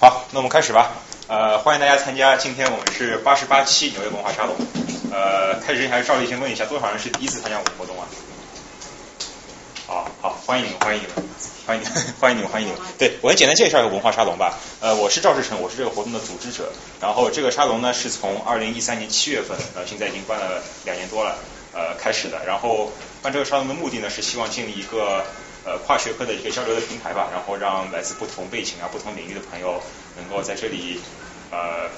好，那我们开始吧。呃，欢迎大家参加，今天我们是八十八期纽约文化沙龙。呃，开始之前还是照例先问一下，多少人是第一次参加我们活动啊？好好，欢迎你们，欢迎你们，欢迎 欢迎你们，欢迎你们。对我先简单介绍一个文化沙龙吧。呃，我是赵志成，我是这个活动的组织者。然后这个沙龙呢是从二零一三年七月份，呃，现在已经办了两年多了，呃，开始的。然后办这个沙龙的目的呢是希望建立一个。呃，跨学科的一个交流的平台吧，然后让来自不同背景啊、不同领域的朋友能够在这里呃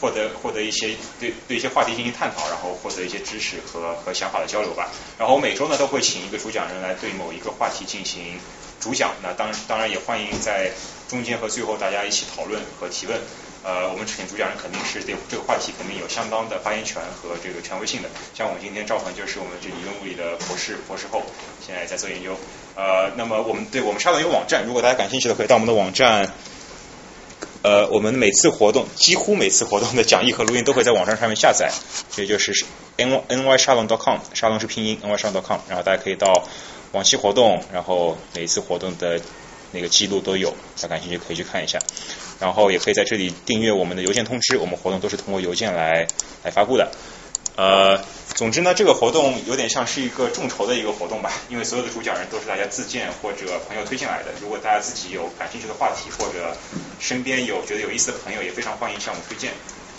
获得获得一些对对一些话题进行探讨，然后获得一些知识和和想法的交流吧。然后每周呢都会请一个主讲人来对某一个话题进行主讲，那当当然也欢迎在中间和最后大家一起讨论和提问。呃，我们请主讲人肯定是对这个话题肯定有相当的发言权和这个权威性的。像我们今天赵鹏就是我们这理论物理的博士博士后，现在在做研究。呃，那么我们对我们沙龙有网站，如果大家感兴趣的，可以到我们的网站。呃，我们每次活动，几乎每次活动的讲义和录音都会在网站上面下载，也就是 n n y 沙龙 .com，沙龙是拼音 n y 沙龙 .com，然后大家可以到往期活动，然后每一次活动的那个记录都有，大家感兴趣可以去看一下。然后也可以在这里订阅我们的邮件通知，我们活动都是通过邮件来来发布的。呃，总之呢，这个活动有点像是一个众筹的一个活动吧，因为所有的主讲人都是大家自荐或者朋友推荐来的。如果大家自己有感兴趣的话题，或者身边有觉得有意思的朋友，也非常欢迎向我们推荐。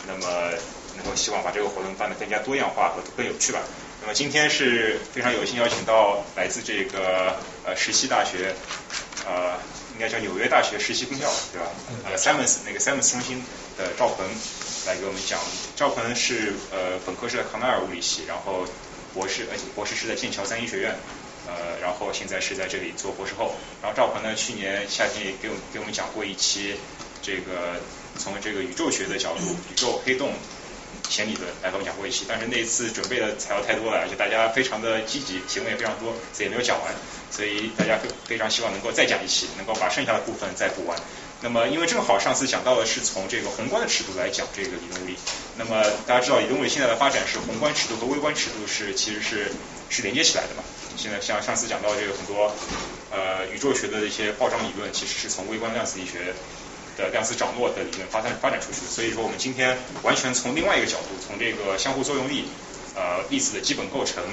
那么，能够希望把这个活动办得更加多样化和更有趣吧。那么今天是非常有幸邀请到来自这个呃石溪大学，呃，应该叫纽约大学实习分校对吧？呃，Simmons 那个 Simmons 中心的赵鹏。来给我们讲，赵鹏是呃本科是在康奈尔物理系，然后博士而且博士是在剑桥三一学院，呃然后现在是在这里做博士后。然后赵鹏呢去年夏天也给我们给我们讲过一期这个从这个宇宙学的角度，宇宙黑洞弦理论来给我们讲过一期，但是那一次准备的材料太多了，而且大家非常的积极，提问也非常多，所以没有讲完，所以大家非非常希望能够再讲一期，能够把剩下的部分再补完。那么，因为正好上次讲到的是从这个宏观的尺度来讲这个理论物理。那么大家知道，理论物理现在的发展是宏观尺度和微观尺度是其实是是连接起来的嘛。现在像上次讲到这个很多呃宇宙学的一些暴张理论，其实是从微观量子力学的量子涨落的理论发展发展出去。所以说，我们今天完全从另外一个角度，从这个相互作用力呃粒子的基本构成。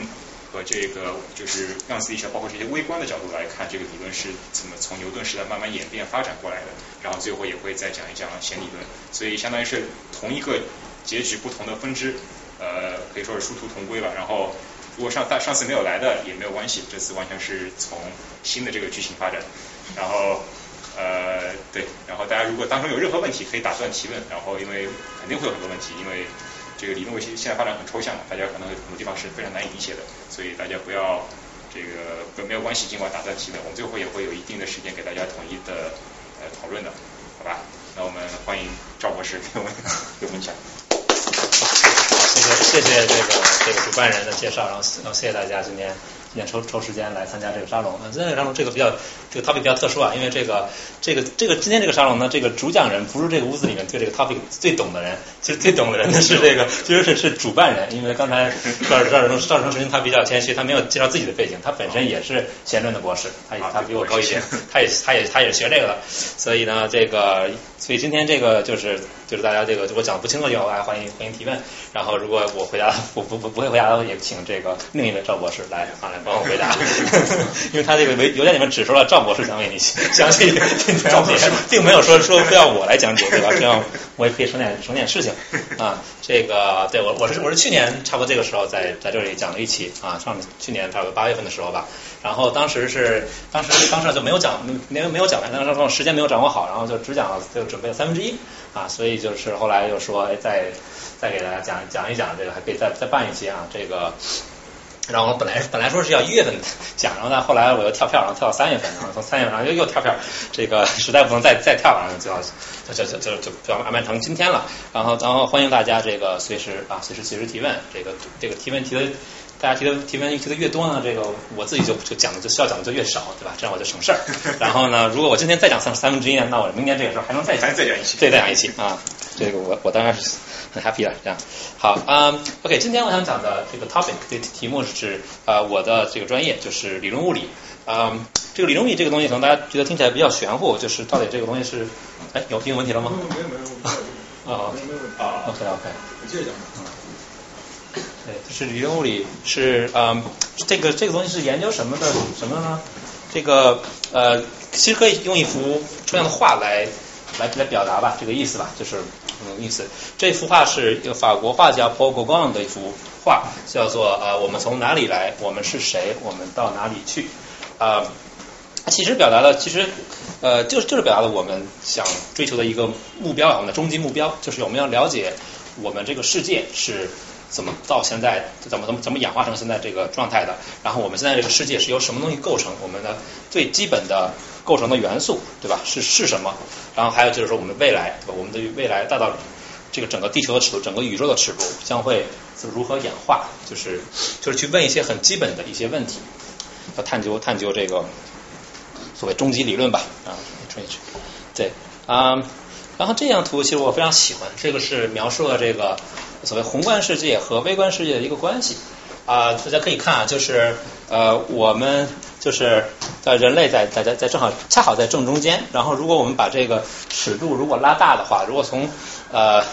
和这个就是量子力学，包括这些微观的角度来看，这个理论是怎么从牛顿时代慢慢演变发展过来的。然后最后也会再讲一讲弦理论，所以相当于是同一个结局不同的分支，呃，可以说是殊途同归吧。然后如果上大上次没有来的也没有关系，这次完全是从新的这个剧情发展。然后呃对，然后大家如果当中有任何问题可以打断提问，然后因为肯定会有很多问题，因为。这个理论物理现在发展很抽象嘛，大家可能很多地方是非常难以理解的，所以大家不要这个跟没有关系，尽管打断提问，我们最后也会有一定的时间给大家统一的呃讨论的，好吧？那我们欢迎赵博士给我们给我们讲。谢谢谢谢这个这个主办人的介绍，然后然后谢谢大家今天。今天抽抽时间来参加这个沙龙，那，今天这个沙龙这个比较这个 topic 比较特殊啊，因为这个这个这个今天这个沙龙呢，这个主讲人不是这个屋子里面对这个 topic 最懂的人，其实最懂的人呢是这个，其实是是主办人，因为刚才赵赵成赵成首先他比较谦虚，他没有介绍自己的背景，他本身也是弦论的博士，他他比我高一些，他也他也他也学这个的，所以呢这个所以今天这个就是就是大家这个我讲不清楚的话，欢迎欢迎提问，然后如果我回答我不不不会回答的，也请这个另一位赵博士来啊来。帮我回答，因为他这个邮邮件里面只说了赵博士想给你详细讲解，并没有说说非要我来讲解，对吧？这样我也可以省点省点事情啊。这个对我我是我是去年差不多这个时候在在这里讲了一期啊，上去年差不多八月份的时候吧。然后当时是当时当时就没有讲没没有讲完，当时说时间没有掌握好，然后就只讲了就准备了三分之一啊，所以就是后来又说哎再再给大家讲讲一讲这个，还可以再再办一期啊这个。然后本来本来说是要一月份讲，然后呢后来我又跳票，然后跳到三月份，然后从三月份又又跳票，这个实在不能再再跳了，就要就就就就就要安排成今天了。然后然后欢迎大家这个随时啊随时随时提问，这个这个提问提的大家提的提问提的越多呢，这个我自己就就讲的就需要讲的就越少，对吧？这样我就省事儿。然后呢，如果我今天再讲三三分之一呢，那我明年这个时候还能再再再讲一期，再再讲一期啊。这个我我当然是。很 happy 了，这样好啊。OK，今天我想讲的这个 topic 的题目是呃我的这个专业就是理论物理啊。这这个理论物理这个东西，可能大家觉得听起来比较玄乎，就是到底这个东西是，哎，有听问题了吗？没有没有没有，啊没有没有问题，啊 OK OK，我接着讲。对，就是理论物理是嗯，这个这个东西是研究什么的？什么呢？这个呃，其实可以用一幅抽象的画来来来表达吧，这个意思吧，就是嗯意思。这幅画是一个法国画家 Paul Gauguin 的一幅画，叫做呃，我们从哪里来？我们是谁？我们到哪里去？啊、它其实表达了，其实呃，就是就是表达了我们想追求的一个目标啊，我们的终极目标就是我们要了解我们这个世界是怎么到现在怎么怎么怎么演化成现在这个状态的，然后我们现在这个世界是由什么东西构成，我们的最基本的构成的元素，对吧？是是什么？然后还有就是说我们未来，对吧？我们的未来大到这个整个地球的尺度，整个宇宙的尺度将会是如何演化？就是就是去问一些很基本的一些问题，要探究探究这个所谓终极理论吧，啊，对，啊、然后这张图其实我非常喜欢，这个是描述了这个所谓宏观世界和微观世界的一个关系。啊、大家可以看啊，就是呃，我们就是呃人类在在在在正好恰好在正中间，然后如果我们把这个尺度如果拉大的话，如果从呃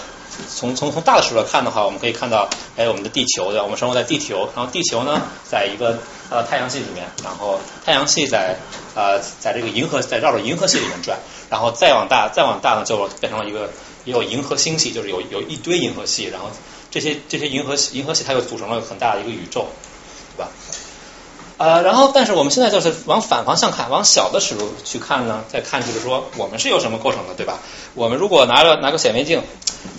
从从从大的尺度来看的话，我们可以看到，哎，我们的地球对吧？我们生活在地球，然后地球呢，在一个呃太阳系里面，然后太阳系在呃在这个银河在绕着银河系里面转，然后再往大再往大呢，就变成了一个也有银河星系，就是有有一堆银河系，然后这些这些银河系银河系它又组成了很大的一个宇宙，对吧？呃，然后但是我们现在就是往反方向看，往小的尺度去看呢，再看就是说我们是由什么构成的，对吧？我们如果拿着拿个显微镜，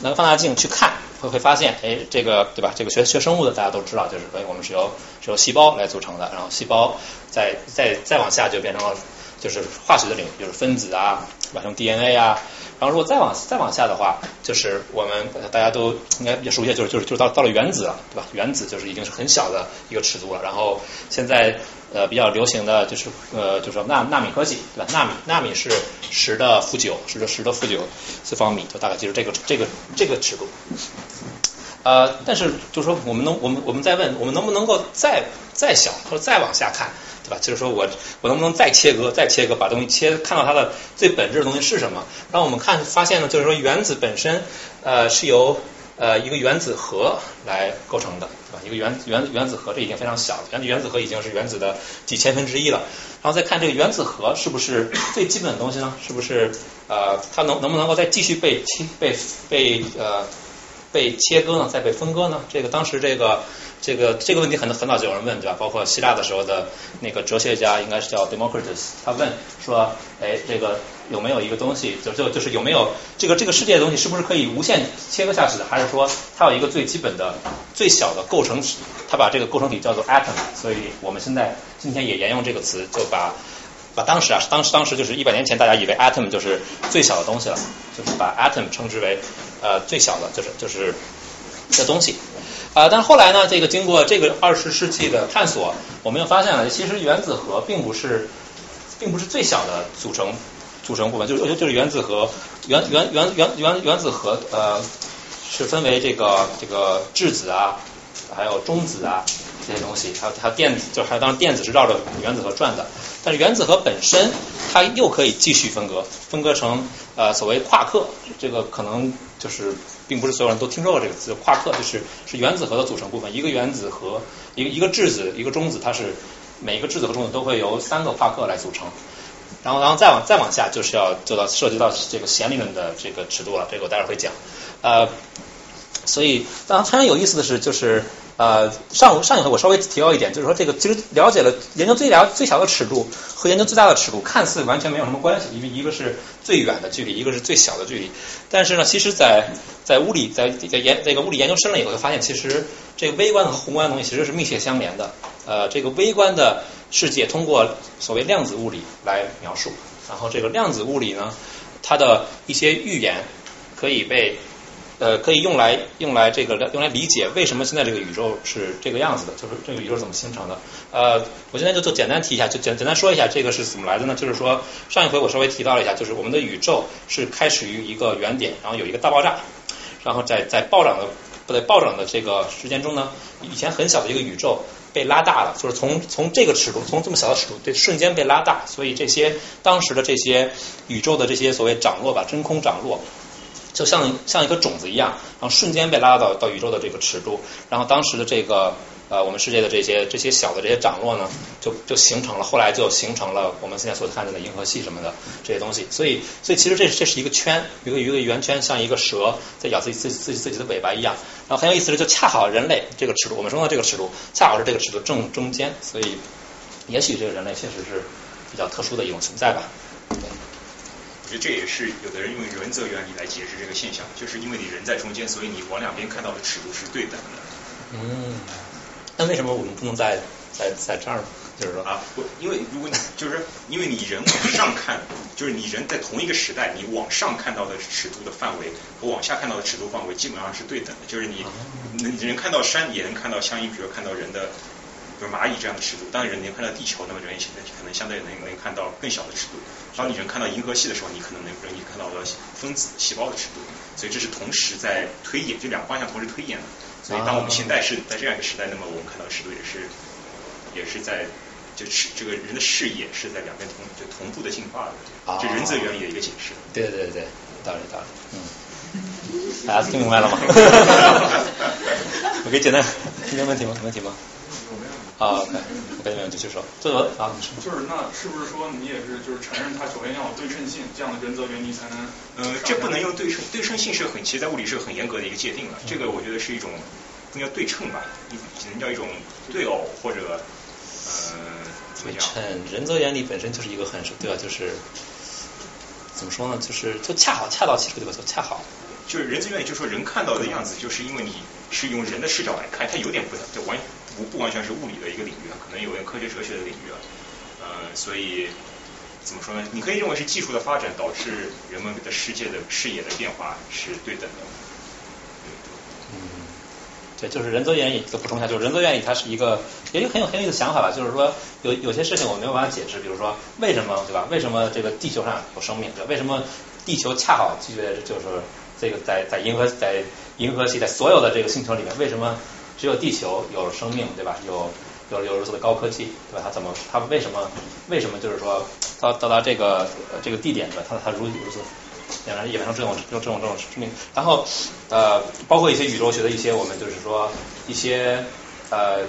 拿个放大镜去看，会会发现，哎，这个对吧？这个学学生物的大家都知道，就是哎，我们是由是由细胞来组成的，然后细胞再再再往下就变成了就是化学的领域，就是分子啊，完成 DNA 啊。然后如果再往再往下的话，就是我们大家都应该比较熟悉，就是就是就是到到了原子了，对吧？原子就是已经是很小的一个尺度了。然后现在呃比较流行的就是呃就是说纳纳米科技，对吧？纳米纳米是十的负九，十的十的负九次方米，就大概就是这个这个这个尺度。呃，但是就是说，我们能，我们我们再问，我们能不能够再再小或者再往下看，对吧？就是说我我能不能再切割，再切割，把东西切，看到它的最本质的东西是什么？然后我们看发现呢，就是说原子本身呃是由呃一个原子核来构成的，对吧？一个原原原子核这已经非常小了，原子原子核已经是原子的几千分之一了。然后再看这个原子核是不是最基本的东西呢？是不是呃它能能不能够再继续被切被被呃被切割呢，再被分割呢？这个当时这个这个这个问题很很早就有人问，对吧？包括希腊的时候的那个哲学家，应该是叫 Democritus，他问说，哎，这个有没有一个东西，就就就是有没有这个这个世界的东西，是不是可以无限切割下去的？还是说它有一个最基本的、最小的构成体？他把这个构成体叫做 atom，所以我们现在今天也沿用这个词，就把。把当时啊，当时当时就是一百年前，大家以为 atom 就是最小的东西了，就是把 atom 称之为呃最小的，就是就是的东西。啊、但是后来呢，这个经过这个二十世纪的探索，我们又发现了，其实原子核并不是并不是最小的组成组成部分，就是就是原子核原原原原原原子核呃是分为这个这个质子啊，还有中子啊这些东西，还有还有电子，就还有当然电子是绕着原子核转的，但是原子核本身它又可以继续分割，分割成呃所谓夸克，这个可能就是并不是所有人都听说过这个词，夸克就是是原子核的组成部分，一个原子核一个一个质子一个中子，它是每一个质子和中子都会由三个夸克来组成。然后，然后再往再往下，就是要做到涉及到这个弦理论的这个尺度了，这个我待会儿会讲。呃，所以，当然非常有意思的是，就是呃上午上一回我稍微提到一点，就是说这个其实了解了研究最了最小的尺度和研究最大的尺度看似完全没有什么关系，因为一个是最远的距离，一个是最小的距离。但是呢，其实在在物理在在研这个物理研究深了以后，就发现其实这个微观和宏观的东西其实是密切相连的。呃，这个微观的世界通过所谓量子物理来描述，然后这个量子物理呢，它的一些预言可以被呃可以用来用来这个用来理解为什么现在这个宇宙是这个样子的，就是这个宇宙怎么形成的。呃，我现在就就简单提一下，就简简单说一下这个是怎么来的呢？就是说上一回我稍微提到了一下，就是我们的宇宙是开始于一个原点，然后有一个大爆炸，然后在在暴涨的不对暴涨的这个时间中呢，以前很小的一个宇宙。被拉大了，就是从从这个尺度，从这么小的尺度，对，瞬间被拉大，所以这些当时的这些宇宙的这些所谓涨落吧，真空涨落。就像像一个种子一样，然后瞬间被拉到到宇宙的这个尺度，然后当时的这个呃我们世界的这些这些小的这些涨落呢，就就形成了，后来就形成了我们现在所看见的银河系什么的这些东西。所以所以其实这这是一个圈，一个一个圆圈，像一个蛇在咬自己自己自己自己的尾巴一样。然后很有意思的就恰好人类这个尺度，我们生活这个尺度，恰好是这个尺度正中间，所以也许这个人类确实是比较特殊的一种存在吧。我觉得这也是有的人用原则原理来解释这个现象，就是因为你人在中间，所以你往两边看到的尺度是对等的。嗯，那为什么我们不能在在在这儿？就是说啊，不，因为如果你就是因为你人往上看，就是你人在同一个时代，你往上看到的尺度的范围和往下看到的尺度范围基本上是对等的，就是你你人看到山也能看到相应，比如看到人的。比如蚂蚁这样的尺度，当人能看到地球，那么人现在可能相对能能看到更小的尺度。当你人看到银河系的时候，你可能能容易看到了分子细胞的尺度。所以这是同时在推演，就两个方向同时推演的。所以当我们现在是在这样一个时代，那么我们看到的尺度也是也是在就是这个人的视野是在两边同就同步的进化的。这人则原理的一个解释。对对对，道理道理，嗯。大家听明白了吗？我可以简单听见问题吗？问题吗？啊问题，继续说。这个啊，就是那是不是说你也是就是承认它首先要有对称性，这样的原则原理才能？呃，这不能用对称，对称性是很，其实在物理是很严格的一个界定了。这个我觉得是一种不能叫对称吧，只能叫一种对偶或者呃对称。人则原理本身就是一个很对吧？就是怎么说呢？就是就恰好恰到其处对吧？就恰好。就是人则原理，就说人看到的样子，就是因为你是用人的视角来看，它有点不就完。不不完全是物理的一个领域，可能有点科学哲学的领域啊，呃，所以怎么说呢？你可以认为是技术的发展导致人们的世界的视野的变化是对等的。嗯，对，就是人则原理，再补充一下，就是人则原理，它是一个也有很有很有意思的想法吧，就是说有有些事情我没有办法解释，比如说为什么对吧？为什么这个地球上有生命？对？为什么地球恰好具备就是这个在在银河在银河系在所有的这个星球里面，为什么？只有地球有生命，对吧？有有有如此的高科技，对吧？它怎么？它为什么？为什么就是说到到达这个这个地点，对吧？它它如如此显然演变成这种这种这种生命。然后呃，包括一些宇宙学的一些我们就是说一些呃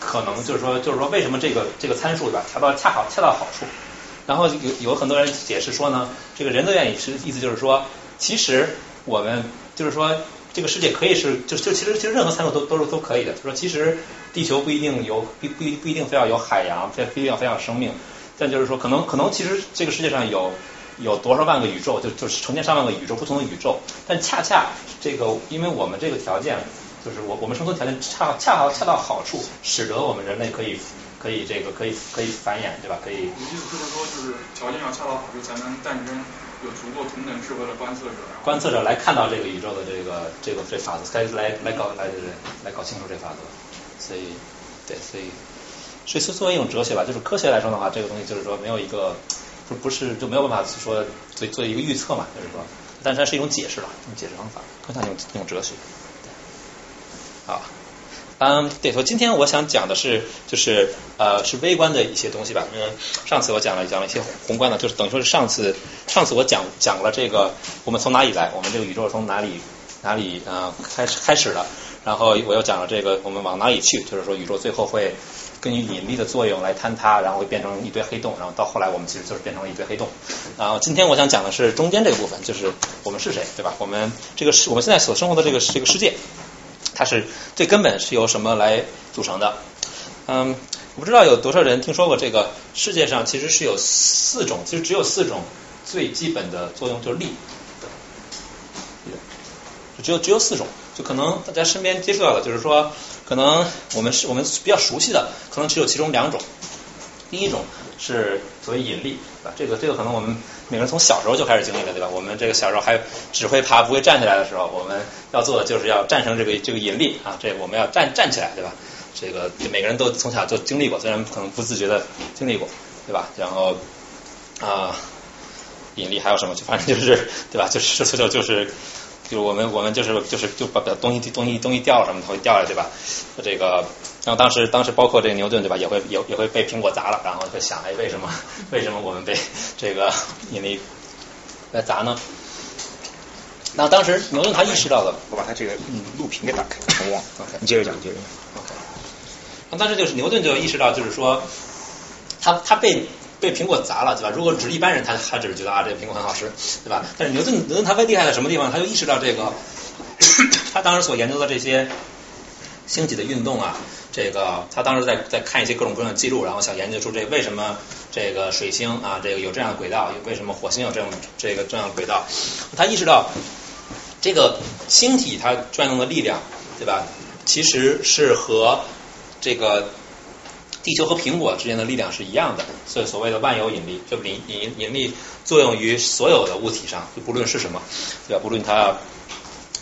可能就是说就是说为什么这个这个参数对吧？恰到恰好恰到好处。然后有有很多人解释说呢，这个人的愿意是意思就是说，其实我们就是说。这个世界可以是，就就其实其实任何参数都都是都可以的。就说其实地球不一定有，不不不一定非要有海洋，非不一定要非要生命。但就是说，可能可能其实这个世界上有有多少万个宇宙，就就是成千上万个宇宙不同的宇宙。但恰恰这个，因为我们这个条件，就是我我们生存条件恰恰好恰到好处，使得我们人类可以可以这个可以可以繁衍，对吧？可以。你意思就是说，就是条件要恰到好处才能诞生。有足够同等智慧的观测者，观测者来看到这个宇宙的这个这个这法则，来来来搞来来搞清楚这法则，所以对，所以所以作为一种哲学吧，就是科学来说的话，这个东西就是说没有一个不不是就没有办法说做做一个预测嘛，就是说，但是它是一种解释了，一种解释方法，更像一种一种哲学，对。好。嗯，对，我今天我想讲的是，就是呃，是微观的一些东西吧。嗯，上次我讲了讲了一些宏观的，就是等于说是上次上次我讲讲了这个我们从哪里来，我们这个宇宙从哪里哪里啊开始开始的，然后我又讲了这个我们往哪里去，就是说宇宙最后会根据引力的作用来坍塌，然后会变成一堆黑洞，然后到后来我们其实就是变成了一堆黑洞。然后今天我想讲的是中间这个部分，就是我们是谁，对吧？我们这个是我们现在所生活的这个这个世界。它是最根本是由什么来组成的？嗯，我不知道有多少人听说过这个世界上其实是有四种，其实只有四种最基本的作用，就是力。只有只有四种，就可能大家身边接触到的，就是说，可能我们是我们比较熟悉的，可能只有其中两种。第一种是所谓引力，对吧？这个这个可能我们每个人从小时候就开始经历了，对吧？我们这个小时候还只会爬不会站起来的时候，我们要做的就是要战胜这个这个引力啊！这我们要站站起来，对吧？这个每个人都从小就经历过，虽然可能不自觉的经历过，对吧？然后啊，引力还有什么？就反正就是对吧？就是就就就是比如我们我们就是就是就把东西东西东西掉了什么，它会掉下来，对吧？这个，然后当时当时包括这个牛顿，对吧？也会也也会被苹果砸了，然后会想，哎，为什么 为什么我们被这个引力来砸呢？那当时牛顿他意识到了，我把他这个录屏给打开，我忘。你接着讲，接着讲。OK，那当时就是牛顿就意识到，就是说，他他被被苹果砸了，对吧？如果只是一般人，他他只是觉得啊，这个苹果很好吃，对吧？但是牛顿牛顿他厉害在什么地方？他就意识到这个，他当时所研究的这些星体的运动啊，这个他当时在在看一些各种各样的记录，然后想研究出这为什么这个水星啊，这个有这样的轨道，为什么火星有这样这个这样的轨道？他意识到这个星体它转动的力量，对吧？其实是和这个地球和苹果之间的力量是一样的，所以所谓的万有引力，就引引引力作用于所有的物体上，就不论是什么，对吧？不论它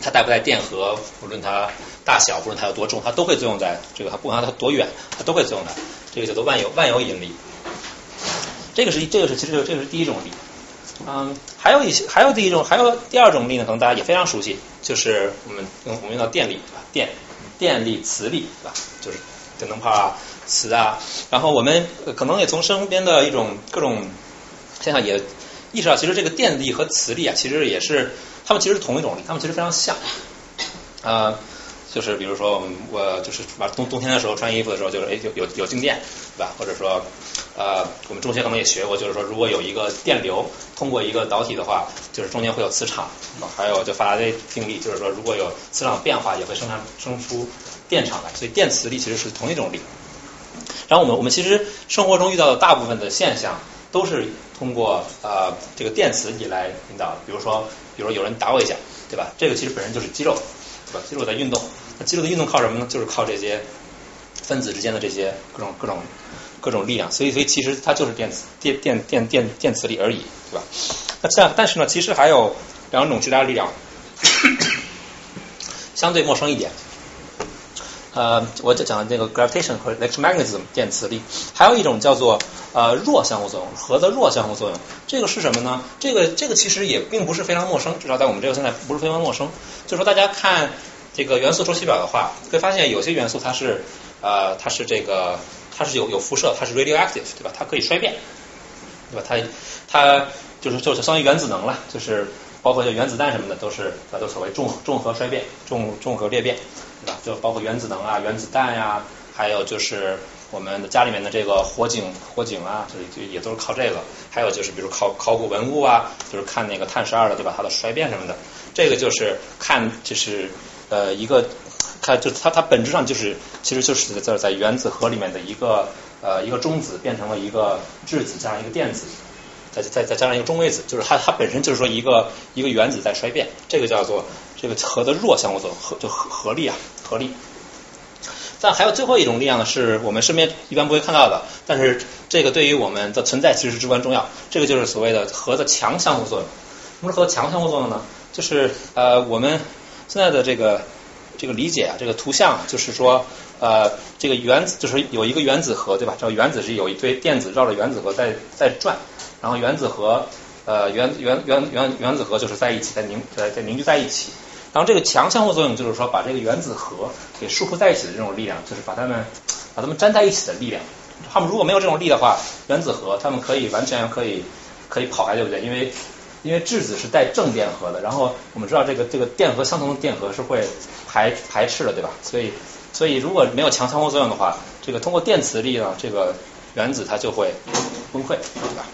它带不带电荷，不论它大小，不论它有多重，它都会作用在这个，它不管它多远，它都会作用在，这个叫做万有万有引力。这个是这个是其实这个是第一种力。嗯，还有一些，还有第一种，还有第二种力呢，可能大家也非常熟悉，就是我们用我们用到电力，对吧？电、电力、磁力，对吧？就是电灯泡啊、磁啊。然后我们可能也从身边的一种各种现象也意识到，其实这个电力和磁力啊，其实也是它们其实是同一种力，它们其实非常像。啊、就是比如说我们我就是把冬冬天的时候穿衣服的时候，就是哎有有有静电，对吧？或者说呃我们中学可能也学过，就是说如果有一个电流通过一个导体的话，就是中间会有磁场，还有就法拉第定律，就是说如果有磁场变化，也会生产生出电场来，所以电磁力其实是同一种力。然后我们我们其实生活中遇到的大部分的现象都是通过呃这个电磁力来引导，比如说比如说有人打我一下，对吧？这个其实本身就是肌肉，对吧？肌肉在运动，肌肉的运动靠什么呢？就是靠这些分子之间的这些各种各种各种力量，所以所以其实它就是电磁电电电电电磁力而已，对吧？那这样，但是呢，其实还有两种其他力量相对陌生一点。呃，我就讲的这个 gravitation 和 electromagnetism 电磁力，还有一种叫做呃弱相互作用，核的弱相互作用。这个是什么呢？这个这个其实也并不是非常陌生，至少在我们这个现在不是非常陌生。就是说大家看这个元素周期表的话，会发现有些元素它是呃它是这个它是有有辐射，它是 radioactive，对吧？它可以衰变，对吧？它它就是就是相当于原子能了，就是包括就原子弹什么的都是它都所谓重重核衰变、重重核裂变。对吧？就包括原子能啊、原子弹呀、还有就是我们的家里面的这个火警、火警啊，就就也都是靠这个。还有就是比如考考古文物啊，就是看那个碳十二的，对吧？它的衰变什么的，这个就是看就是呃一个看就它它本质上就是其实就是在在原子核里面的一个呃一个中子变成了一个质子加上一个电子。再再再加上一个中微子，就是它它本身就是说一个一个原子在衰变，这个叫做这个核的弱相互作用，核就核核力啊，核力。但还有最后一种力量呢，是我们身边一般不会看到的，但是这个对于我们的存在其实至关重要。这个就是所谓的核的强相互作用。什么是核强相互作用呢？就是呃我们现在的这个这个理解啊，这个图像就是说呃这个原子就是有一个原子核对吧？这个原子是有一堆电子绕着原子核在在转。然后原子核，呃原原原原原子核就是在一起，在凝在在凝聚在一起。然后这个强相互作用就是说把这个原子核给束缚在一起的这种力量，就是把它们把它们粘在一起的力量。它们如果没有这种力的话，原子核它们可以完全可以可以跑开，对不对？因为因为质子是带正电荷的，然后我们知道这个这个电荷相同的电荷是会排排斥的，对吧？所以所以如果没有强相互作用的话，这个通过电磁力呢，这个原子它就会崩溃，对吧？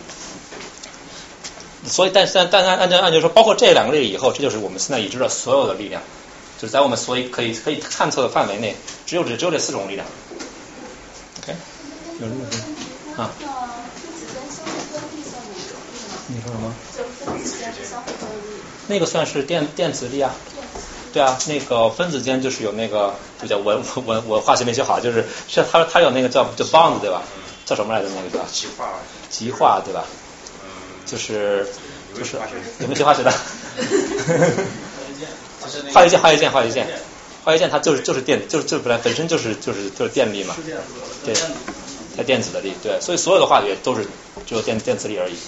所以，但但但按按照按照说，包括这两个力以后，这就是我们现在已知的所有的力量，就是在我们所以可以可以探测的范围内，只有这只有这四种力量。OK，有什么问题啊？你说什么？那个算是电电磁力啊。对啊，那个分子间就是有那个，就叫我我我我化学没学好，就是是它它有那个叫叫 bond 对吧？叫什么来着？那个叫极化，极化对吧？就是就是有没有学化学的？化学键，化学键，化学键，化学键它就是就是电，就是就是本来本身就是就是就是电力嘛，对，它电子的力，对，所以所有的化学都是只有电电磁力而已。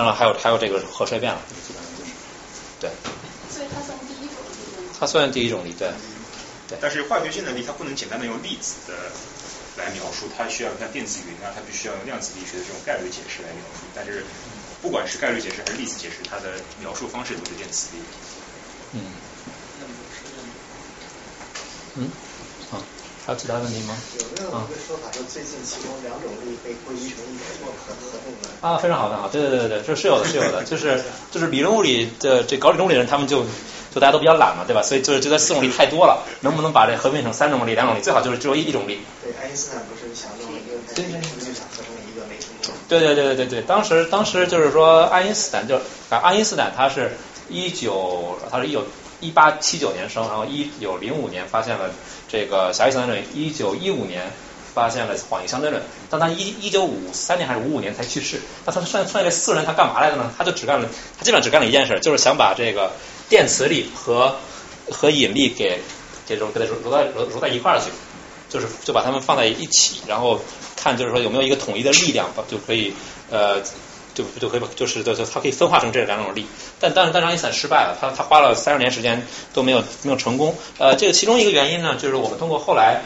当然还有还有这个核衰变了，基本上就是对。所以它算第一个它算第一种力，对。对。但是化学性能力它不能简单的用粒子的来描述，它需要像电子云啊，它必须要用量子力学的这种概率解释来描述。但是不管是概率解释还是粒子解释，它的描述方式都是电磁力。嗯。嗯。好。还有其他问题吗？有没有一个说法说最近其中两种力被归于成一种合合同的？啊，非常好，非常好，对对对对，这是有的，是有的，就是就是理论物理的这搞理论物理的人，他们就就大家都比较懒嘛，对吧？所以就是觉得四种力太多了，能不能把这合并成三种力、两种力？最好就是只有一种力。对，爱因斯坦不是想弄一个，对对对，就想合成一个对对对对对对，当时当时就是说爱因斯坦就爱因斯坦他是一九他是一九一八七九年生，然后一九零五年发现了。这个狭义相对论，一九一五年发现了广义相对论，但他一一九五三年还是五五年才去世。那他算算这四人他干嘛来的呢？他就只干了，他基本上只干了一件事，就是想把这个电磁力和和引力给这种给它揉揉在揉揉在一块儿去，就是就把它们放在一起，然后看就是说有没有一个统一的力量，就可以呃。就就可以就是就就它可以分化成这两种力，但但是但是爱因斯坦失败了，他他花了三十年时间都没有没有成功。呃，这个其中一个原因呢，就是我们通过后来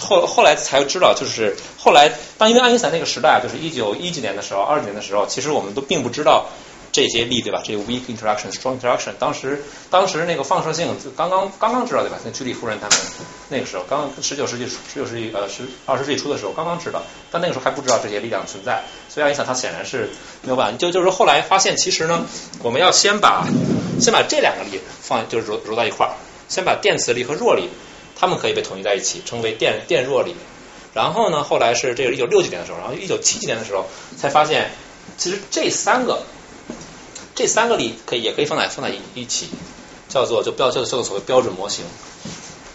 后后来才知道，就是后来当因为爱因斯坦那个时代，就是一九一几年的时候，二几年的时候，其实我们都并不知道。这些力对吧？这个 weak interaction、strong interaction，当时当时那个放射性刚刚刚刚知道对吧？那居里夫人他们那个时候刚十九世纪十九世纪呃十二十世纪初的时候刚刚知道，但那个时候还不知道这些力量存在，所以爱因斯坦他显然是没有办法。就就是后来发现其实呢，我们要先把先把这两个力放就是揉揉在一块儿，先把电磁力和弱力，它们可以被统一在一起，称为电电弱力。然后呢，后来是这个一九六几年的时候，然后一九七几年的时候才发现，其实这三个。这三个力可以也可以放在放在一起，叫做就标叫做叫做所谓标准模型，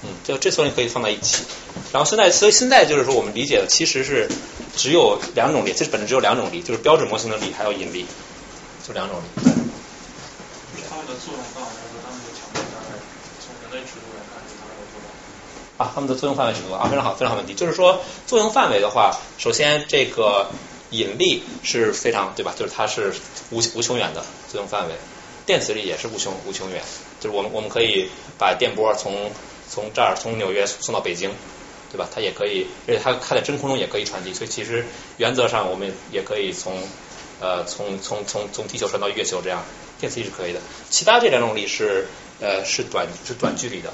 嗯，就这所有可以放在一起。然后现在所以现在就是说我们理解的其实是只有两种力，其实本质只有两种力，就是标准模型的力还有引力，就两种力。它们的作用范围和它们的强度大概从人类尺度来看是大概有多大？啊，它们的作用范围尺度啊，非常好，非常好问题。就是说作用范围的话，首先这个。引力是非常对吧？就是它是无无穷远的作用范围，电磁力也是无穷无穷远。就是我们我们可以把电波从从这儿从纽约送到北京，对吧？它也可以，而且它它在真空中也可以传递。所以其实原则上我们也可以从呃从从从从地球传到月球这样，电磁力是可以的。其他这两种力是呃是短是短距离的，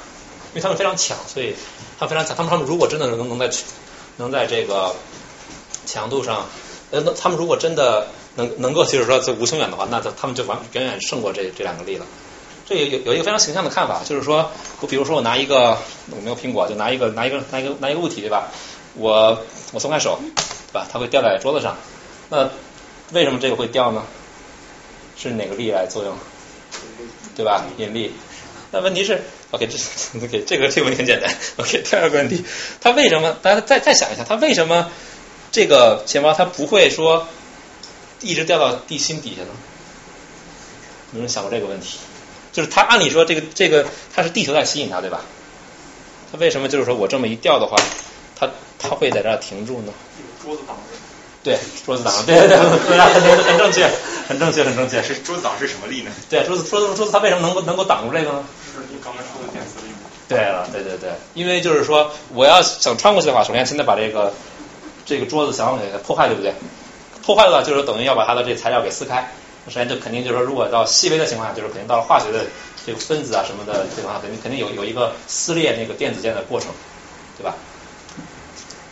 因为它们非常强，所以它非常强。他们他们如果真的能能在能在这个强度上。呃，那他们如果真的能能够就是说这无穷远的话，那他他们就完远远胜过这这两个力了。这有有有一个非常形象的看法，就是说我比如说我拿一个我没有苹果，就拿一个拿一个拿一个拿一个物体对吧？我我松开手，对吧？它会掉在桌子上。那为什么这个会掉呢？是哪个力来作用？对吧？引力。那问题是，OK，这 OK 这个这个问题很简单。OK，第二个问题，它为什么？大家再再想一下，它为什么？这个钱包它不会说一直掉到地心底下呢？有人想过这个问题？就是它按理说这个这个它是地球在吸引它对吧？它为什么就是说我这么一掉的话，它它会在这儿停住呢？桌子挡着。对，桌子挡着，对 对对，很很正确，很正确，很正确。是桌子挡是什么力呢？对，桌子桌子桌子它为什么能够能够挡住这个呢？是你刚才说的电磁力。对了，对对对，因为就是说我要想穿过去的话，首先现在把这个。这个桌子想要给它破坏，对不对？破坏的话，就是等于要把它的这材料给撕开。那首先，就肯定就是说，如果到细微的情况下，就是肯定到了化学的这个分子啊什么的情况下，肯定肯定有有一个撕裂那个电子间的过程，对吧？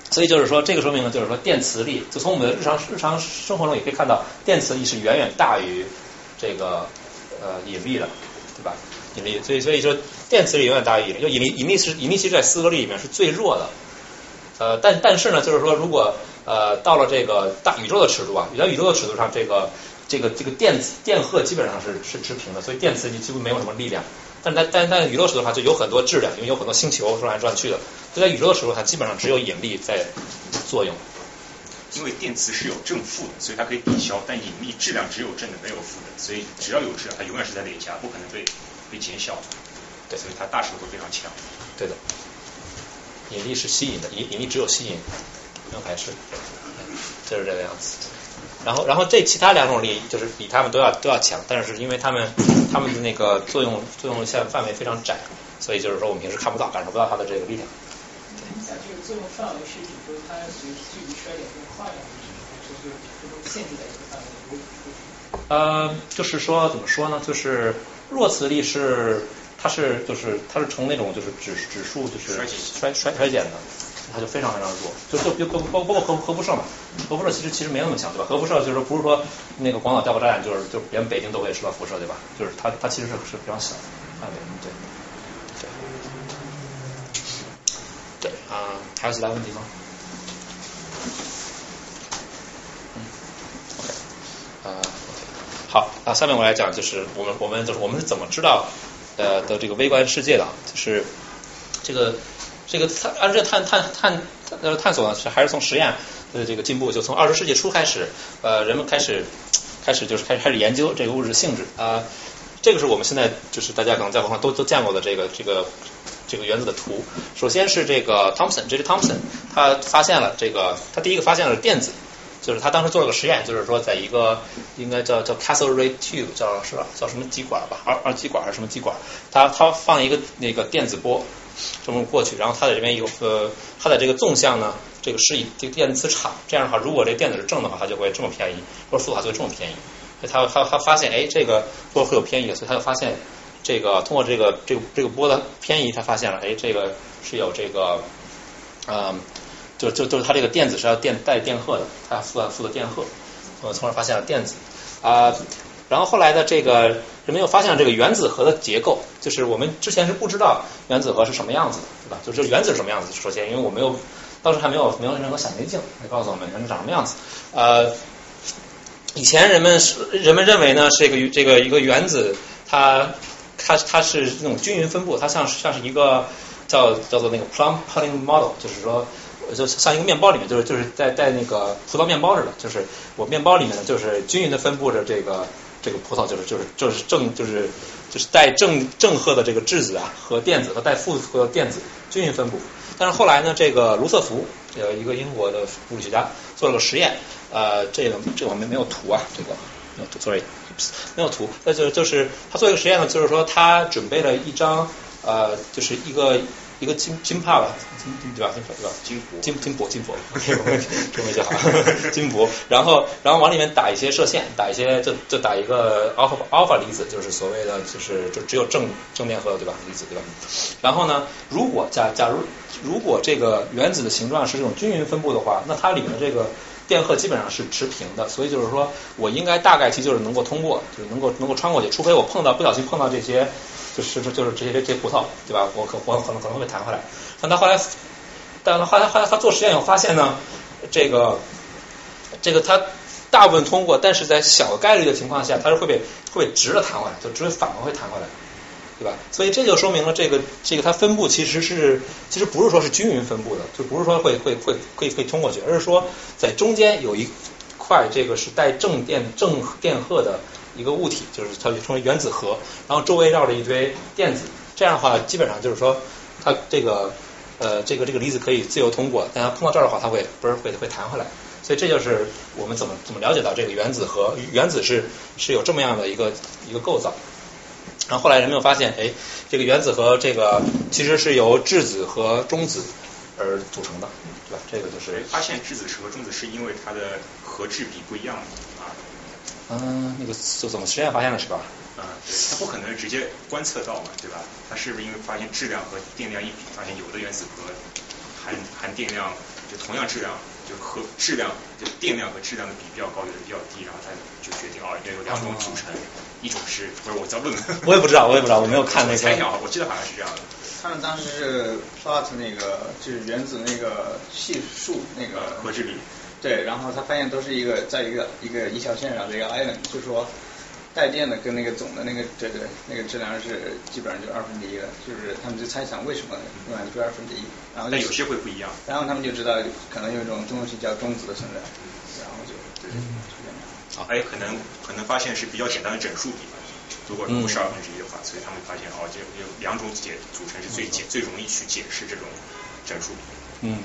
所以就是说，这个说明呢，就是说电磁力，就从我们的日常日常生活中也可以看到，电磁力是远远大于这个呃引力的，对吧？引力，所以所以说电磁力远远大于引力，就引力引力是引力其实在四个力里面是最弱的。呃，但但是呢，就是说，如果呃到了这个大宇宙的尺度啊，在宇宙的尺度上，这个这个这个电子电荷基本上是是持平的，所以电磁你几乎没有什么力量。但在但但宇宙尺度上就有很多质量，因为有很多星球转来转去的，就在宇宙的尺度上，基本上只有引力在作用。因为电磁是有正负的，所以它可以抵消，但引力质量只有正的没有负的，所以只要有质量，它永远是在累加，不可能被被减小。对，所以它大尺度非常强。对的。引力是吸引的，引引力只有吸引，没有排斥，就是这个样子。然后，然后这其他两种力就是比他们都要都要强，但是因为他们他们的那个作用作用线范围非常窄，所以就是说我们平时看不到、感受不到它的这个力量。你讲这个作用范围是指说它随距离衰减更快啊，还是就是最终限制在一个范围内？呃，就是说怎么说呢？就是弱磁力是它是就是它是呈那种就是指指数就是衰衰衰减的，它就非常非常弱。就就就包包包括核核辐射嘛，核辐射其实其实没那么强，对吧？核辐射就是说不是说那个广岛调核站就是就连北京都会受到辐射，对吧？就是它它其实是是非常小的范围，对对对啊、还有其他问题吗？嗯，OK，啊、OK。好，那下面我来讲，就是我们我们就是我们是怎么知道呃的这个微观世界的，就是这个这个探按这探探探呃探索呢，是还是从实验的这个进步，就从二十世纪初开始，呃，人们开始开始就是开始开始研究这个物质性质啊、这个是我们现在就是大家可能在网上都都见过的这个这个这个原子的图。首先是这个 Thomson，J.J. Thomson，他发现了这个，他第一个发现了电子。就是他当时做了个实验，就是说在一个应该叫叫 Castle Ray Tube，叫是吧？叫什么极管吧？二二极管还是什么极管？他他放一个那个电子波这么过去，然后它在这边有呃，它在这个纵向呢，这个是以这个电磁场，这样的话，如果这电子是正的话，它就会这么偏移，或者负的话就会这么偏移。他他他发现，哎，这个波会有偏移，所以他就发现这个通过这个这个这个波的偏移，他发现了，哎，这个是有这个嗯。就就就是它这个电子是要电带电荷的，它负负的电荷，呃，从而发现了电子啊、然后后来的这个人们又发现了这个原子核的结构，就是我们之前是不知道原子核是什么样子的，对吧？就是原子是什么样子，首先因为我没有当时还没有没有任何显微镜来告诉我们原子长什么样子，呃，以前人们是人们认为呢，这个这个一个原子它它它是那种均匀分布，它像像是一个叫叫做那个 plum pudding model，就是说。就像一个面包里面，就是就是在在那个葡萄面包似的，就是我面包里面呢，就是均匀的分布着这个这个葡萄，就是就是就是正就是就是带正正荷的这个质子啊和电子和带负荷的电子均匀分布。但是后来呢，这个卢瑟福呃一个英国的物理学家做了个实验，呃，这个这个我们没有图啊，这个没有图，sorry，没有图。那就就是他做一个实验呢，就是说他准备了一张呃，就是一个。一个金金帕吧，金金对吧？金对吧？金箔，金金箔，金箔，OK，我们 中文就好，金箔。然后，然后往里面打一些射线，打一些，就就打一个 alpha alpha 离子，就是所谓的，就是就只有正正电荷对吧？离子对吧？然后呢，如果假假如如果这个原子的形状是这种均匀分布的话，那它里面的这个电荷基本上是持平的，所以就是说我应该大概其就是能够通过，就是能够能够穿过去，除非我碰到不小心碰到这些。就是就是这些这些葡萄，对吧？我可我可能可能会弹回来。但他后来，但他后来后来他做实验以后发现呢，这个这个他大部分通过，但是在小概率的情况下，它是会被会被直的弹回来，就只会反而会弹回来，对吧？所以这就说明了这个这个它分布其实是其实不是说是均匀分布的，就不是说会会会可以可以通过去，而是说在中间有一块这个是带正电正电荷的。一个物体，就是它就称为原子核，然后周围绕着一堆电子，这样的话，基本上就是说，它这个呃这个这个离子可以自由通过，但它碰到这儿的话，它会不是会会弹回来，所以这就是我们怎么怎么了解到这个原子核，原子是是有这么样的一个一个构造。然后后来人们又发现，哎，这个原子核这个其实是由质子和中子而组成的，对吧？这个就是发现质子是和中子是因为它的核质比不一样。嗯，那个就怎么实验发现的是吧？啊、嗯，对，它不可能直接观测到嘛，对吧？它是不是因为发现质量和电量一比，发现有的原子核含含电量就同样质量，就和质量就电量和质量的比比较高，有的比较低，然后它就决定哦，要有两种组成，一种是不是我在问？我也不知道，我也不知道，我没有看那个。猜想，我记得好像是这样的。他们当时是 plot 那个就是原子那个系数那个核质比。对，然后他发现都是一个在一个一个一条线上的一个 island，就说带电的跟那个总的那个对对那个质量是基本上就二分之一了，就是他们就猜想为什么永远是二分之一，然后但有些会不一样，然后他们就知道可能有一种东西叫中子的存在，然后就对对就这样。好，哎，可能可能发现是比较简单的整数比吧，如果不是二分之一的话，所以他们发现哦，就有两种解组成是最解最容易去解释这种整数比。嗯。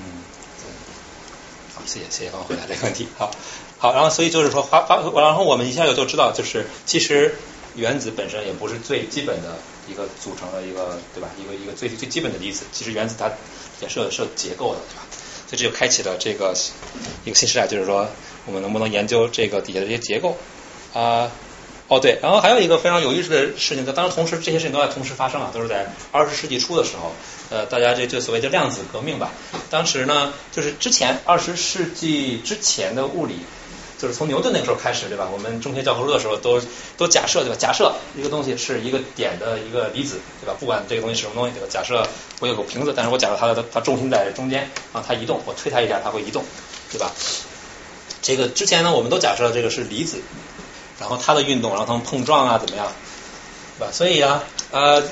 谢谢谢谢帮我回答这个问题。好，好，然后所以就是说发发，然后我们一下就就知道，就是其实原子本身也不是最基本的一个组成的一个，对吧？一个一个最最基本的粒子，其实原子它也是有是有结构的，对吧？所以这就开启了这个一个新时代，就是说我们能不能研究这个底下的一些结构啊？哦对，然后还有一个非常有意思的事情，在当然同时这些事情都在同时发生啊，都是在二十世纪初的时候，呃，大家这就所谓的量子革命吧。当时呢，就是之前二十世纪之前的物理。就是从牛顿那个时候开始，对吧？我们中学教科书的时候都都假设，对吧？假设一个东西是一个点的一个离子，对吧？不管这个东西是什么东西，对吧？假设我有个瓶子，但是我假设它的它重心在中间，啊，它移动，我推它一下，它会移动，对吧？这个之前呢，我们都假设这个是离子，然后它的运动，然后它们碰撞啊，怎么样，对吧？所以啊，呃，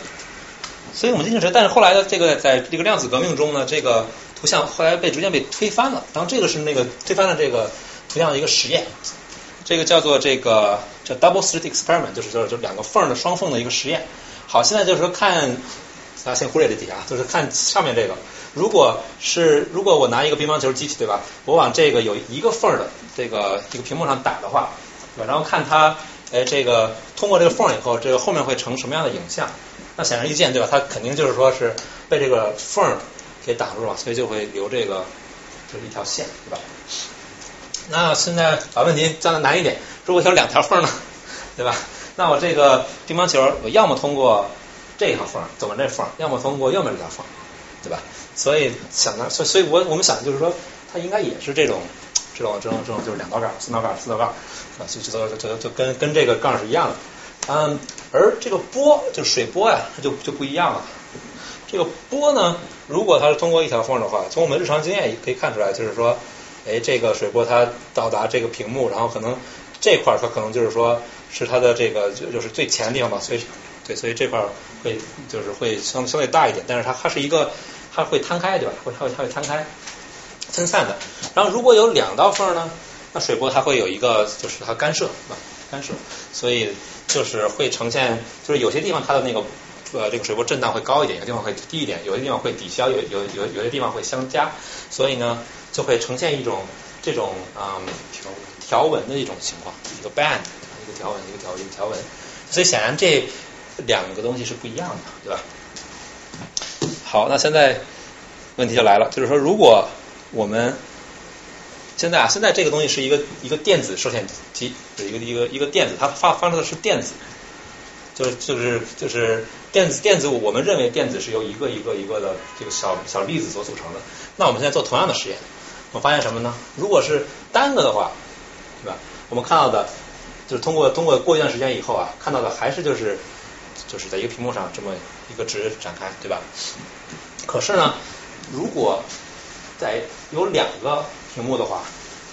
所以我们进行时，但是后来的这个在这个量子革命中呢，这个图像后来被逐渐被推翻了，然后这个是那个推翻了这个。图像的一个实验，这个叫做这个叫 double slit experiment，就是就是就两个缝的双缝的一个实验。好，现在就是说看，大家先忽略这题啊，就是看上面这个。如果是如果我拿一个乒乓球机器，对吧？我往这个有一个缝的这个这个屏幕上打的话，对吧？然后看它，哎，这个通过这个缝以后，这个后面会成什么样的影像？那显而易见，对吧？它肯定就是说是被这个缝给挡住了，所以就会留这个就是一条线，对吧？那现在把问题再难一点，如果有两条缝呢，对吧？那我这个乒乓球，我要么通过这一条缝走完这缝，要么通过右面这条缝，对吧？所以想的，所以所以我我们想的就是说，它应该也是这种这种这种这种就是两道杠、三道杠、四道杠，啊，就就就就就跟跟这个杠是一样的。嗯，而这个波就是水波呀，它就就不一样了。这个波呢，如果它是通过一条缝的话，从我们日常经验也可以看出来，就是说。哎，这个水波它到达这个屏幕，然后可能这块儿它可能就是说是它的这个就就是最前的地方吧，所以对，所以这块儿会就是会相相对大一点，但是它它是一个它会摊开对吧？会它会它会摊开分散的。然后如果有两道缝呢，那水波它会有一个就是它干涉是吧？干涉，所以就是会呈现就是有些地方它的那个呃这个水波震荡会高一点，有些地方会低一点，有些地方会抵消，有有有有些地方会相加，所以呢。就会呈现一种这种啊条条纹的一种情况，一个 band，一个条纹，一个条一个条纹。所以显然这两个东西是不一样的，对吧？好，那现在问题就来了，就是说，如果我们现在啊，现在这个东西是一个一个电子射线机，一个一个一个电子，它发发出的是电子，就是就是就是电子电子，我们认为电子是由一个一个一个的这个小小粒子所组成的。那我们现在做同样的实验。我发现什么呢？如果是单个的话，对吧？我们看到的，就是通过通过过一段时间以后啊，看到的还是就是就是在一个屏幕上这么一个值展开，对吧？可是呢，如果在有两个屏幕的话，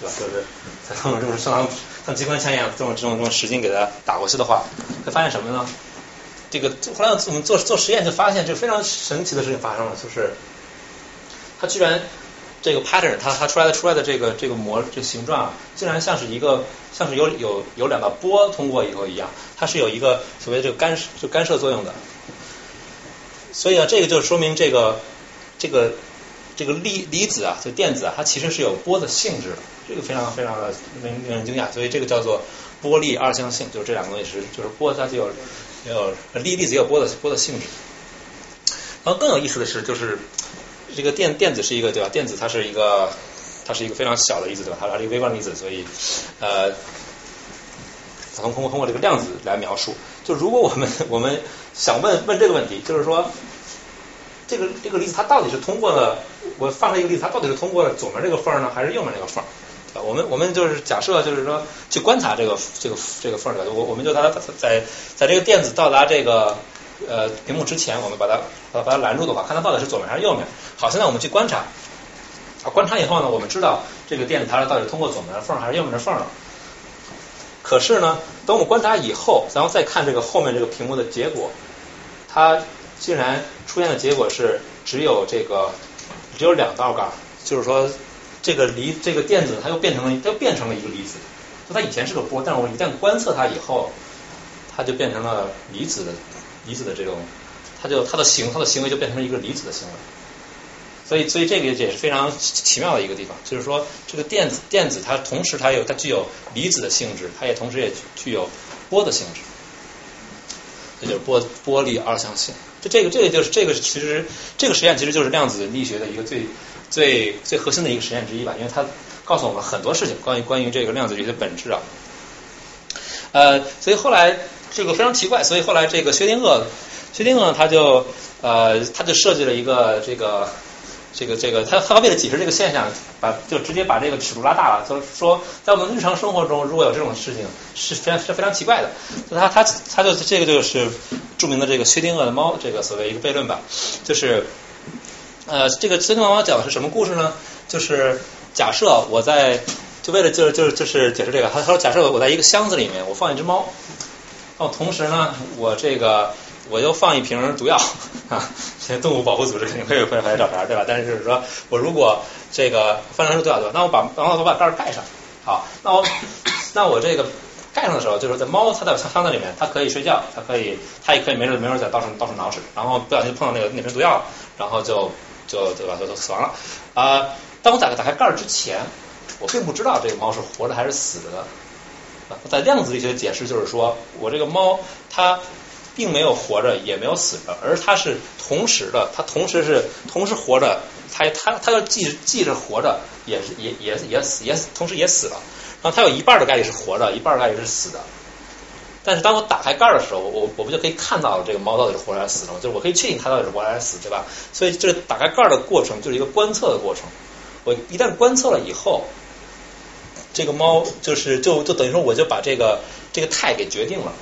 对吧？就是在这种这种像像机关枪一样这种这种这种使劲给它打过去的话，会发现什么呢？这个后来我们做做实验就发现，就非常神奇的事情发生了，就是它居然。这个 pattern 它它出来的出来的这个这个模这形状啊，竟然像是一个像是有有有两道波通过以后一样，它是有一个所谓这个干就干涉作用的。所以啊，这个就说明这个这个这个粒离子啊，就电子啊，它其实是有波的性质的。这个非常非常的令令人惊讶，所以这个叫做波粒二象性，就是这两个东西是就是波它就有有粒粒子有波的波的性质。然后更有意思的是就是。这个电电子是一个对吧？电子它是一个，它是一个非常小的粒子对吧？它是一个微观粒子，所以呃，通过通过这个量子来描述。就如果我们我们想问问这个问题，就是说这个这个粒子它到底是通过了我放了一个例子，它到底是通过了左面这个缝呢，还是右面这个缝？我们我们就是假设就是说去观察这个这个这个缝的，我我们就它在在这个电子到达这个。呃，屏幕之前我们把它把把它拦住的话，看它到底是左面还是右面。好，现在我们去观察，啊，观察以后呢，我们知道这个电子它是到底通过左面的缝还是右面的缝了。可是呢，等我们观察以后，然后再看这个后面这个屏幕的结果，它竟然出现的结果是只有这个只有两道杠，就是说这个离这个电子它又变成了它又变成了一个离子，就它以前是个波，但是我一旦观测它以后，它就变成了离子的。离子的这种，它就它的行它的行为就变成了一个离子的行为，所以所以这个也是非常奇妙的一个地方，就是说这个电子电子它同时它有它具有离子的性质，它也同时也具有波的性质，这就是玻玻璃二象性。这这个这个就是这个其实这个实验其实就是量子力学的一个最最最核心的一个实验之一吧，因为它告诉我们很多事情关于关于这个量子力学的本质啊。呃，所以后来这个非常奇怪，所以后来这个薛定谔，薛定谔他就呃他就设计了一个这个这个这个他他为了解释这个现象，把就直接把这个尺度拉大了，就是说在我们日常生活中如果有这种事情是非常是非常奇怪的，他他他就这个就是著名的这个薛定谔的猫这个所谓一个悖论吧，就是呃这个薛定谔猫讲的是什么故事呢？就是假设我在就为了就是就是就是解释这个，他说假设我在一个箱子里面，我放一只猫，然后同时呢，我这个我就放一瓶毒药啊，现在动物保护组织肯定会会会来找茬，对吧？但是就是说我如果这个放成毒药对吧？那我把然后我把盖儿盖上，好，那我那我这个盖上的时候，就是在猫它在箱子里面，它可以睡觉，它可以它也可以没事没事在到处到处挠屎，然后不小心碰到那个那瓶毒药，然后就就对吧就就死亡了啊。当我打开打开盖儿之前。我并不知道这个猫是活着还是死着的。在量子力学的解释就是说，我这个猫它并没有活着，也没有死着，而它是同时的，它同时是同时活着，它它它要既既是活着，也是也也也死也同时也死了。然后它有一半的概率是活着，一半概率是死的。但是当我打开盖儿的时候，我我不就可以看到这个猫到底是活着还是死了吗？就是我可以确定它到底是活还是死，对吧？所以这个打开盖儿的过程就是一个观测的过程。我一旦观测了以后。这个猫就是就就等于说我就把这个这个态给决定了，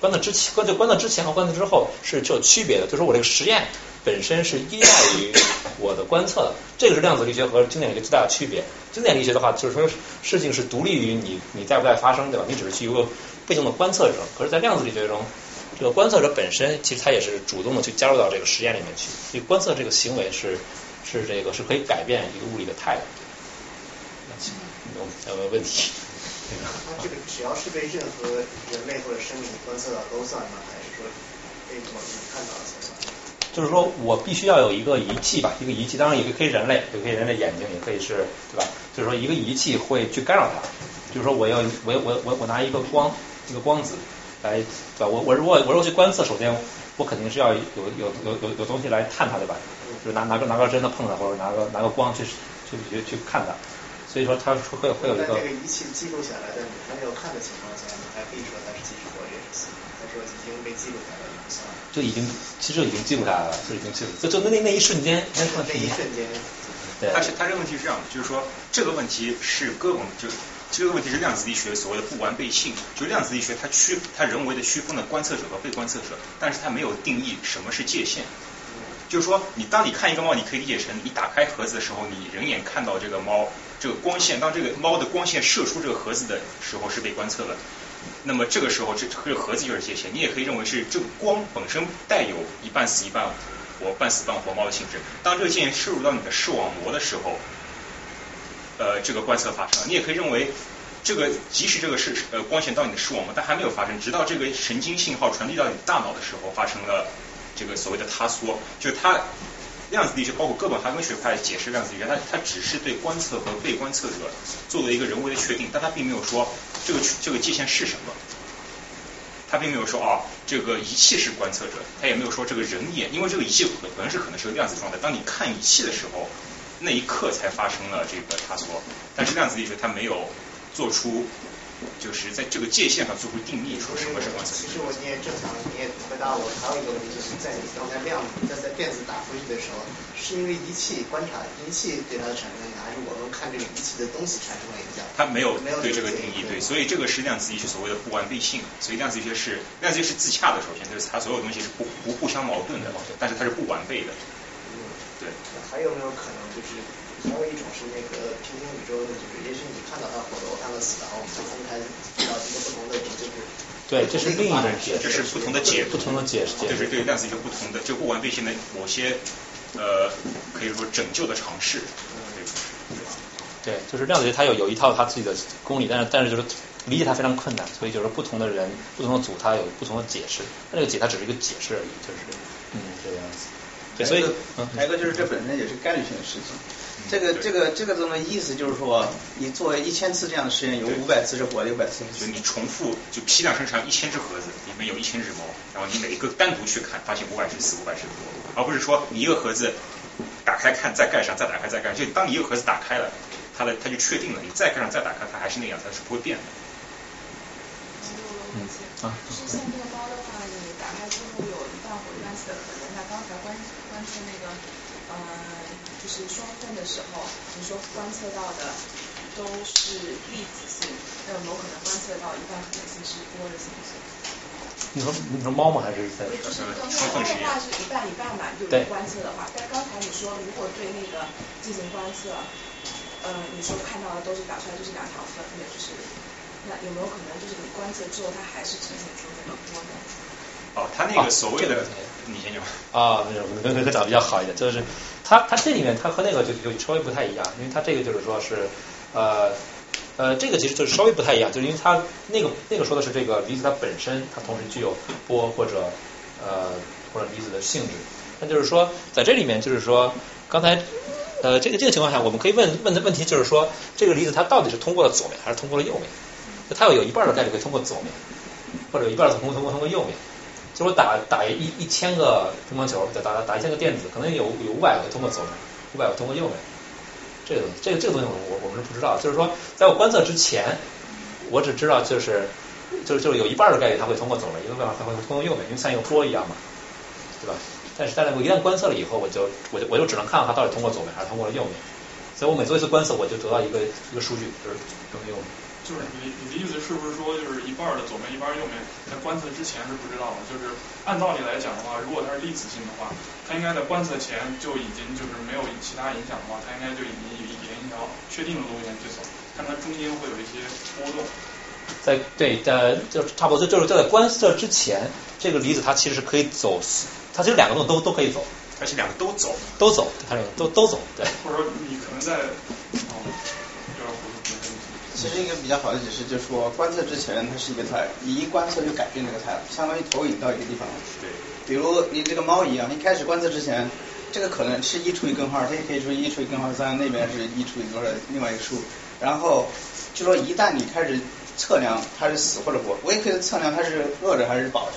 观测之前观测观测之前和观测之后是有区别的，就是我这个实验本身是依赖于我的观测的，这个是量子力学和经典力学最大的区别。经典力学的话就是说事情是独立于你你在不在发生对吧？你只是去一个被动的观测者，可是，在量子力学中，这个观测者本身其实他也是主动的去加入到这个实验里面去，所以观测这个行为是是这个是可以改变一个物理的态的。有没有问题？那这个只要是被任何人类或者生命观测到都算吗？还是说被某人看到才算？就是说我必须要有一个仪器吧，一个仪器，当然也可以人类，也可以人类眼睛，也可以是，对吧？就是说一个仪器会去干扰它。就是说我要我我我我拿一个光一个光子来，对吧？我我如果我如果去观测，首先我肯定是要有有有有有东西来探它，对吧？就是拿拿个拿个针的碰它，或者拿个拿个光去去去去看它。所以说它会会有一个。在这个仪器记录下来，的你还没有看的情况下，你还可以说它是继续活跃着死。他说已经被记录下来了，算了。就已经其实已经记录下来了，就已经记录。就就那那那一瞬间，那一瞬间。对。而且他这个问题是这样的，就是说这个问题是各种就这个问题是量子力学所谓的不完备性。就量子力学它区它人为的区分了观测者和被观测者，但是它没有定义什么是界限。就是说，你当你看一个猫，你可以理解成你打开盒子的时候，你人眼看到这个猫。这个光线，当这个猫的光线射出这个盒子的时候是被观测的，那么这个时候这这个盒子就是界限。你也可以认为是这个光本身带有一半死一半活、半死半活猫的性质。当这个界限摄入到你的视网膜的时候，呃，这个观测发生。你也可以认为，这个即使这个是呃光线到你的视网膜，但还没有发生，直到这个神经信号传递到你大脑的时候，发生了这个所谓的塌缩，就是它。量子力学包括哥本哈根学派解释量子力学，它它只是对观测和被观测者做了一个人为的确定，但它并没有说这个这个界限是什么，它并没有说啊这个仪器是观测者，它也没有说这个人眼，因为这个仪器本身是可能是个量子状态，当你看仪器的时候，那一刻才发生了这个塌缩，但是量子力学它没有做出。就是在这个界限上做出定义，说什么是观测。其实我你也正常，你也回答我。还有一个问题，就是在你刚才量在在电子打出去的时候，是因为仪器观察仪器对它产生影响，还是我们看这个仪器的东西产生了影响？它没有没有对这个定义，对，所以这个是量子力学所谓的不完备性。所以量子力学是量子力学是自洽的，首先就是它所有东西是不不互相矛盾的，但是它是不完备的。嗯，对。还有没有可能就是？还有一种是那个平行宇宙，就是也许你看到他活的，我看到死的，我们就分开到一个不同的，就是对，这是另一种解释，这是不同的解，不同的解释，就是对量子力学不同的，就不完备性的某些呃，可以说拯救的尝试。对，就是量子力学它有有一套它自己的公理，但是但是就是理解它非常困难，所以就是不同的人、不同的组，它有不同的解释。那这个解它只是一个解释而已，就是嗯这个样子。对，所以还有一个就是这本身也是概率性的事情。这个这个这个东西意思就是说，你做一千次这样的实验，有五百次是活的，有百次是死就你重复就批量生产一千只盒子，里面有一千只猫，然后你每一个单独去看，发现五百只死，五百只活，而不是说你一个盒子打开看，再盖上，再打开再盖上，就当你一个盒子打开了，它的它就确定了，你再盖上再打开，它还是那样，它是不会变的。嗯啊，就是像这个包的话，你打开之后有一半火一半死的可能。那刚才关关注那个，呃，就是双分的时候，你说观测到的都是粒子性，那有没有可能观测到一半可能性是波的形式？你说你说猫吗？还是在？对，就是呃刚双缝实验才的话是一半一半嘛，就对是观测的话，但刚才你说如果对那个进行观测，呃，你说看到的都是打出来就是两条分，那就是那有没有可能就是你观测之后它还是呈现出那个波呢？哦，他那个所谓的这个，你先讲。啊，那个跟跟跟长得比较好一点，就是他他这里面他和那个就就稍微不太一样，因为他这个就是说是呃呃这个其实就是稍微不太一样，就是因为它那个那个说的是这个离子它本身它同时具有波或者呃或者离子的性质，那就是说在这里面就是说刚才呃这个这个情况下我们可以问问的问题就是说这个离子它到底是通过了左面还是通过了右面？它有有一半的概率会通过左面，或者有一半通过通过通过右面。就我打打一一千个乒乓球，再打打打一千个电子，可能有有五百个通过左面，五百个通过右面。这个东西，这个这个东西我我我们是不知道。就是说，在我观测之前，我只知道就是就是就是有一半的概率它会通过左面，一个半它会通过右面，因为像一个波一样嘛，对吧？但是但是我一旦观测了以后，我就我就我就只能看到它到底通过左面还是通过了右面。所以我每做一次观测，我就得到一个一个数据，就是通过右面。就是你你的意思是不是说，就是一半儿的左面，一半儿右面，在观测之前是不知道的？就是按道理来讲的话，如果它是粒子性的话，它应该在观测前就已经就是没有其他影响的话，它应该就已经以沿一条确定的路线去走，但它中间会有一些波动。在对呃，就差不多，就就是就在观测之前，这个离子它其实是可以走，它其实两个都都都可以走，而且两个都走，都走，它两个都都走，对。或者说你可能在。其实一个比较好的解释就是说，观测之前它是一个态，你一观测就改变这个态了，相当于投影到一个地方。对，比如你这个猫一样，一开始观测之前，这个可能是一除以根号二，它也可以除以一除以根号三，那边是一除以多少另外一个数。然后就说一旦你开始测量它是死或者活，我也可以测量它是饿着还是饱着。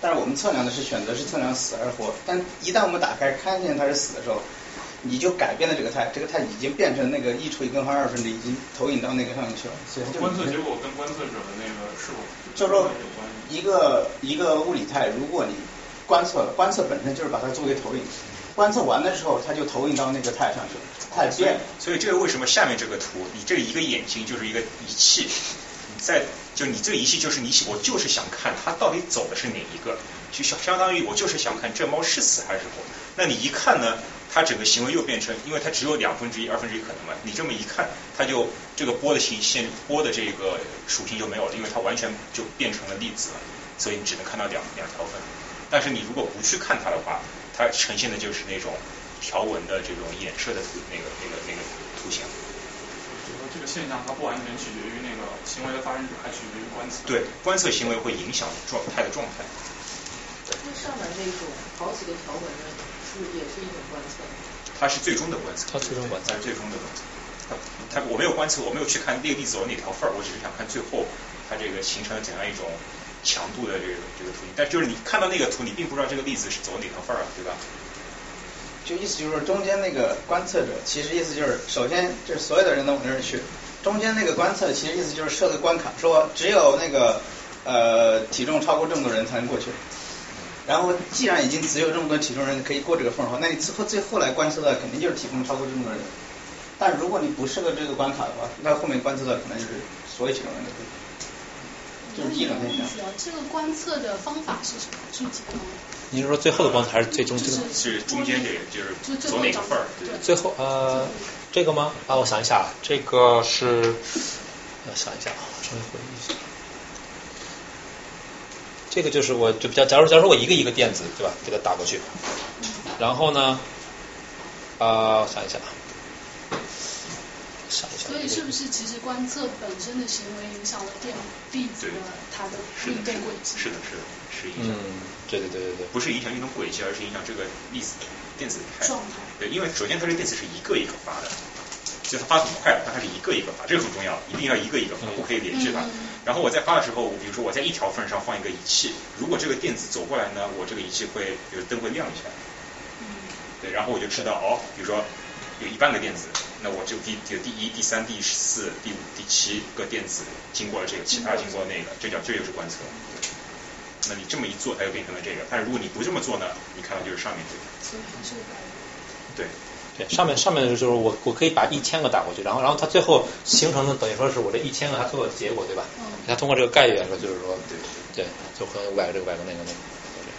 但是我们测量的是选择是测量死还是活，但一旦我们打开看见它是死的时候，你就改变了这个态，这个态已经变成那个一除以根号二分之一，已经投影到那个上面去了，所以它就观测结果跟观测者的那个是否就是说有关？一个一个物理态，如果你观测了，观测本身就是把它作为投影，观测完的时候，它就投影到那个态上去了，态。所以这个为什么下面这个图，你这一个眼睛就是一个仪器，你在就你这个仪器就是你我就是想看它到底走的是哪一个，就相相当于我就是想看这猫是死还是活。那你一看呢，它整个行为又变成，因为它只有两分之一、二分之一可能嘛，你这么一看，它就这个波的形现波的这个属性就没有了，因为它完全就变成了粒子了，所以你只能看到两两条纹。但是你如果不去看它的话，它呈现的就是那种条纹的这种衍射的图那个那个那个图形。这个现象它不完全取决于那个行为的发生者，还取决于观测。对，观测行为会影响状态的状态。那上面那种好几个条纹的，是也是一种观测。它是最终的观测，它最终观测它是最终的观测。它它我没有观测，我没有去看那个粒子有哪条缝儿，我只是想看最后它这个形成了怎样一种强度的这个这个图形。但就是你看到那个图，你并不知道这个粒子是走哪条缝儿啊，对吧？就意思就是，中间那个观测者，其实意思就是，首先就是所有的人都往那儿去，中间那个观测，其实意思就是设个关卡，说只有那个呃体重超过这么多人才能过去。然后既然已经只有这么多体重人可以过这个缝的话，那你最后最后来观测的肯定就是体重超过这么多人。但如果你不设个这个关卡的话，那后面观测的可能就是所有体重人都可以。就是第一种现象。这个观测的方法是什么？具体的吗？你是说最后的观测还是最终这个？是中间这个，就是走哪个缝儿？对最后呃，这个吗？啊，我想一下，啊，这个是，我想一下啊，稍微回忆一下。这个就是我就比较，假如假如说我一个一个电子对吧，给它打过去，然后呢，啊、我想一下，想一下，所以是不是其实观测本身的行为影响了电粒子的它的运动轨迹？是的，是的，是影响。嗯，对对对对对。不是影响运动轨迹，而是影响这个粒子电子态。状态。对，因为首先它这个电子是一个一个发的，就它发很快，但它是一个一个发，这个很重要，一定要一个一个发，不可以连续发。然后我在发的时候，比如说我在一条缝上放一个仪器，如果这个电子走过来呢，我这个仪器会，比如灯会亮一下。对，然后我就知道哦，比如说有一半个电子，那我就第有第一、第三、第四、第五、第七个电子经过了这个，其他经过那个，这叫这就是观测。那你这么一做，它就变成了这个。但是如果你不这么做呢，你看到就是上面这个。所以还是对。对，上面上面就是我我可以把一千个打过去，然后然后它最后形成的等于说是我这一千个它最后的结果，对吧？嗯。它通过这个概率来说，就是说，对对，就和五百个这个五百个那个那个。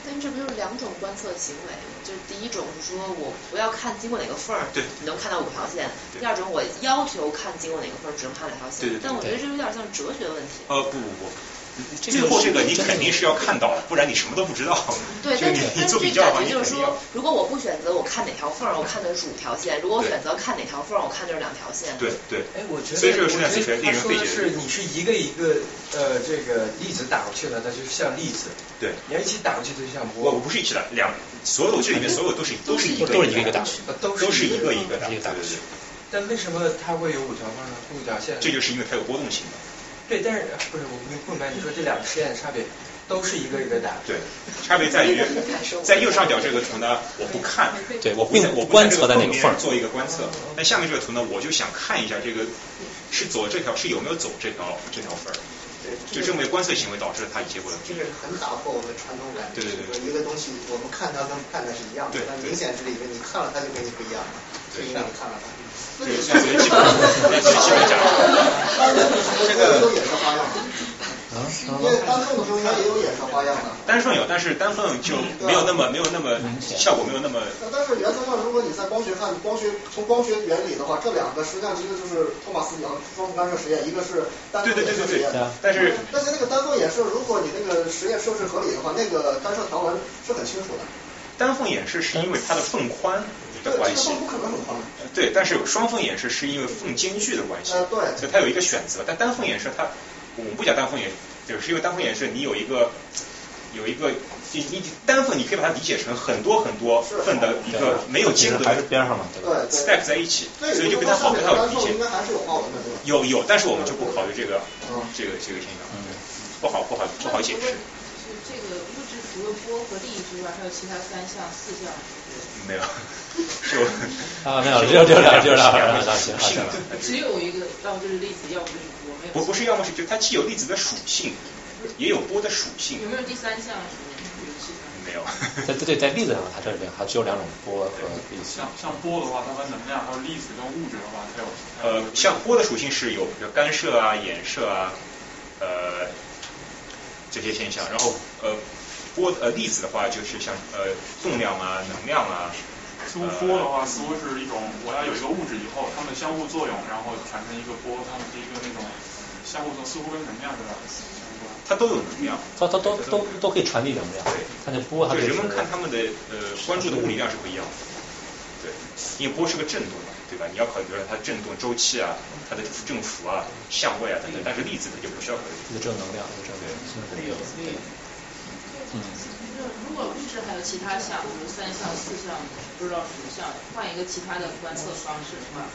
但这不就是两种观测行为？就是第一种是说我不要看经过哪个缝儿，对，你能看到五条线；第二种我要求看经过哪个缝儿，只能看两条线。对对。但我觉得这有点像哲学问题。呃，不不不。最后这个你肯定是要看到的，不然你什么都不知道。对，但是但是这感觉就是说，如果我不选择我看哪条缝儿，我看的是五条线；如果我选择看哪条缝儿，我看就是两条线。对对。哎，我觉得，所以这个生产力学令人费解。是你是一个一个呃这个粒子打过去了，那就是像粒子。对。你要一起打过去，就像波。我我不是一起打，两所有这里面所有都是都是一个都是一个打，都是一个一个打，对对对。但为什么它会有五条缝呢？五条线？这就是因为它有波动性嘛。对，但是不是我没不明白你说这两个实验的差别，都是一个一个打。对，差别在于在右上角这个图呢，我不看，对我并我观测在那个缝做一个观测。那下面这个图呢，我就想看一下这个是走这条是有没有走这条这条缝儿。对，就认为观测行为导致了它结果的。这个是很打破我们传统感觉。对对对。一个东西我们看它跟不看它是一样的，但明显这里面你看了它就跟你不一样了，是因为你看了它。这个算最基本，最基本讲。这个都也是花样。啊，因为单缝的时候应该也有衍射花样的。单缝有，但是单缝就没有那么没有那么效果没有那么。但是原则上，如果你在光学看光学从光学原理的话，这两个实际上其实就是托马斯杨双缝干涉实验，一个是单缝衍射实验。但是但是那个单缝衍射，如果你那个实验设置合理的话，那个干涉条纹是很清楚的。单缝衍射是因为它的缝宽的关系。不可能很宽。对，但是有双缝衍射是因为缝间距的关系。呃，对。所以它有一个选择，但单缝衍射它。我们不讲单缝衍，就是因为单缝衍射，你有一个有一个，你你单缝你可以把它理解成很多很多份的一个没有间隔，还是边上嘛，对吧？stack 在一起，所以就非常好非常好理解。应该还是有花纹的，对吧？有有，但是我们就不考虑这个这个这个现象，不好不好不好解释。是这个物质除了波和力之外，还有其他三项四项？没有，是啊没有，只有只有两，只有俩，行行了。只有一个，要么就是粒子，要么就是波。不不是，要么是就它既有粒子的属性，也有波的属性。有没有第三项？没有。在对在粒子上，它这里边还只有两种波和粒子。像像波的话，它和能量；还有粒子跟物质的话，它有。呃，像波的属性是有，比如干涉啊、衍射啊，呃这些现象。然后呃波呃粒子的话，就是像呃动量啊、能量啊。似乎波的话，似乎是一种我要有一个物质以后，它们相互作用，然后产生一个波，它们是一个那种相互作，似乎跟能量有点相关。它都有能量，它它都都都可以传递能量。对，它的波，它人们看他们的呃关注的物理量是不一样的。对，因为波是个振动嘛，对吧？你要考虑它振动周期啊，它的振幅啊、相位啊等等。但是粒子它就不需要考虑。这个正能量，正能量，有对。嗯。如果物质还有其他项，比如三项、四项，不知道什么项，换一个其他的观测方式的话，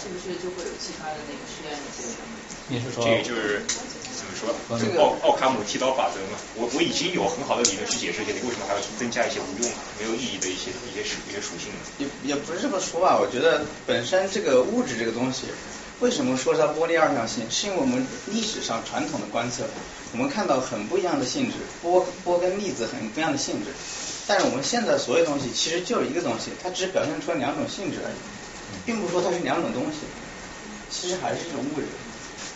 是不是就会有其他的那个实验的结果？你是说这个就是怎么说？这个奥奥卡姆剃刀法则嘛。我我已经有很好的理论去解释这些，为什么还要去增加一些无用、没有意义的一些一些属一些属性呢？也也不是这么说吧，我觉得本身这个物质这个东西。为什么说它波粒二象性？是因为我们历史上传统的观测，我们看到很不一样的性质，波波跟粒子很不一样的性质。但是我们现在所有东西其实就一个东西，它只表现出了两种性质而已，并不说它是两种东西，其实还是一种物质，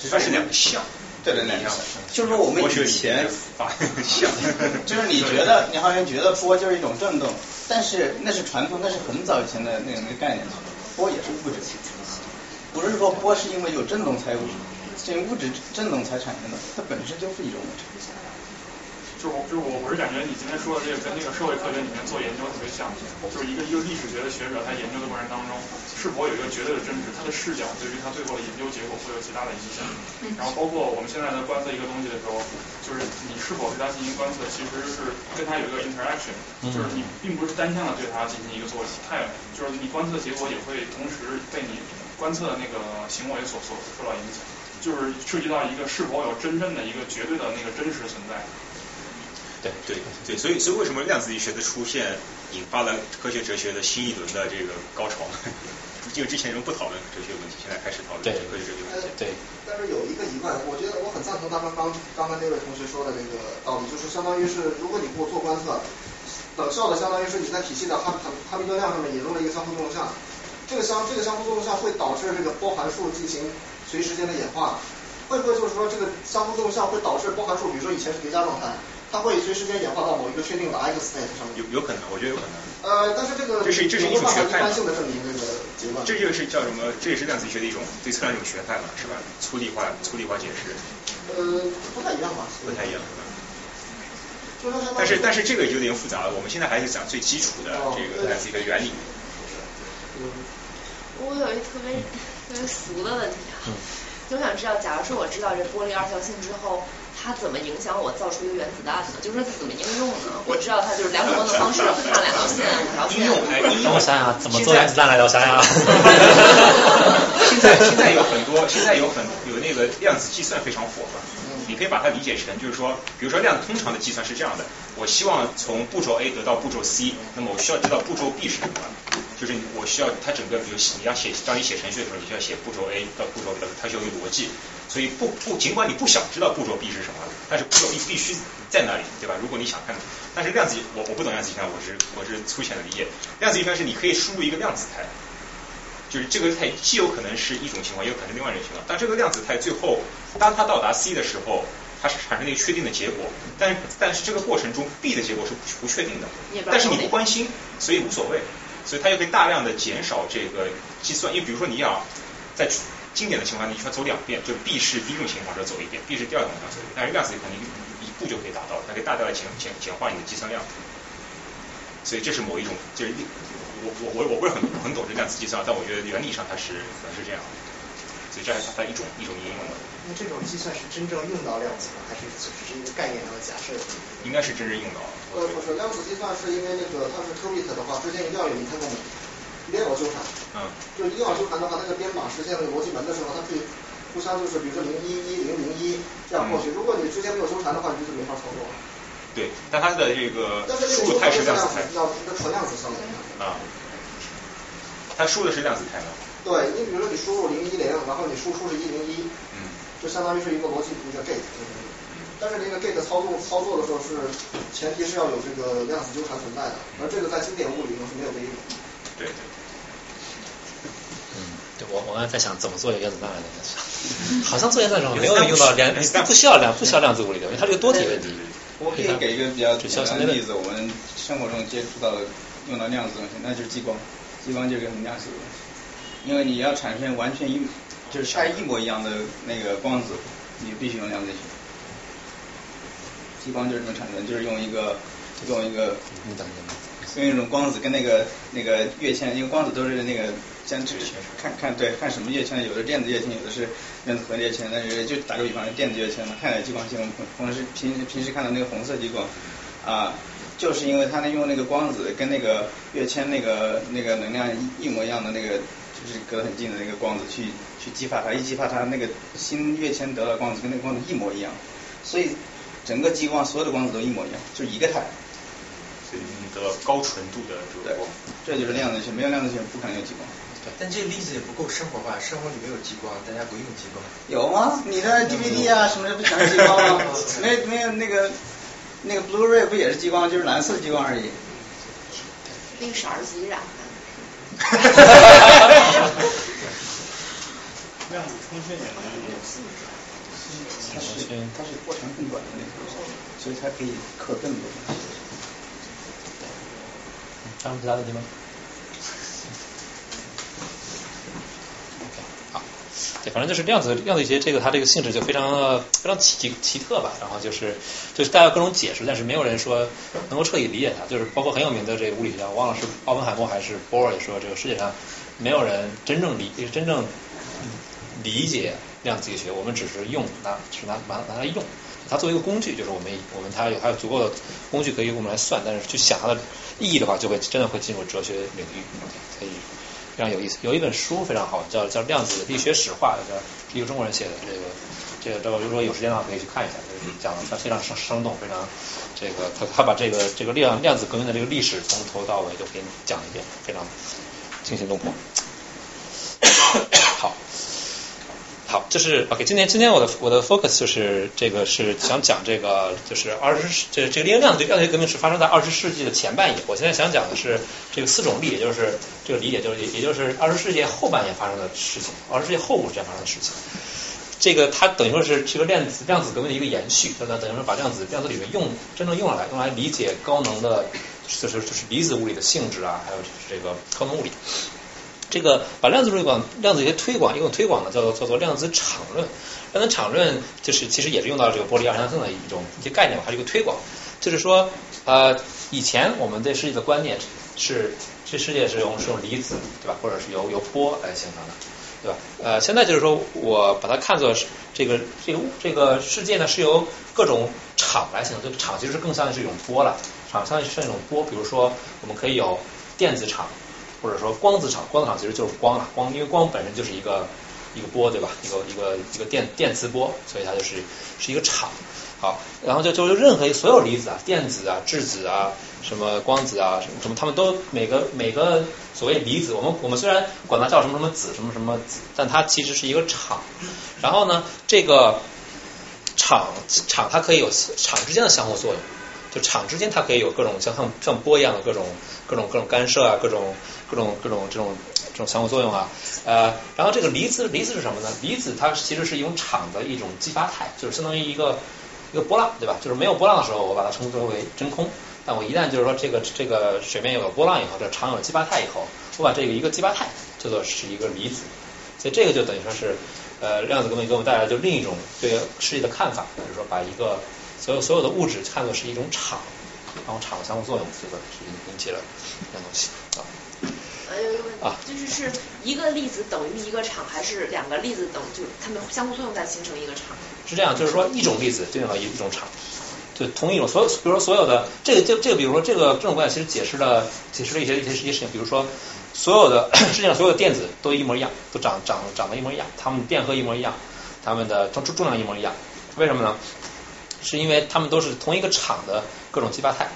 只是两个像。对对，两个像。就是说我们以前 像，就是你觉得你好像觉得波就是一种振动，但是那是传统，那是很早以前的那个那个概念，波也是物质。不是说波是因为有振动才有，是因为物质振动才产生的，它本身就是一种物质。就是我就是我我是感觉你今天说的这个跟那个社会科学里面做研究特别像，就是一个一个历史学的学者他研究的过程当中，是否有一个绝对的真实，他的视角对于他最后的研究结果会有极大的影响。然后包括我们现在在观测一个东西的时候，就是你是否对它进行观测，其实是跟它有一个 interaction，就是你并不是单向的对它进行一个做它也就是你观测结果也会同时被你观测的那个行为所所受到影响。就是涉及到一个是否有真正的一个绝对的那个真实存在。对对对，所以所以为什么量子力学的出现引发了科学哲学的新一轮的这个高潮？因为之前人不讨论哲学问题，现在开始讨论科学哲学问题。对。但是有一个疑问，我觉得我很赞同他们刚刚刚那位同学说的这个道理，就是相当于是如果你不做观测，等效的相当于是你在体系的哈哈哈密顿量上面引入了一个相互作用项，这个相这个相互作用项会导致这个波函数进行。随时间的演化，会不会就是说这个相互作用项会导致波函数，比如说以前是叠加状态，它会随时间演化到某一个确定的 x state 上面？有有可能，我觉得有可能。呃，但是这个这是这是一种学派性的证明这个结论。这就是叫什么？这也是量子学的一种对测量一种学派嘛，是吧？粗粒化粗粒化解释。呃，不太一样吧？不太一样，是吧？但是但是这个有点复杂了，我们现在还是讲最基础的这个量子一个原理。我有一特别。特别俗的问题啊，就想知道，假如说我知道这玻璃二效性之后，它怎么影响我造出一个原子弹呢？就是说它怎么应用呢？我知道它就是两种光的方式，看两条线，五条线。应用哎，应用我想想，怎么做原子弹来着？我想想。现在 现在有很多，现在有很有那个量子计算非常火嘛。你可以把它理解成，就是说，比如说量通常的计算是这样的：我希望从步骤 A 得到步骤 C，那么我需要知道步骤 B 是什么。就是我需要它整个，比如你要写，当你写程序的时候，你需要写步骤 A 到步骤 B，它就有逻辑。所以不不，尽管你不想知道步骤 B 是什么，但是步骤 B 必须在那里，对吧？如果你想看，但是量子我我不懂量子计算，我是我是粗浅的理解。量子计算是你可以输入一个量子态，就是这个态既有可能是一种情况，也有可能是另外一种情况。当这个量子态最后当它到达 C 的时候，它是产生了一个确定的结果，但但是这个过程中 B 的结果是不确定的，但是你不关心，所以无所谓。所以它就可以大量的减少这个计算，因为比如说你要在经典的情况下，你需要走两遍，就 B 是第一种情况下走一遍，B 是第二种情况走一遍，但是量子可能一步就可以达到，它可以大大的减减简化你的计算量。所以这是某一种，就是我我我我不是很很懂这量子计算，但我觉得原理上它是可能是这样。所以这还是它一种一种应用的。那这种计算是真正用到量子吗？还是只是一个概念上的假设？应该是真正用到。呃，不是，量子计算是因为那个它是 qubit 的话，之间一定要有一 entanglement，一定要有纠缠。嗯。就一定要纠缠的话，那个编码实现那个逻辑门的时候，它可以互相就是比如说零一一零零一这样过去。如果你之间没有纠缠的话，你就是没法操作。对，但它的这个输入态是量子态。要一个纯量子上面。啊。它输的是量子态吗？对，你比如说你输入零一零，然后你输出是一零一，嗯，就相当于是一个逻辑图叫 gate。但是那个 gate 操作操作的时候是前提是要有这个量子纠缠存在的，而这个在经典物理中是没有被用的。对对。嗯，对我我刚才在想怎么做一个原子弹来着？好像做原子弹时候没有用到量，不需要量不需要量子物理的，因为它这个多体问题。我可以给一个比较简单的例子，我们生活中接触到的用到量子东西，那就是激光，激光就是很量子的东西。因为你要产生完全一就是拆一模一样的那个光子，你必须用量子学。激光就是这么产生，就是用一个用一个用一种光子跟那个那个跃迁，因为光子都是那个相看看对看什么跃迁，有的电子跃迁，有的是原子核跃迁，但是就打个比方，电子跃迁嘛，氦氖激光性，我们是平时平时看到那个红色激光啊，就是因为它能用那个光子跟那个跃迁那个那个能量一模一样的那个。就是隔得很近的那个光子去去激发它，一激发它，那个新跃迁得到光子跟那个光子一模一样，所以整个激光所有的光子都一模一样，就一个态。所以你得到高纯度的这个光。这就是量子学，没有量子学不可能有激光。但这个例子也不够生活化，生活里没有激光，大家不用激光。有吗？你的 DVD 啊什么的不全是激光吗？没没有那个那个 Blu-ray 不也是激光，就是蓝色激光而已。那个色儿自己染。哈哈哈哈哈！量子通讯也能有四它是它是波长更短的那种，所以它可以刻更多东西。还有其他问题吗？OK，好。对，反正就是量子量子一些这个它这个性质就非常的非常奇奇特吧，然后就是就是大家各种解释，但是没有人说能够彻底理解它，就是包括很有名的这个物理学家，忘了是奥本海默还是波尔也说，这个世界上没有人真正理真正理解量子力学，我们只是用拿是拿拿拿来用，它作为一个工具，就是我们我们它有还有足够的工具可以我们来算，但是去想它的意义的话，就会真的会进入哲学领域，可以。非常有意思，有一本书非常好，叫叫《量子力学史话》，叫一个中国人写的。这个这个，这个如果有时间的话，可以去看一下，就是讲的非常生生动，非常这个他他把这个这个量量子革命的这个历史从头到尾都给你讲一遍，非常惊心动魄。好。好，就是 OK。今天今天我的我的 focus 就是这个是想讲这个就是二十世这这个力量对量子革命是发生在二十世纪的前半叶。我现在想讲的是这个四种力，也就是这个理解就是也就是二十世纪后半叶发生的事情，二十世纪后五十年发生的事情。这个它等于说是这个量子量子革命的一个延续，它等于说把量子量子理论用真正用上来，用来理解高能的，就是就是离子物理的性质啊，还有这个高能物理。这个把量子推广，量子学推广，一种推广呢，叫做叫做量子场论。量子场论就是其实也是用到这个波粒二象性的一种一些概念吧，它是一个推广。就是说，呃，以前我们对世界的观念是，这世界是用是用离子，对吧？或者是由由波来形成的，对吧？呃，现在就是说我把它看作是这个这个这个世界呢是由各种场来形成，这个场其实更像是一种波了，场相当于是一种波。比如说，我们可以有电子场。或者说光子场，光子场其实就是光啊，光因为光本身就是一个一个波，对吧？一个一个一个电电磁波，所以它就是是一个场。好，然后就就任何所有离子啊，电子啊，质子啊，什么光子啊，什么，他们都每个每个所谓离子，我们我们虽然管它叫什么什么子，什么什么子，但它其实是一个场。然后呢，这个场场它可以有场之间的相互作用。就场之间，它可以有各种像像像波一样的各种各种各种干涉啊，各种各种各种这种这种相互作用啊，呃，然后这个离子离子是什么呢？离子它其实是一种场的一种激发态，就是相当于一个一个波浪，对吧？就是没有波浪的时候，我把它称之为真空。但我一旦就是说这个这个水面有了波浪以后，这场有了激发态以后，我把这个一个激发态叫做是一个离子。所以这个就等于说是呃量子革命给我们带来就另一种对世界的看法，就是说把一个所有所有的物质看作是一种场，然后场的相互作用，这个是引起了这样东西啊。还有一个问题，就是是一个粒子等于一个场，还是两个粒子等就它们相互作用再形成一个场？是这样，就是说一种粒子对应到一一种场，就同一种所有，比如说所有的这个这这个，比如说这个这种观点，其实解释了解释了一些一些一些事情，比如说所有的 世界上所有的电子都一模一样，都长长长得一模一样，它们电荷一模一样，它们的重重量一模一样，为什么呢？是因为它们都是同一个场的各种激发态，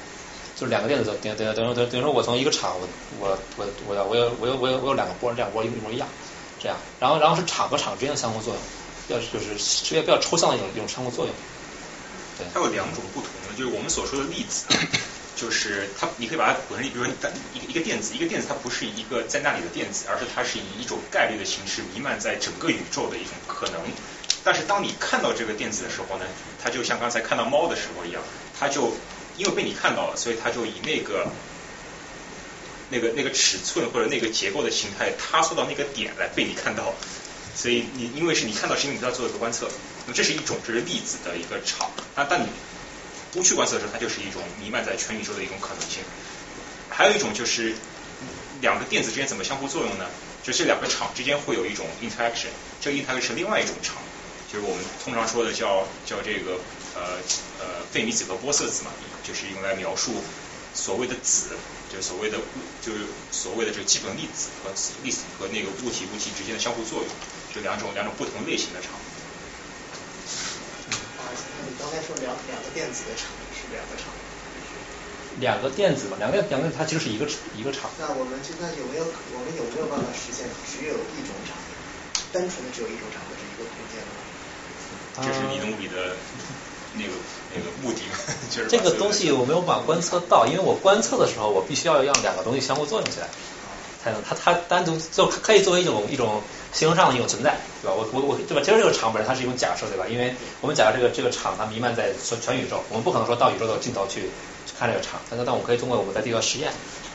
就是两个电子等等等等等于说我从一个场我我我我我有我有我有我有两个波，两个波一模一样，这样，然后然后是场和场之间的相互作用，要就是是一个比较抽象的一种一种相互作用。对，它有两种不同的，就是我们所说的粒子，就是它你可以把它混成，比如说一个一个电子，一个电子它不是一个在那里的电子，而是它是以一种概率的形式弥漫在整个宇宙的一种可能。但是当你看到这个电子的时候呢，它就像刚才看到猫的时候一样，它就因为被你看到了，所以它就以那个那个那个尺寸或者那个结构的形态塌缩到那个点来被你看到。所以你因为是你看到，是因为你要做一个观测，那这是一种这是粒子的一个场。那但你不去观测的时候，它就是一种弥漫在全宇宙的一种可能性。还有一种就是两个电子之间怎么相互作用呢？就这两个场之间会有一种 interaction，这个 interaction 是另外一种场。就是我们通常说的叫叫这个呃呃费米子和玻色子嘛，就是用来描述所谓的子，就所谓的就是所谓的这个基本粒子和粒子和那个物体物体之间的相互作用，就两种两种不同类型的场。不好意思，那你刚才说两两个电子的场是两个场？两个电子嘛，两个两个它其实是一个一个场。那我们现在有没有我们有没有办法实现只有一种场，单纯的只有一种场？这是理论物理的那个那个目的，就是这个东西我没有办法观测到，因为我观测的时候，我必须要让两个东西相互作用起来，才能它它单独就可以作为一种一种形式上的一种存在，对吧？我我我对吧？其实这个场本身它是一种假设，对吧？因为我们假设这个这个场它弥漫在全全宇宙，我们不可能说到宇宙的尽头去看这个场，但是但我们可以通过我们在地球实验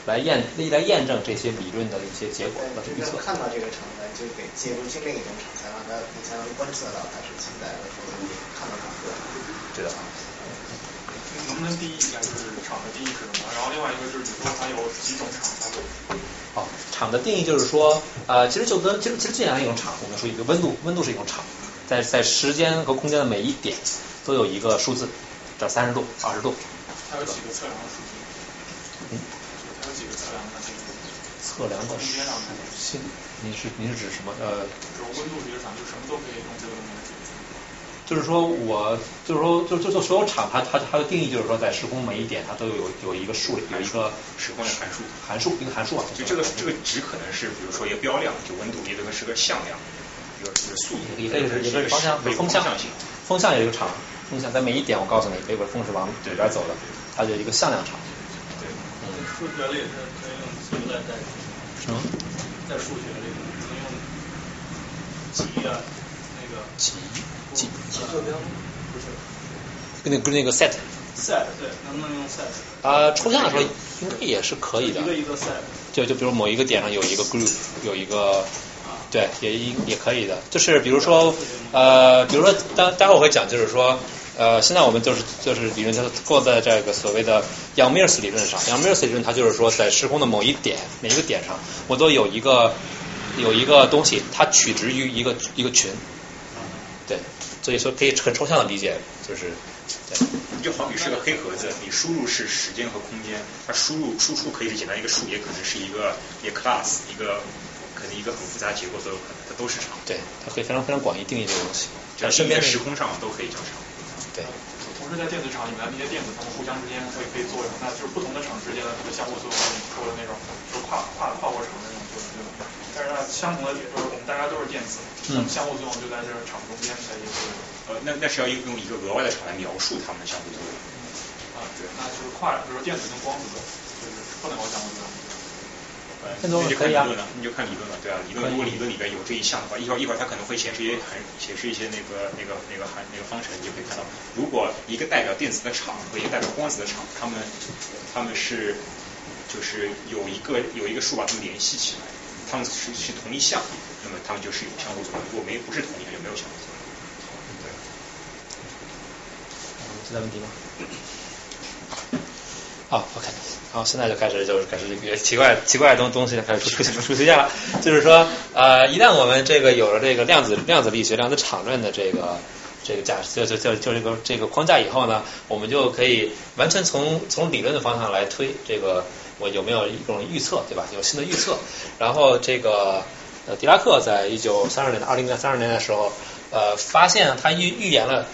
来验来验证这些理论的一些结果和预测。看到这个场呢，就得借助另一种场，才让它你才能观测到它是存在的，否则你看到它不对的。能不能定义一下，就是场的定义是什么？然后另外一个就是你说它有几种场才会？好，场的定义就是说，呃，其实就跟其实其实这样一种场，我们说一个温度，温度是一种场，在在时间和空间的每一点都有一个数字，这三十度、二十度。它有几个测量的数据？嗯。它有几个测量的这个？测量的空间上看性，您是您是指什么？呃。就是温度这个场，就什么都可以用这个东西来解决。就是说我就是说就就就所有场，它它它的定义就是说，在时空每一点它都有有一个数，有一个时空的函数，函数一个函数啊。就这个这个值可能是比如说一个标量，就温度，也可能是个向量，一个一个速度，也可以是一个方向，风向性，风向有一个场，风向在每一点我告诉你，这个风是往里边走的，它就一个向量场。对，嗯，数学里是可以用几来代替。什么？在数学里能用几啊？那个几几几坐标？不是。跟那跟那个 set。set 对，能不能用 set？啊，抽象的时候应该也是可以的。一个一个 set。就就比如某一个点上有一个 group，有一个，对，也也也可以的。就是比如说，呃，比如说，待待会儿我会讲，就是说，呃，现在我们就是就是理论就是坐在这个所谓的 Young-Mills 理论上。Young-Mills 理论它就是说，在时空的某一点，每一个点上，我都有一个有一个东西，它取值于一个一个群。对，所以说可以很抽象的理解，就是。对，就好比是个黑盒子，你输入是时间和空间，它输入输出可以是简单一个数，也可能是一个一个 class，一个可能一个很复杂结构都有可能，它都是场。对，它可以非常非常广义定义这个东西，在身边时空上都可以叫场。对。同时在电子厂里面，那些电子它们互相之间会可以作用，那就是不同的厂之间的相互作用，你说的那种就是跨跨跨过厂的那种作用，对吧？但是呢，相同的就是我们大家都是电子，嗯，相互作用就在这个场中间的一个作用。呃，那那是要用一个额外的场来描述它们的相互作用。啊，对，那就是跨，比如说电子跟光子，就是不能够相互作用。呃，那就看理论了，那就看理论了，对啊，理论如果理论里边有这一项的话，一会儿一会儿它可能会显示一些函，显示一些那个那个那个函那个方程，你就可以看到，如果一个代表电子的场和一个代表光子的场，它们它们是就是有一个有一个数把它们联系起来，它们是是同一项，那么它们就是有相互作用；如果没不是同一项，就没有相互作用。对。有其他问题吗？好，OK，好，现在就开始就是开始奇怪奇怪的东东西开始出出出现了，就是说呃，一旦我们这个有了这个量子量子力学、量子场论的这个这个架就就就就这个这个框架以后呢，我们就可以完全从从理论的方向来推这个我有没有一种预测，对吧？有新的预测，然后这个呃狄拉克在一九三二年代、二零年三二年的时候，呃，发现他预预言了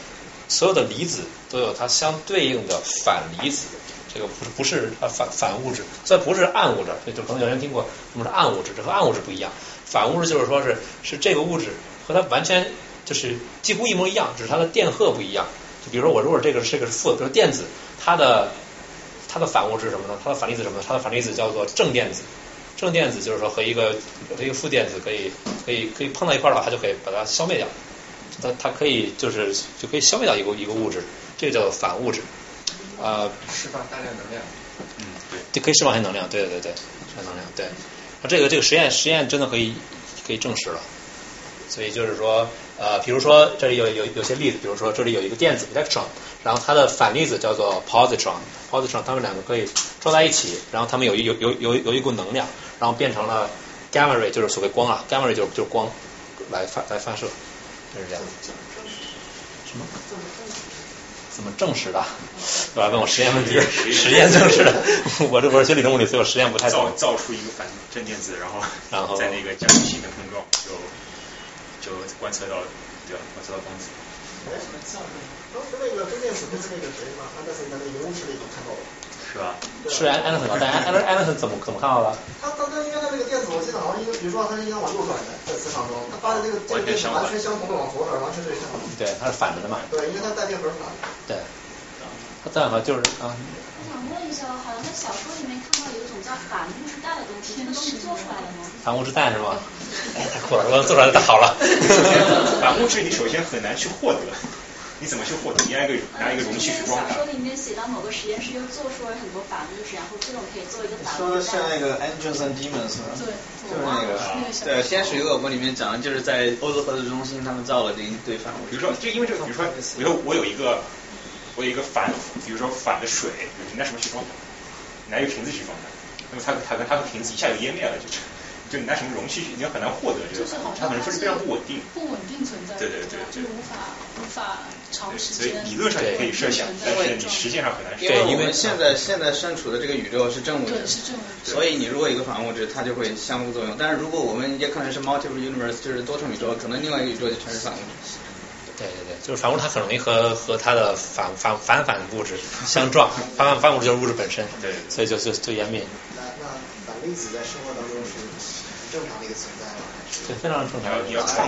所有的离子都有它相对应的反离子。这个不是不是呃反反物质，这不是暗物质，这就可能有人听过什么是暗物质，这和暗物质不一样。反物质就是说是是这个物质和它完全就是几乎一模一样，只是它的电荷不一样。就比如说我如果这个这个是负的，比如电子，它的它的反物质什么呢？它的反粒子什么呢？它的反粒子叫做正电子。正电子就是说和一个和一个负电子可以可以可以碰到一块儿的话，它就可以把它消灭掉。它它可以就是就可以消灭掉一个一个物质，这个叫做反物质。呃，释放大量能量，嗯，对，就可以释放一些能量，对对对对，释放能量，对。那这个这个实验实验真的可以可以证实了，所以就是说，呃，比如说这里有有有些例子，比如说这里有一个电子 electron，然后它的反粒子叫做 positron，positron，它们两个可以撞在一起，然后它们有一有有有有一股能量，然后变成了 gamma ray，就是所谓光啊，gamma ray 就是就是光来发来发射，就是这样。什么？怎么证实的？对吧？问我实验问题，实验证实的。我这不是学理论物理，所以我实验不太造造出一个反正电子，然后然后在那个加速器的碰撞，就就观测到对吧？观测到光子。哎，当时那个正电子不是那个谁吗？安德森在那个研究室里都看到了。是吧？是安安德森，但安安安德森怎么怎么看到的？他他他应该他那个电子，我记得好像应该，比如说他是应该往右转的，在磁场中，他发的这个这个电子完全相同的往左转，完全对相同。对，它是反着的嘛。对，因为它带电荷是反的。对。它正好就是啊。我想问一下，好像在小说里面看到有一种叫反物质带的东西，这个东西做出来了吗？反物质带是吗？哎 太酷了，我做出来太好了。反物质你首先很难去获得。你怎么去获得？你拿一个拿一个容器去装它小说。里面写到某个实验室又做出了很多法物质，然后这种可以做一个反说的物质是那个 Angels and Demons 吗？对就是那个对《天使与恶魔》里面讲的，就是在欧洲核子中心他们造了这一堆反物质。比如说，就因为这个，比如说，比如说我有一个我有一个反，比如说反的水，你拿什么去装它？拿一个瓶子去装它，那么它它跟它和瓶子一下就湮灭了，就就你拿什么容器去，你要很难获得这个就是它可能说是非常不稳定。不稳定存在的，对对对对就无法无法长时所以间。理论上也可以设想，但是你实际上很难实现。因为我们现在现在身处的这个宇宙是正物质对，是正物质所以你如果一个反物质，它就会相互作用。但是如果我们也可能是 multiple universe，就是多重宇宙，可能另外一个宇宙就全是反物质。对对对，就是反物质它很容易和和它的反反反反物质相撞，反反反物质就是物质本身，对，所以就就就湮灭，粒子在生活当中是很正常的一个存在吗？还是对，非常正常。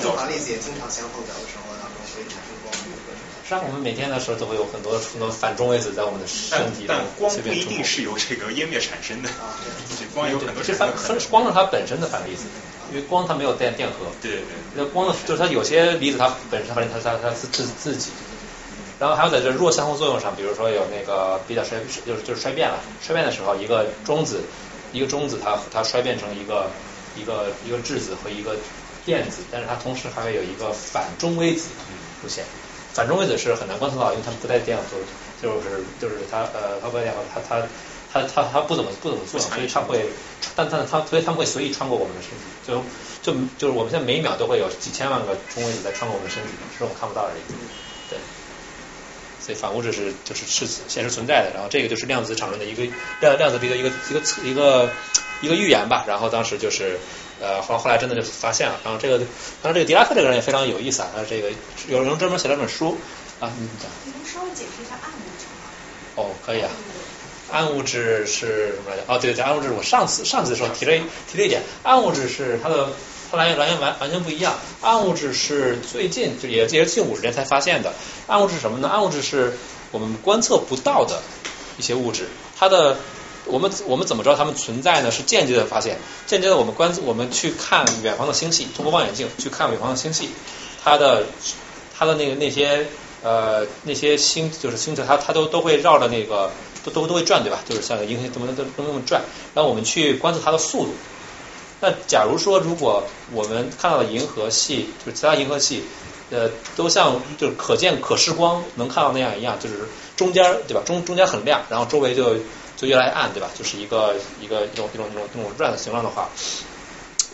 正常粒子也经常相碰在我们生活当中，所以产生光和各种。实际上我们每天的时候都会有很多很多反中微子在我们的身体里但光不一定是由这个湮灭产生的，这 光有很多是反分光是它本身的反粒子，因为光它没有电电荷。对对对。那光就是它有些离子它本身反正它它它自自自己。然后还有在这弱相互作用上，比如说有那个比较衰，就是就是衰变了。衰变的时候，一个中子，一个中子它它衰变成一个一个一个质子和一个电子，但是它同时还会有一个反中微子出现。反中微子是很难观测到，因为它们不带电荷，就是就是它呃它不带电荷，它它它它它不怎么不怎么作用，所以它会，但但它所以它们会随意穿过我们的身体，就就就是我们现在每一秒都会有几千万个中微子在穿过我们的身体，只是我们看不到而已。对，所以反物质是就是是现实存在的，然后这个就是量子场论的一个量量子的一个一个一个一个一个预言吧，然后当时就是呃后后来真的就发现了，然后这个当然这个狄拉克这个人也非常有意思啊，他这个有人专门写了本书啊，你讲。你能稍微解释一下暗物质吗？哦，可以啊。暗物质是什么来着？哦，对对对，暗物质我上次上次的时候提了一提了一点，暗物质是它的它来源来源完完全不一样。暗物质是最近就也也是近五十年才发现的。暗物质是什么呢？暗物质是我们观测不到的一些物质，它的我们我们怎么知道它们存在呢？是间接的发现，间接的我们观我们去看远方的星系，通过望远镜去看远方的星系，它的它的那个那些呃那些星就是星球，它它都都会绕着那个都都都会转对吧？就是像银河怎么怎么这么转，然后我们去观测它的速度。那假如说如果我们看到的银河系，就是其他银河系，呃，都像就是可见可视光能看到那样一样，就是中间对吧？中中间很亮，然后周围就就越来越暗对吧？就是一个一个一种一种一种那种转的形状的话，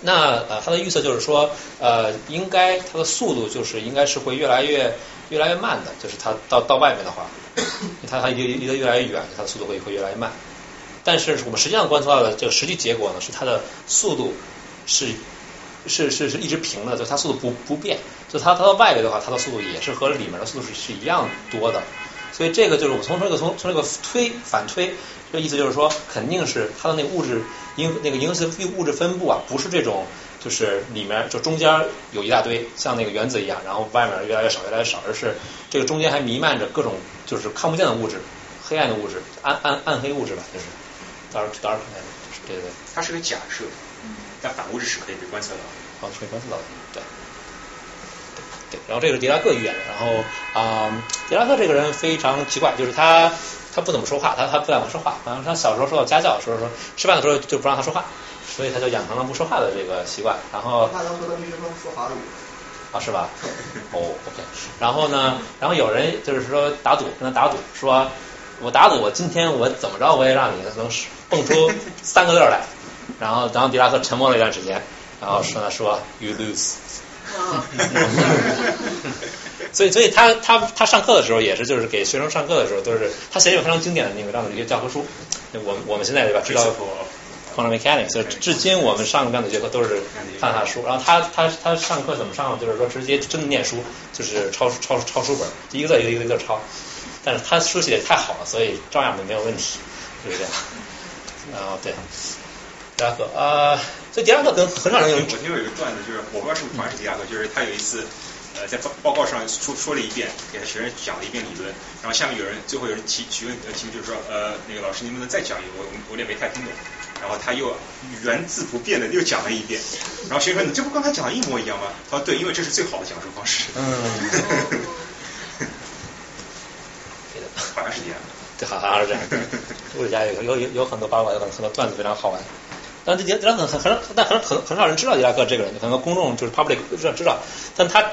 那呃，它的预测就是说，呃，应该它的速度就是应该是会越来越越来越慢的，就是它到到外面的话，它它离离得越来越远，它的速度会会越来越慢。但是我们实际上观测到的这个实际结果呢，是它的速度是是是是一直平的，就它速度不不变。就它它到外围的话，它的速度也是和里面的速度是是一样多的。所以这个就是我从这个从从这个推反推，这意思就是说，肯定是它的那个物质因那个银河系物质分布啊，不是这种就是里面就中间有一大堆像那个原子一样，然后外面越来越少越来越少，而是这个中间还弥漫着各种就是看不见的物质、黑暗的物质、暗暗暗黑物质吧，就是。Dark dark matter，对对，它是个假设，但反物质是可以被观测到的，好，可以观测到的，对。对，然后这个是狄拉克预言的，然后啊、嗯，狄拉克这个人非常奇怪，就是他他不怎么说话，他他不怎么说话，好像他小时候受到家教，说说吃饭的时候就不让他说话，所以他就养成了不说话的这个习惯，然后那当时他必须说说法语。啊，是吧？哦，OK。然后呢，然后有人就是说打赌，跟他打赌，说我打赌我今天我怎么着我也让你能蹦出 三个字来。然后，然后狄拉克沉默了一段时间，然后说他说 You lose。所以，所以他他他上课的时候也是，就是给学生上课的时候都是他写一本非常经典的那个这样的一个教科书。我们我们现在对吧知道 quantum mechanics，所以至今我们上量子学科都是看他的书。然后他他他上课怎么上呢？就是说直接真的念书，就是抄抄抄书本，一个字一个一个字抄。但是他书写的太好了，所以照样没有问题，就是这样。然后对，狄拉克啊，所以狄拉克跟很少人有。我听过有一个段子，就是我不知道是不是同样是狄拉克，就是他有一次呃在报报告上说说了一遍，给他学生讲了一遍理论，然后下面有人最后有人提提问题目就是说呃那个老师您能不能再讲一遍？我我我有点没太听懂。然后他又原字不变的又讲了一遍，然后学生说你这不刚才讲的一模一样吗？他说对，因为这是最好的讲述方式。嗯。好像是这样。物理 家有有有有很多八卦，有很很多段子非常好玩。但这也很很很但很很很少人知道伊拉克这个人，很多公众就是 public 知道知道，但他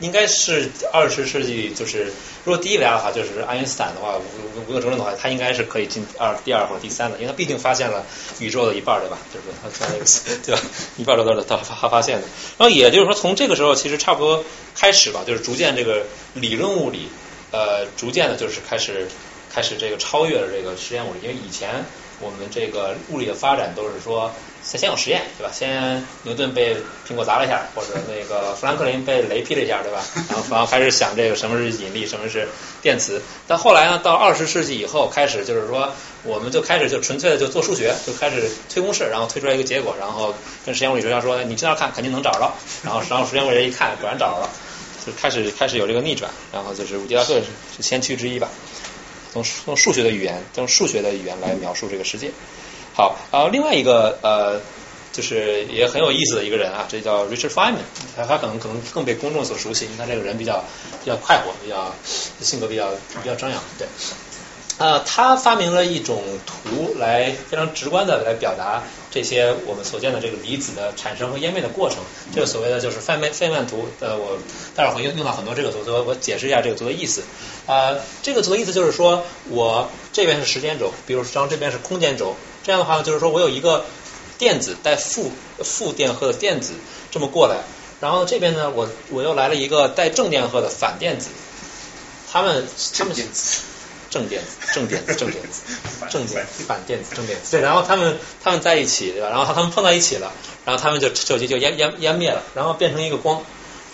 应该是二十世纪就是如果第一位的话，就是爱因斯坦的话，无无可争论的话，他应该是可以进二第二或者第三的，因为他毕竟发现了宇宙的一半，对吧？就是他他那个对吧？一半都是他他发现的。然后也就是说，从这个时候其实差不多开始吧，就是逐渐这个理论物理呃逐渐的就是开始开始这个超越了这个实验物理，因为以前。我们这个物理的发展都是说，先先有实验，对吧？先牛顿被苹果砸了一下，或者那个富兰克林被雷劈了一下，对吧？然后然后开始想这个什么是引力，什么是电磁。但后来呢，到二十世纪以后，开始就是说，我们就开始就纯粹的就做数学，就开始推公式，然后推出来一个结果，然后跟实验物理学家说，你去那看，肯定能找着。然后然后实验物理学一看，果然找着了，就开始开始有这个逆转。然后就是狄拉克是先驱之一吧。从从数学的语言，用数学的语言来描述这个世界。好，然后另外一个呃，就是也很有意思的一个人啊，这叫 Richard Feynman，他他可能可能更被公众所熟悉，因为他这个人比较比较快活，比较性格比较比较张扬，对。呃，他发明了一种图来非常直观的来表达这些我们所见的这个离子的产生和湮灭的过程，这个所谓的就是费曼费曼图。呃，我待会儿会用用到很多这个图，我我解释一下这个图的意思。啊，这个图的意思就是说我这边是时间轴，比如像这边是空间轴，这样的话呢，就是说我有一个电子带负负电荷的电子这么过来，然后这边呢，我我又来了一个带正电荷的反电子，他们正电子。正电子，正电子，正电子，正电 子，反电子，正电子。对，然后他们他们在一起，对吧？然后他他们碰到一起了，然后他们就就就湮湮湮灭了，然后变成一个光，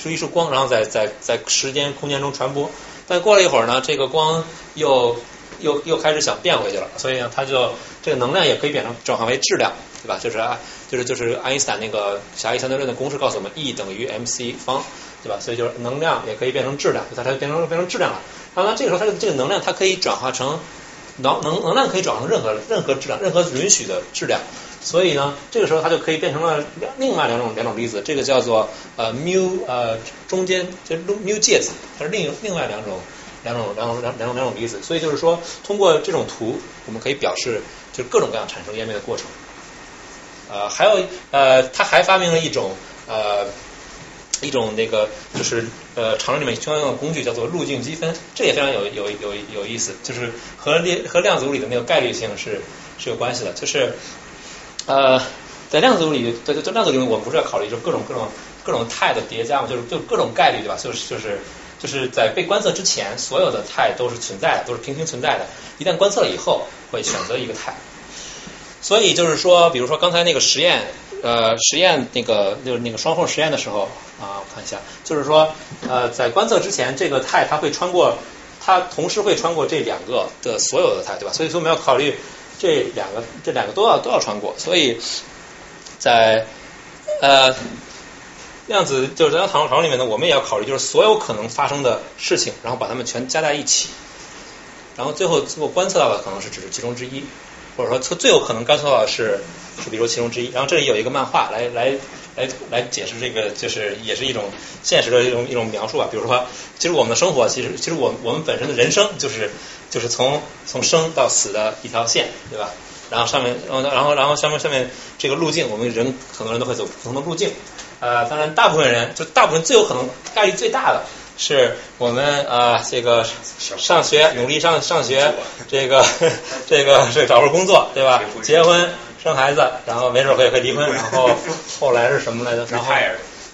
是一束光，然后在在在时间空间中传播。但过了一会儿呢，这个光又又又开始想变回去了，所以呢，它就这个能量也可以变成转化为质量，对吧？就是啊，就是就是爱因斯坦那个狭义相对论的公式告诉我们，E 等于 mc 方，对吧？所以就是能量也可以变成质量，它它变成变成质量了。当然，这个时候它的这个能量它可以转化成能能能量可以转化成任何任何质量，任何允许的质量。所以呢，这个时候它就可以变成了另外两种两种粒子，这个叫做呃缪呃中间就缪介子，它是另另外两种两种两种两两种两种粒子。所以就是说，通过这种图，我们可以表示就是各种各样产生湮灭的过程。呃，还有呃，他还发明了一种呃。一种那个就是呃，常识里面经常用的工具叫做路径积分，这也非常有有有有意思，就是和量和量子物理的那个概率性是是有关系的。就是呃，在量子物理在在量子物理，我们不是要考虑就各种各种各种态的叠加嘛，就是就各种概率对吧？就是就是就是在被观测之前，所有的态都是存在的，都是平行存在的。一旦观测了以后，会选择一个态。所以就是说，比如说刚才那个实验。呃，实验那个就是那个双缝实验的时候啊，我看一下，就是说呃，在观测之前，这个态它会穿过，它同时会穿过这两个的所有的态，对吧？所以说我们要考虑这两个，这两个都要都要穿过。所以在呃量子就是在唐场里面呢，我们也要考虑就是所有可能发生的事情，然后把它们全加在一起，然后最后最后观测到的可能是只是其中之一。或者说最最有可能观测到的是，是比如其中之一。然后这里有一个漫画来来来来解释这个，就是也是一种现实的一种一种描述啊。比如说，其实我们的生活，其实其实我我们本身的人生就是就是从从生到死的一条线，对吧？然后上面然后然后然后上面上面这个路径，我们人很多人都会走不同的路径。呃，当然大部分人就大部分最有可能概率最大的。是我们啊，这个上学努力上上学，这个 这个是找份工作，对吧？结婚生孩子，然后没准会会离婚，然后 后来是什么来着？然后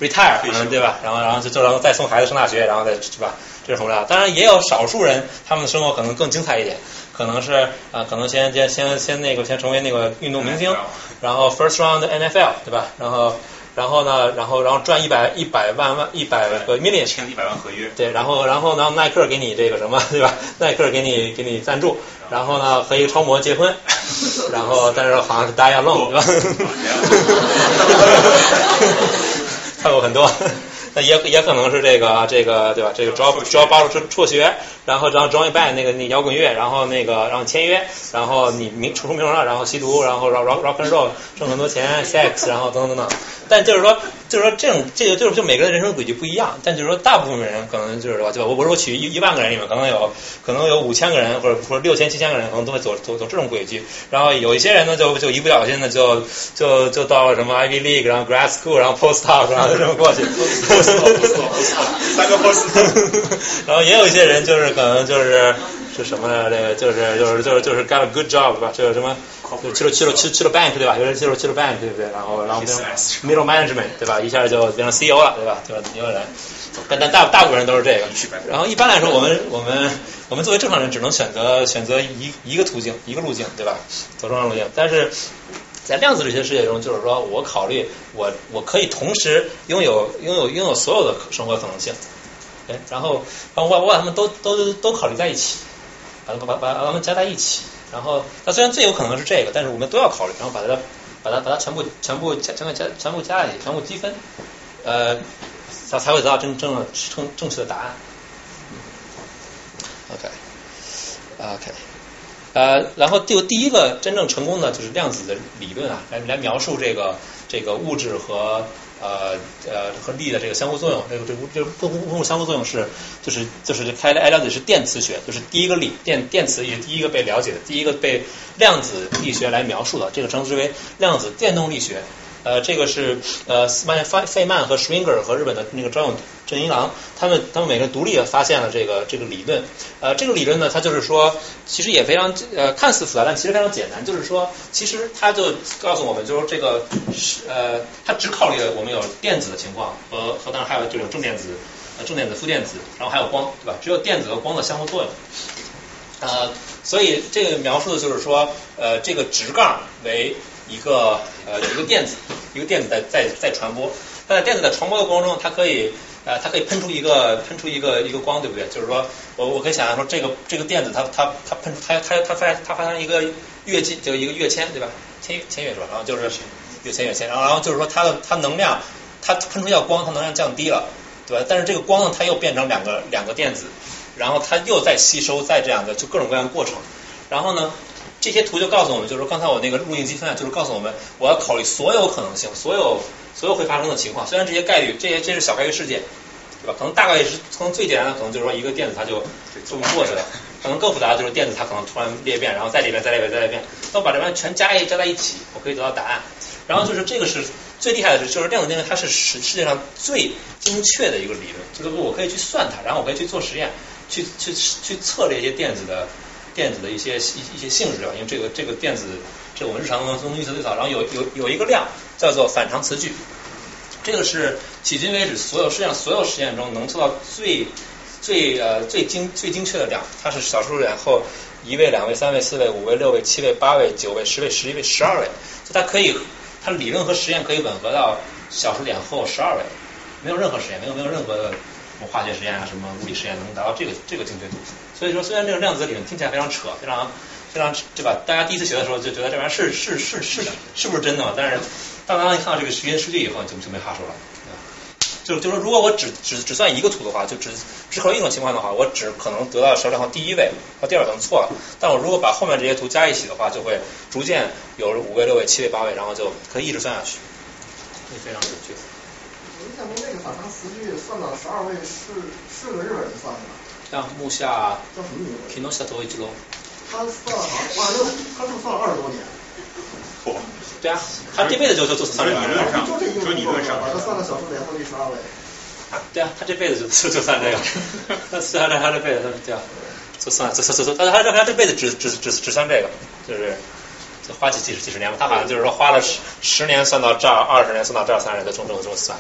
retire，嗯，对吧？然后然后就就然后再送孩子上大学，然后再是吧？这是什么当然也有少数人，他们的生活可能更精彩一点，可能是啊，可能先先先先那个先成为那个运动明星，然后 first round NFL，对吧？然后。然后呢，然后然后赚一百一百万万一百个 million 签一百万合约，对，然后然后呢，耐克给你这个什么，对吧？耐克给你给你赞助，然后呢？和一个超模结婚，然后但是好像是 die alone，对吧？看过 很多，那也也可能是这个这个对吧？这个主要主要帮助是辍学，然后然后 join band 那个那摇滚乐，然后那个然后签约，然后你名出出名了，然后吸毒，然后 rock rock and roll 挣很多钱，sex，然后等等等等。但就是说就是说这种这个就是就每个人人生轨迹不一样，但就是说大部分人可能就是说对吧？我我说取一一万个人里面，可能有可能有五千个人或者或者六千七千个人可能都会走走走这种轨迹，然后有一些人呢就就一不小心的就就就到了什么 Ivy League，然后 grad school，然后 postdoc，然后就这么过去。三个 post，然后也有一些人就是可能就是是什么呢？这个就是就是就是就是干了 good job 吧？就是什么就去了去了去去了 bank 对吧？有人去了去了 bank 对不对？然后然后 middle management 对吧？一下就变成 CEO 了对吧？对吧？也有人，但但大大部分人都是这个。然后一般来说，我们我们我们作为正常人只能选择选择一一个途径一个路径对吧？走正常路径，但是。在量子力学世界中，就是说我考虑我我可以同时拥有拥有拥有所有的生活可能性，哎，然后然后我我把它们都都都考虑在一起，把把把把它们加在一起，然后那虽然最有可能是这个，但是我们都要考虑，然后把它把它把它全部全部加全部加全部加在一起，全部积分，呃，才才会得到真正的正正确的答案。OK OK。呃，然后就第一个真正成功的就是量子的理论啊，来来描述这个这个物质和呃呃和力的这个相互作用，这个这物这物物物相互作用是就是就是开来了解是电磁学，就是第一个力电电磁也第一个被了解的，第一个被量子力学来描述的，这个称之为量子电动力学。呃，这个是呃斯曼费费曼和 Schwinger 和日本的那个专用正一郎，他们他们每个人独立的发现了这个这个理论。呃，这个理论呢，它就是说，其实也非常呃看似复杂，但其实非常简单。就是说，其实它就告诉我们，就是这个是呃，它只考虑了我们有电子的情况和和当然还有这种正电子、呃正电子、负电子，然后还有光，对吧？只有电子和光的相互作用。呃，所以这个描述的就是说，呃，这个直杠为一个呃一个电子，一个电子在在在传播，但在电子在传播的过程中，它可以呃它可以喷出一个喷出一个一个光，对不对？就是说我我可以想象说这个这个电子它它它喷出它它它发它发生一个跃进，就一个跃迁，对吧？签签跃是吧？然后就是跃迁跃迁，然后然后就是说它的它能量它喷出一道光，它能量降低了，对吧？但是这个光呢，它又变成两个两个电子，然后它又在吸收，在这样的就各种各样的过程，然后呢？这些图就告诉我们，就是刚才我那个路径积分啊，就是告诉我们，我要考虑所有可能性，所有所有会发生的情况。虽然这些概率，这些这是小概率事件，对吧？可能大概率是从最简单的，可能就是说一个电子它就这么过去了。可能更复杂的就是电子它可能突然裂变，然后再裂变，再裂变，再裂变。那我把这边全加一加在一起，我可以得到答案。然后就是这个是最厉害的是，就是量子电流它是世世界上最精确的一个理论，就是我可以去算它，然后我可以去做实验，去去去测这些电子的。电子的一些一一些性质啊，因为这个这个电子，这我们日常中预测最早，然后有有有一个量叫做反常磁矩，这个是迄今为止所有世界上所有实验中能做到最最呃最精最精确的量，它是小数点后一位、两位、三位、四位、五位、六位、七位、八位、九位、十位、十一位、十二位，就它可以它理论和实验可以吻合到小数点后十二位，没有任何实验，没有没有任何的。什么化学实验啊，什么物理实验能达到这个这个精确度？所以说，虽然这个量子理论听起来非常扯，非常非常对吧？大家第一次学的时候就觉得这玩意儿是是是是是不是真的？但是当大家一看到这个实验数据以后，就就没话说了。就就说，如果我只只只算一个图的话，就只只考虑一种情况的话，我只可能得到小数点后第一位和第二可能错了。但我如果把后面这些图加一起的话，就会逐渐有五位、六位、七位、八位，然后就可以一直算下去，会非常准确。我印象中那个反常词句算到十二位是是个日本人算的吧？像木下叫什么名字？皮诺夏多一之龙。他算了好像二六，他是不是算了二十多年？嚯！对啊，他这辈子就就就算这个。理论上，就这一个理论上，把他算到小数点后第十二位。对啊，他这辈子就就就算这个。那 算他他这辈子对啊，就算就就就，但他这他这辈子只只只只算这个，就是就花几几十几十年吧。他好像就是说花了十十年算到这儿，二十年算到这儿，三十年就从这么这么算。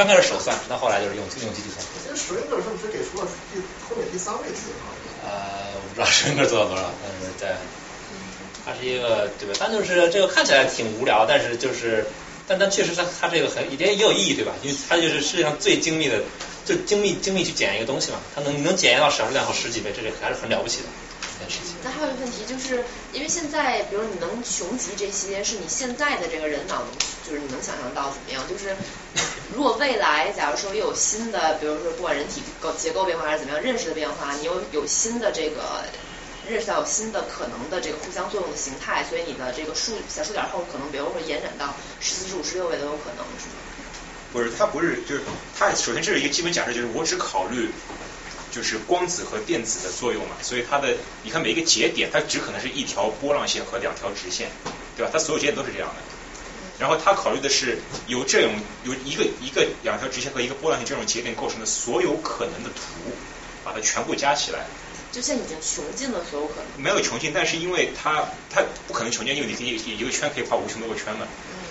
刚开始手算，那后来就是用用机器算。这水印是不是给出了第后面第三位字啊？呃，我不知道水印做了多少，但是在，它是一个对吧？但就是这个看起来挺无聊，但是就是但但确实它它这个很也也有意义对吧？因为它就是世界上最精密的，就精密精密去检验一个东西嘛，它能能检验到小数点后十几倍，这个还是很了不起的。那还有一个问题，就是因为现在，比如你能穷极这些，是你现在的这个人脑，就是你能想象到怎么样？就是如果未来，假如说又有新的，比如说不管人体构结构变化还是怎么样，认识的变化，你有有新的这个认识到有新的可能的这个互相作用的形态，所以你的这个数小数点后可能，比如会延展到十四、十五、十六位都有可能，是吗？不是，它不是，就是它首先这是一个基本假设，就是我只考虑就是光子和电子的作用嘛，所以它的你看每一个节点，它只可能是一条波浪线和两条直线，对吧？它所有节点都是这样的。然后它考虑的是由这种由一个一个两条直线和一个波浪线这种节点构成的所有可能的图，把它全部加起来。就现在已经穷尽了所有可能。没有穷尽，但是因为它它不可能穷尽，因为你可以一个圈可以画无穷多个圈嘛。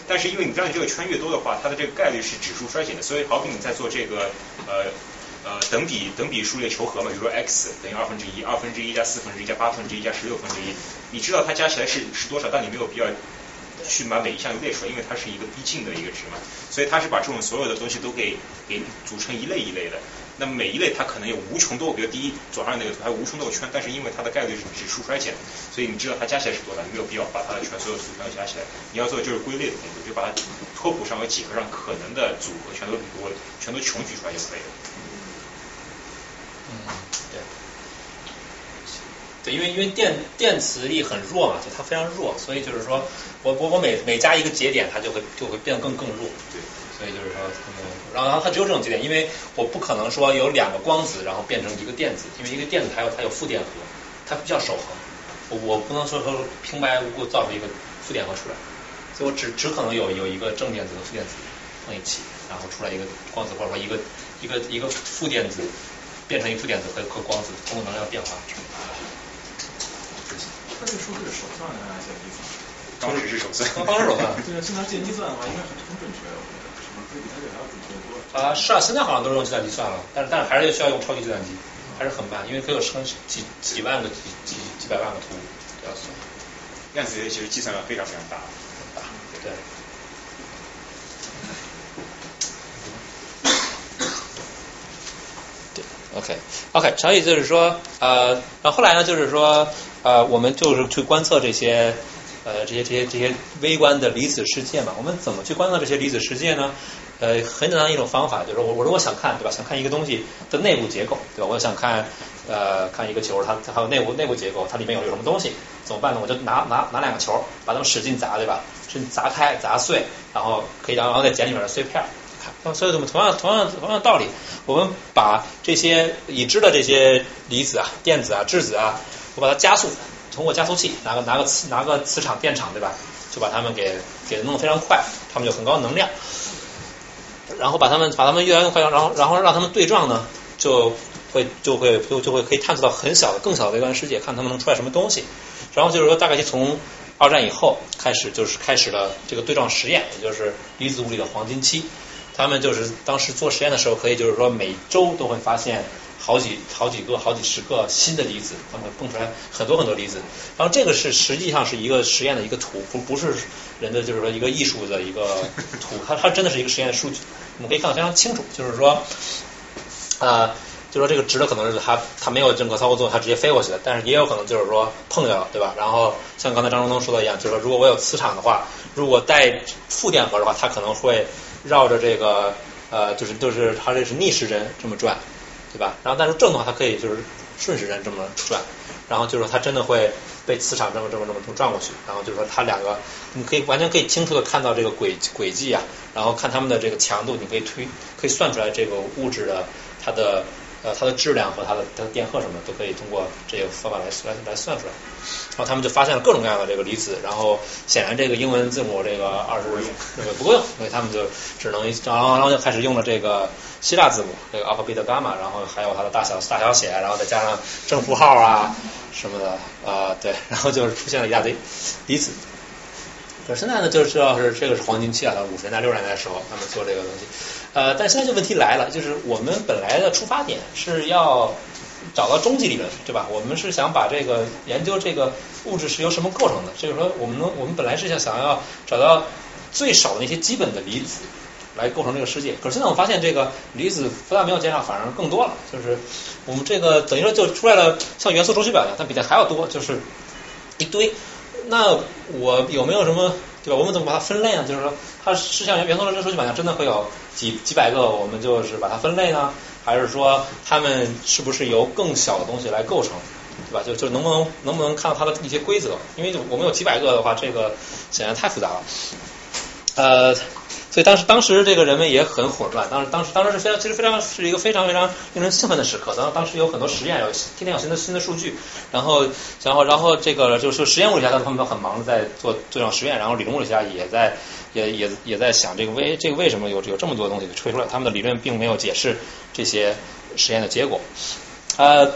但是因为你让你这个圈越多的话，它的这个概率是指数衰减的，所以好比你在做这个呃呃等比等比数列求和嘛，比如说 x 等于二分之一，二分之一加四分之一加八分之一加十六分之一，你知道它加起来是是多少，但你没有必要去把每一项列出来，因为它是一个逼近的一个值嘛，所以它是把这种所有的东西都给给组成一类一类的。那每一类它可能有无穷多个，比如第一左上那个图还有无穷多个圈，但是因为它的概率是指数衰减，所以你知道它加起来是多少，你没有必要把它的全所有图全都加起来。你要做的就是归类的工作，就把它托谱上和几何上可能的组合全都我全都穷举出来就可以了。嗯，对。对，因为因为电电磁力很弱嘛，就它非常弱，所以就是说我我我每每加一个节点，它就会就会变得更更弱。对。所以就是说，嗯，然后然后它只有这种节点，因为我不可能说有两个光子然后变成一个电子，因为一个电子它有它有负电荷，它比较守恒，我我不能说说平白无故造出一个负电荷出来，所以我只只可能有有一个正电子和负电子碰一起，然后出来一个光子或者说一个一个一个负电子变成一个负电子和和光子通过能量变化。它这数是手算的还是计算？当时是手算，当时手算。这个现在电计算的话，应该很很准确，我觉得？比它这还要准确多？啊，是啊，现在好像都是用计算机算了，但是但是还是需要用超级计算机，还是很慢，因为可以有成几几万个几几几百万个图要算。量子力学其实计算量非常非常大，很大，对。，OK OK，所以就是说，呃，然后后来呢，就是说，呃，我们就是去观测这些。呃，这些这些这些微观的离子世界嘛，我们怎么去观测这些离子世界呢？呃，很简单的一种方法，就是我我如果想看，对吧？想看一个东西的内部结构，对吧？我想看呃看一个球，它它还有内部内部结构，它里面有有什么东西？怎么办呢？我就拿拿拿两个球，把它们使劲砸，对吧？使劲砸开砸碎，然后可以然后再捡里面的碎片。看，所以我们同样同样同样的道理，我们把这些已知的这些离子啊、电子啊、质子啊，我把它加速。通过加速器拿个拿个磁拿个磁场电场对吧，就把它们给给弄得非常快，它们有很高的能量，然后把它们把它们越来越快，然后然后让它们对撞呢，就会就会就就会可以探测到很小的更小的微观世界，看它们能出来什么东西。然后就是说大概就从二战以后开始就是开始了这个对撞实验，也就是离子物理的黄金期。他们就是当时做实验的时候，可以就是说每周都会发现。好几好几个好几十个新的离子，它们蹦出来很多很多离子。然后这个是实际上是一个实验的一个图，不不是人的就是说一个艺术的一个 图，它它真的是一个实验的数据，我们可以看得非常清楚。就是说，呃，就说这个直的可能是它它没有任何操作作用，它直接飞过去的，但是也有可能就是说碰掉了，对吧？然后像刚才张中东说的一样，就是说如果我有磁场的话，如果带负电荷的话，它可能会绕着这个呃，就是就是它这是逆时针这么转。对吧？然后但是正的话，它可以就是顺时针这么转，然后就是它真的会被磁场这么这么这么转过去，然后就是说它两个你可以完全可以清楚的看到这个轨轨迹啊，然后看它们的这个强度，你可以推可以算出来这个物质的它的呃它的质量和它的它的电荷什么都可以通过这个方法来来来算出来。然后他们就发现了各种各样的这个离子，然后显然这个英文字母这个二十这个不够用，所以他们就只能然后然后就开始用了这个。希腊字母，这个 alpha beta gamma，然后还有它的大小大小写，然后再加上正负号啊什么的啊，对，然后就是出现了一大堆离子。可是现在呢，就知道是这个是黄金期啊，到五十年代六十年代的时候，他们做这个东西。呃，但现在就问题来了，就是我们本来的出发点是要找到终极理论，对吧？我们是想把这个研究这个物质是由什么构成的，就是说我们能我们本来是想想要找到最少的那些基本的离子。来构成这个世界。可是现在我发现，这个离子不但没有减少，反而更多了。就是我们这个等于说就出来了，像元素周期表一样，但比这还要多，就是一堆。那我有没有什么对吧？我们怎么把它分类呢？就是说，它是像元素周期表一样，真的会有几几百个，我们就是把它分类呢？还是说，它们是不是由更小的东西来构成？对吧？就就能不能能不能看到它的一些规则？因为我们有几百个的话，这个显然太复杂了。呃，所以当时当时这个人们也很混乱。当时当时当时是非常其实非常是一个非常非常令人兴奋的时刻。当当时有很多实验，有天天有新的新的数据。然后然后然后这个就是实验物理学家他们都很忙在做做这种实验，然后理论物理学家也在也也也在想这个为这个为什么有有这么多东西吹出来？他们的理论并没有解释这些实验的结果。呃。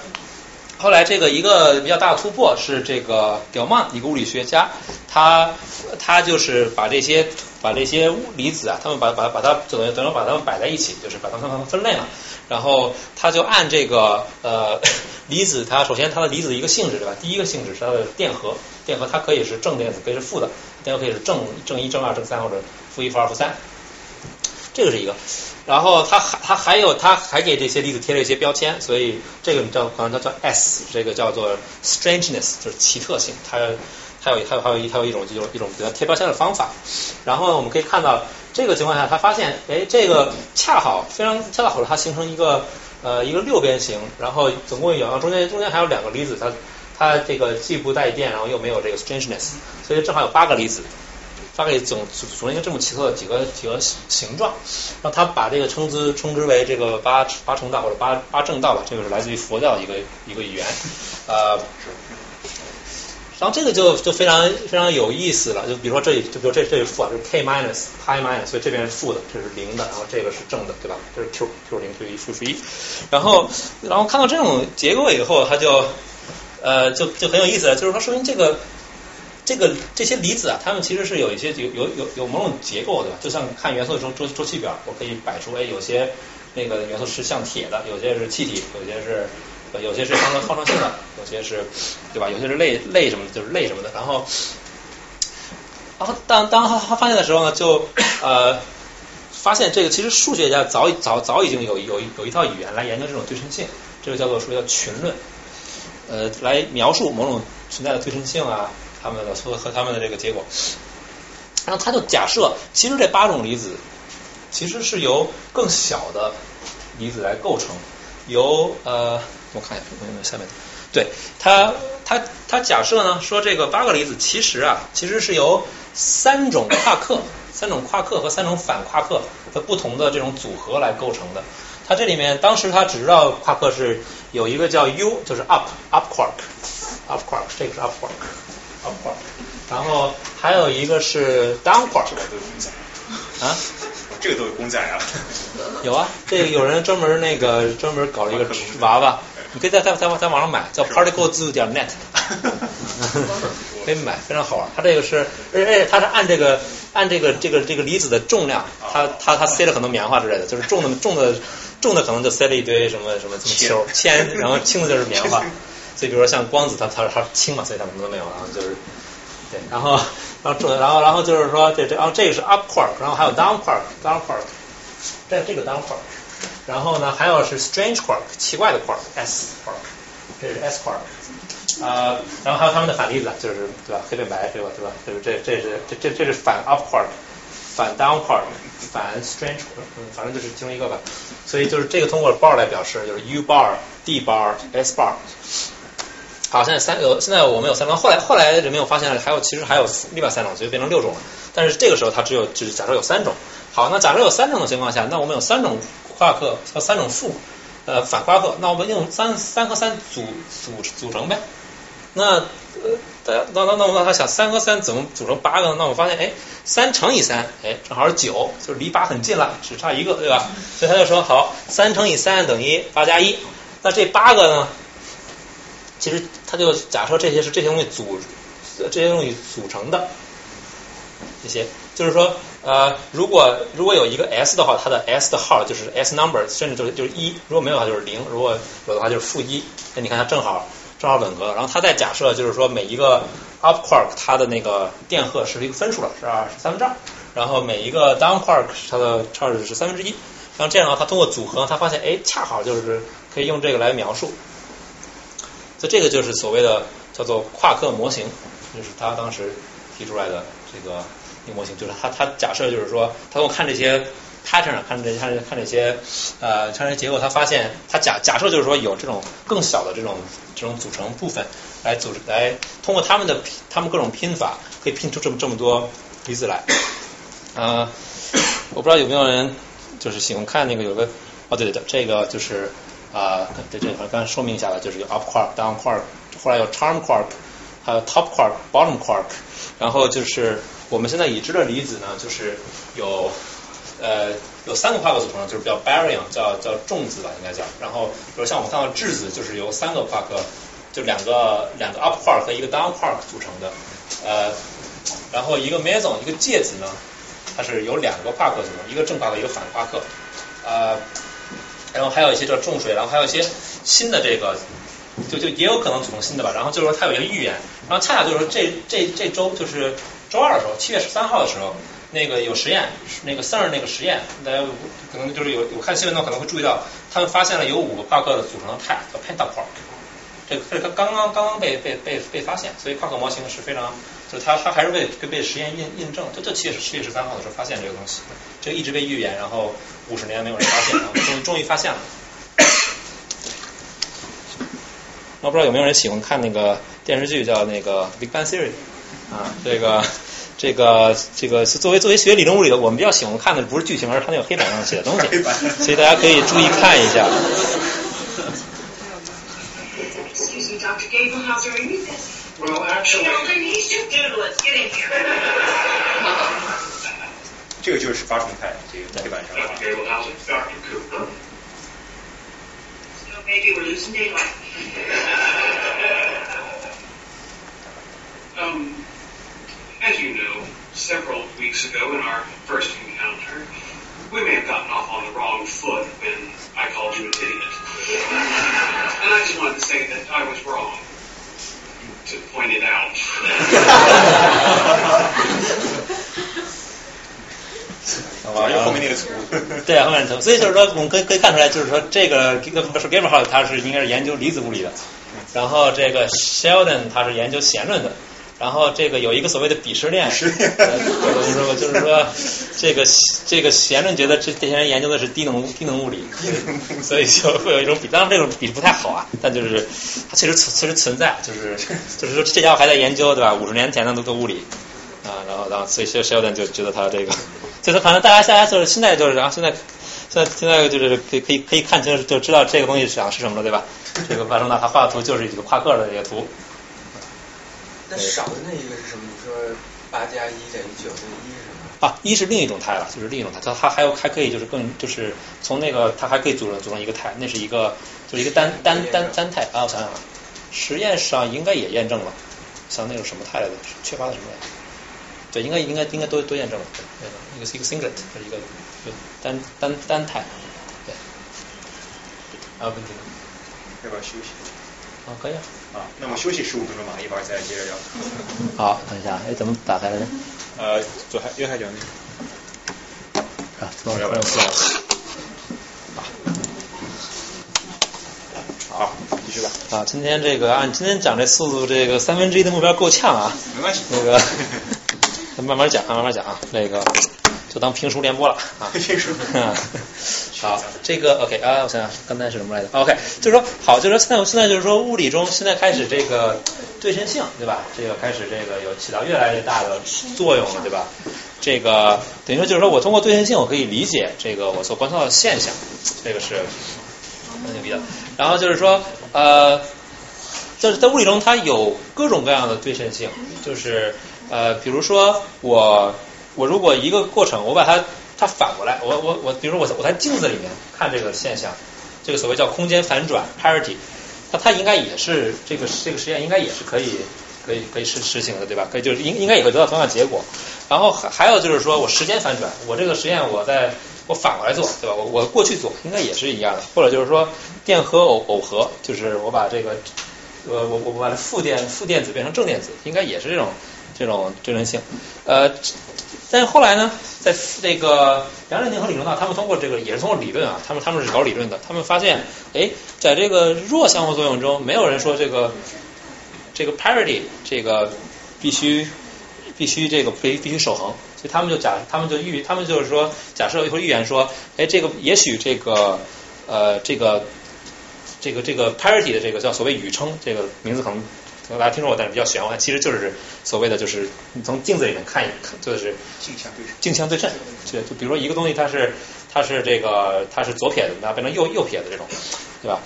后来这个一个比较大的突破是这个 Gelman 一个物理学家，他他就是把这些把这些离子啊，他们把把把它等于等于把它们摆在一起，就是把它们分类嘛。然后他就按这个呃离子，它首先它的离子的一个性质对吧？第一个性质是它的电荷，电荷它可以是正电子，可以是负的，电荷可以是正正一、正二、正三或者负一、负二、负三，这个是一个。然后它还它还有它还给这些粒子贴了一些标签，所以这个你叫可能叫叫 S，这个叫做 strangeness，就是奇特性。它它有还有还有一还有一种一种一种给它贴标签的方法。然后我们可以看到这个情况下，它发现哎这个恰好非常恰好，它形成一个呃一个六边形，然后总共有中间中间还有两个离子，它它这个既不带电，然后又没有这个 strangeness，所以正好有八个离子。大概总组成一个这么奇特的几个几个形状，然后他把这个称之称之为这个八八重道或者八八正道吧，这个是来自于佛教的一个一个语言，呃，然后这个就就非常非常有意思了，就比如说这里就比如这这是负啊，就是 k minus pi minus，所以这边是负的，这是零的，然后这个是正的，对吧？这是 q q 零 q 一负负一，然后然后看到这种结构以后，他就呃就就很有意思，就是说说明这个。这个这些离子啊，它们其实是有一些有有有有某种结构的，就像看元素周周周期表，我可以摆出，哎，有些那个元素是像铁的，有些是气体，有些是有些是相当耗能性的，有些是对吧？有些是类类什么，就是类什么的。然后，然后当当他发现的时候呢，就呃发现这个其实数学家早早早已经有有有一套语言来研究这种对称性，这个叫做说叫群论，呃，来描述某种存在的对称性啊。他们的和和他们的这个结果，然后他就假设，其实这八种离子其实是由更小的离子来构成，由呃，我看一下，有没有下面？对他，他他假设呢，说这个八个离子其实啊，其实是由三种夸克、三种夸克和三种反夸克的不同的这种组合来构成的。他这里面当时他只知道夸克是有一个叫 U，就是 up up quark，up quark，这个是 up quark。up quark，然后还有一个是 down quark，啊，这个都有公仔啊，有啊，这个有人专门那个专门搞了一个娃娃，你可以在在在在网上买，叫 particles 点 net，可以买，非常好玩。它这个是，而且它是按这个按这个这个这个离子的重量，它它它塞了很多棉花之类的，就是重的重的重的可能就塞了一堆什么什么球铅，然后轻的就是棉花。所以，比如说像光子，它它它轻嘛，所以它什么都没有。然后就是，对，然后然后重然后然后就是说，这这然后这个是 up quark，然后还有 down quark，down quark，这这个 down quark，然后呢还有是 strange quark，奇怪的 quark，s quark，这是 s quark，啊，然后还有他们的反例子，就是对吧，黑变白，对吧，对吧？就是这这是这这这是反 up quark，反 down quark，反 strange 嗯，反正就是其中一个吧。所以就是这个通过 bar 来表示，就是 u bar、d bar、s bar。好，现在三有，现在我们有三种。后来后来人们又发现了，还有其实还有另外三种，所以变成六种了。但是这个时候它只有就是假设有三种。好，那假设有三种的情况下，那我们有三种夸克和三种负呃反夸克，那我们用三三和三组组组成呗。那呃大家那那那我们他想三和三怎么组成八个呢？那我发现哎三乘以三哎正好是九，就是离八很近了，只差一个对吧？所以他就说好三乘以三等于八加一。那这八个呢？其实他就假设这些是这些东西组这些东西组成的这些，就是说呃，如果如果有一个 s 的话，它的 s 的号就是 s number，甚至就是就是一；如果没有的话就是零；如果有的话就是负一。那你看它正好正好吻合。然后他再假设就是说每一个 up quark 它的那个电荷是一个分数了，是二十三分之二。然后每一个 down quark 它的 charge 是三分之一，然后这样的话，他通过组合，他发现哎，恰好就是可以用这个来描述。所以这个就是所谓的叫做夸克模型，就是他当时提出来的这个一模型，就是他他假设就是说，他通过看这些 pattern，看这看看这些呃看这些结构，他发现他假假设就是说有这种更小的这种这种组成部分来组织来通过他们的他们各种拼法，可以拼出这么这么多离子来。啊、我不知道有没有人就是喜欢看那个有个哦对对对，这个就是啊、对这个刚才说明一下了，就是有 up quark、down quark，后来有 charm quark，还有 top quark、bottom quark，然后就是我们现在已知的离子呢，就是有呃有三个夸克组成的，就是叫 baryon，叫叫重子吧应该叫，然后比如像我们看到质子就是由三个夸克就两个两个 up 夸和一个 down 夸组成的，呃，然后一个 meson 一个介子呢，它是由两个夸克组成，一个正夸克一个反夸克呃。然后还有一些叫重水，然后还有一些新的这个，就就也有可能组成新的吧。然后就是说它有一个预言，然后恰恰就是说这这这周就是周二的时候，七月十三号的时候，那个有实验，那个 CERN 那个实验，大家可能就是有有看新闻的可能会注意到，他们发现了有五个夸克的组成的态叫 pentaquark，这个这个刚刚刚刚被被被被发现，所以夸克模型是非常，就是它它还是被被被实验印印证，就就七月七月十三号的时候发现这个东西，这一直被预言，然后五十年没有人发现，然后终于终于发现了。我不知道有没有人喜欢看那个电视剧叫那个《Big Bang Theory》啊，这个这个这个是作为作为学理论物理的，我们比较喜欢看的不是剧情，而是他那个黑板上写的东西。所以大家可以注意看一下。这个就是发重态，这个黑板上。as you know, several weeks ago in our first encounter, we may have gotten off on the wrong foot when I called you an idiot. And I just wanted to say that I was wrong. To point it out. 好吧，后面那个图。对，后面图，所以就是说，我们可以可以看出来，就是说这个这个不是 Gamerhouse，他是应该是研究离子物理的，然后这个 Sheldon 他是研究弦论的， 然后这个有一个所谓的鄙视链，呃就是说就是说这个这个弦论觉得这这些人研究的是低能低能物理，所以就会有一种比，当然这种比不太好啊，但就是它确实存确实存在，就是就是说这家伙还在研究对吧？五十年前的都都物理啊，然后然后所以 Sheldon 就觉得他这个。就是反正大家现在就是现在就是然后现在现在现在就是可以可以可以看清就知道这个东西想是什么了对吧？这个万圣纳他画的图就是一个夸克的这个图。那少的那一个是什么？你说八加一等于九，那一是什么？啊，一是另一种态了，就是另一种态，它它还有还可以就是更就是从那个它还可以组成组成一个态，那是一个就是一个单单单单态啊，我想想啊，实验上应该也验证了，像那种什么态来的，缺乏的什么来着？对，应该应该应该都都验证了，对，一个是一个 singlet，是一个一个单单单态，对。还有问题吗？要不要休息？啊，可以啊。啊，那我休息十五分钟吧，一会儿再接着聊。好，等一下，哎，怎么打开来着？呃，左还右下角那个。啊，左要不要四了？好，继续吧。啊，今天这个按今天讲这速度，这个三分之一的目标够呛啊。没关系。那个，咱 慢慢讲，慢慢讲啊。那个，就当评书联播了 啊。评书。好，这个 OK 啊，我想想，刚才是什么来着？OK，就是说，好，就是说，现在现在就是说，物理中现在开始这个对称性，对吧？这个开始这个有起到越来越大的作用了，对吧？这个等于说就是说我通过对称性，我可以理解这个我所观测到的现象，这个是很牛逼的。然后就是说，呃，就是在物理中它有各种各样的对称性，就是呃，比如说我我如果一个过程我把它它反过来，我我我，比如说我我在镜子里面看这个现象，这个所谓叫空间反转 parity，那它应该也是这个这个实验应该也是可以可以可以实实行的，对吧？可以就是应应该也会得到同样结果。然后还还有就是说我时间反转，我这个实验我在我反过来做，对吧？我我过去做应该也是一样的，或者就是说电荷耦耦合，就是我把这个呃我我把负电负电子变成正电子，应该也是这种这种对称性。呃，但是后来呢，在这个杨振宁和李政道他们通过这个也是通过理论啊，他们他们是搞理论的，他们发现，哎，在这个弱相互作用中，没有人说这个这个 parity 这个必须必须这个必必须守恒，所以他们就假他们就预他们就是说假设一会预言说，哎，这个也许这个呃这个这个这个 parity 的这个叫所谓宇称，这个名字可能可能大家听说过，但是比较玄幻，其实就是所谓的就是你从镜子里面看一看，就是镜像对称。镜像对称，就就比如说一个东西它是它是这个它是左撇子，那变成右右撇子这种，对吧？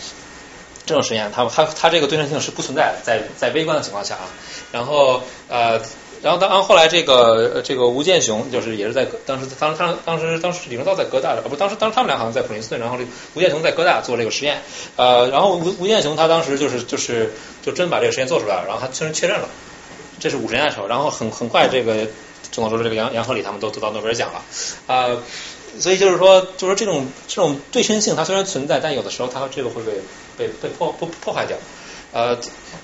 这种实验，它它它这个对称性是不存在的，在在微观的情况下啊。然后呃，然后当后来这个这个吴健雄就是也是在当时当当当时当时李政道在哥大，呃不当时当时他们俩好像在普林斯顿，然后这吴健雄在哥大做这个实验，呃，然后吴吴健雄他当时就是就是就真把这个实验做出来了，然后他确认确认了，这是五十年代的时候，然后很很快这个众所周知这个杨杨和李他们都得到诺贝尔奖了，呃。所以就是说，就是说这种这种对称性，它虽然存在，但有的时候它这个会被被被破破破坏掉。呃，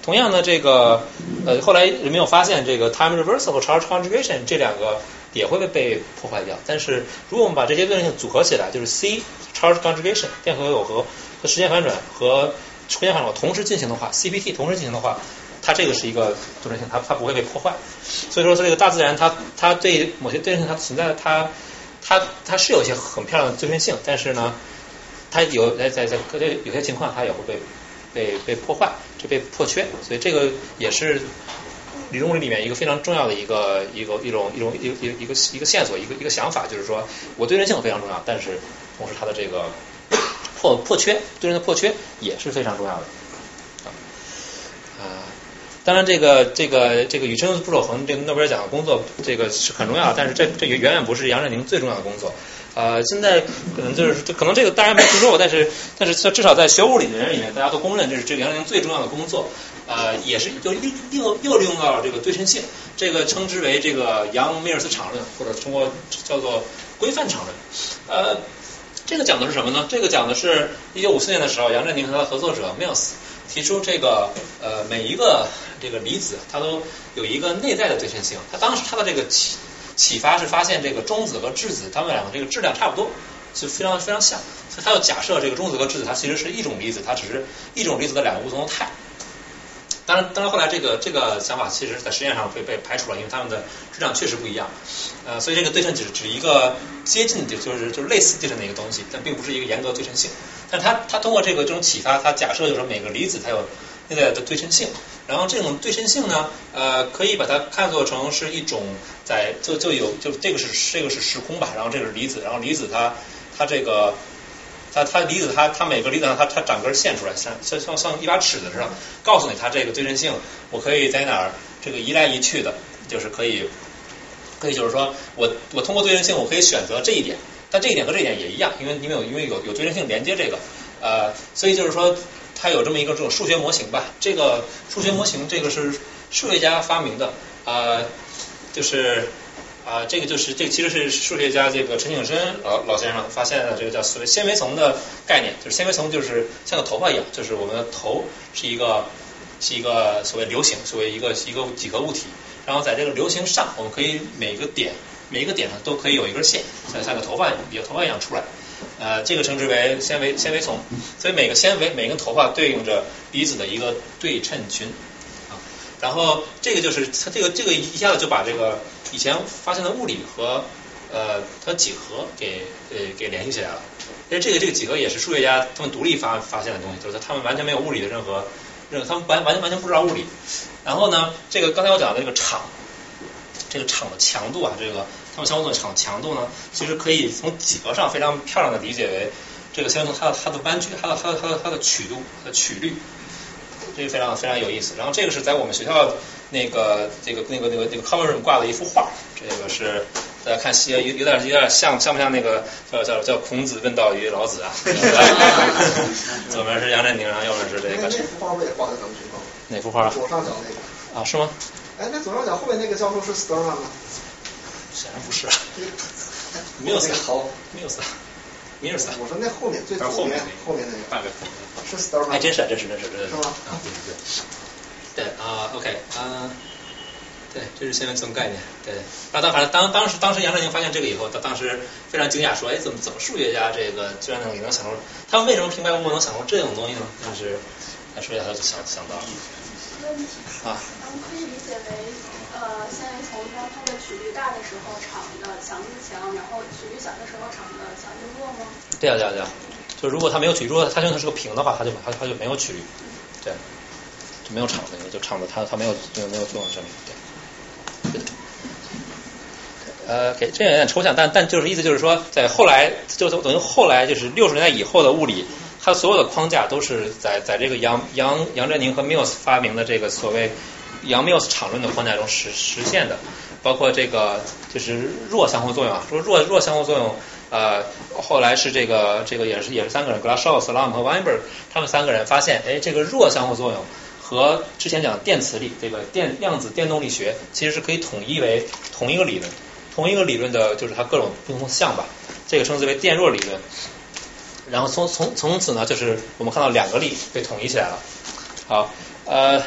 同样的这个呃，后来人们又发现这个 time reversal 和 charge conjugation 这两个也会被被破坏掉。但是如果我们把这些对称性组合起来，就是 C charge conjugation 电荷有和和时间反转和时间反转同时进行的话，CPT 同时进行的话，它这个是一个对称性，它它不会被破坏。所以说，这个大自然它它对某些对称性它存在它。它它是有一些很漂亮的对称性，但是呢，它有在在在有些情况它也会被被被破坏，就被破缺，所以这个也是理论物理里面一个非常重要的一个一个一种一种一一一个一个线索，一个一个想法，就是说我对称性非常重要，但是同时它的这个 破破缺对称的破缺也是非常重要的啊。当然，这个这个这个宇称不守恒，这个诺贝尔奖的工作，这个是很重要，但是这这远远不是杨振宁最重要的工作。呃，现在可能就是可能这个大家没听说过，但是但是至少在学物理的人里面，大家都公认这是这个杨振宁最重要的工作。呃，也是又又又利用到了这个对称性，这个称之为这个杨米尔斯场论，或者通过叫做规范场论。呃，这个讲的是什么呢？这个讲的是一九五四年的时候，杨振宁和他的合作者 Mills 提出这个呃每一个这个离子它都有一个内在的对称性。他当时他的这个启发是发现这个中子和质子它们两个这个质量差不多，就非常非常像。所以他要假设这个中子和质子它其实是一种离子，它只是一种离子的两个不同的态。当然，当然后来这个这个想法其实在实验上被被排除了，因为它们的质量确实不一样。呃，所以这个对称只只一个接近的，就是就是类似对称的一个东西，但并不是一个严格对称性。但他他通过这个这种启发，他假设就是每个离子它有内在的对称性，然后这种对称性呢，呃，可以把它看作成是一种在就就有就这个是这个是时空吧，然后这个是离子，然后离子它它这个。它它离子它它每个离子上它它长根线出来，像像像像一把尺子似的，告诉你它这个对称性，我可以在哪儿这个移来移去的，就是可以可以就是说我我通过对称性我可以选择这一点，但这一点和这一点也一样，因为因为有因为有有对称性连接这个呃，所以就是说它有这么一个这种数学模型吧，这个数学模型这个是数学家发明的呃，就是。啊，这个就是这其实是数学家这个陈景深老老先生发现的这个叫所谓纤维层的概念，就是纤维层就是像个头发一样，就是我们的头是一个是一个所谓流形，所谓一个一个几何物体，然后在这个流形上，我们可以每个点每一个点上都可以有一根线，像像个头发比头发一样出来，呃，这个称之为纤维纤维丛，所以每个纤维每根头发对应着离子的一个对称群啊，然后这个就是它这个这个一下子就把这个。以前发现的物理和呃它几何给呃给联系起来了，因为这个这个几何也是数学家他们独立发发现的东西，就是他们完全没有物理的任何任何，他们完完全完全不知道物理。然后呢，这个刚才我讲的这个场，这个场的强度啊，这个它们相互的场强度呢，其实可以从几何上非常漂亮的理解为这个相互它的它的弯曲，它的它的它的它的曲度的曲率，这个非常非常有意思。然后这个是在我们学校。那个这个那个那个那个 cover room 挂了一幅画，这个是大家看西有有点有点像像不像那个叫叫叫孔子问道于老子啊？左边是杨振宁，然后右边是这个。那幅画不也挂在咱们学校？哪幅画？左上角那个。啊，是吗？哎，那左上角后面那个教授是 Sturman 吗？显然不是。没有那个好，没有啥，没有啥。我说那后面最后面后面那个。半个是 Starman，。还真是，真是，真是，真是。是吗？啊，对对对。对啊，OK，嗯，对，这是先文词概念。对，然后当反正当当时当时杨振宁发现这个以后，他当时非常惊讶，说：“哎，怎么怎么数学家这个居然能能想出，他们为什么平白无故能想出这种东西呢？”但是他说一下，他就想想到了啊，咱们可以理解为，呃，现在从当它的曲率大的时候场的强度强，然后曲率小的时候场的强度弱吗？对啊对啊对啊，就如果它没有曲率，如果它用的是个平的话，它就它它就没有曲率，对，就没有场的，就场的它它没有没有没有作用证明，对。呃，给这有点抽象，但但就是意思就是说，在后来就等于后来就是六十年代以后的物理，它所有的框架都是在在这个杨杨杨振宁和 Mills 发明的这个所谓杨谬斯场论的框架中实实现的，包括这个就是弱相互作用啊，说弱弱相互作用，呃，后来是这个这个也是也是三个人，Glashow Salam 和 Weinberg 他们三个人发现，哎，这个弱相互作用。和之前讲电磁力这个电量子电动力学其实是可以统一为同一个理论，同一个理论的就是它各种不同的项吧，这个称之为电弱理论。然后从从从此呢，就是我们看到两个力被统一起来了。好，呃，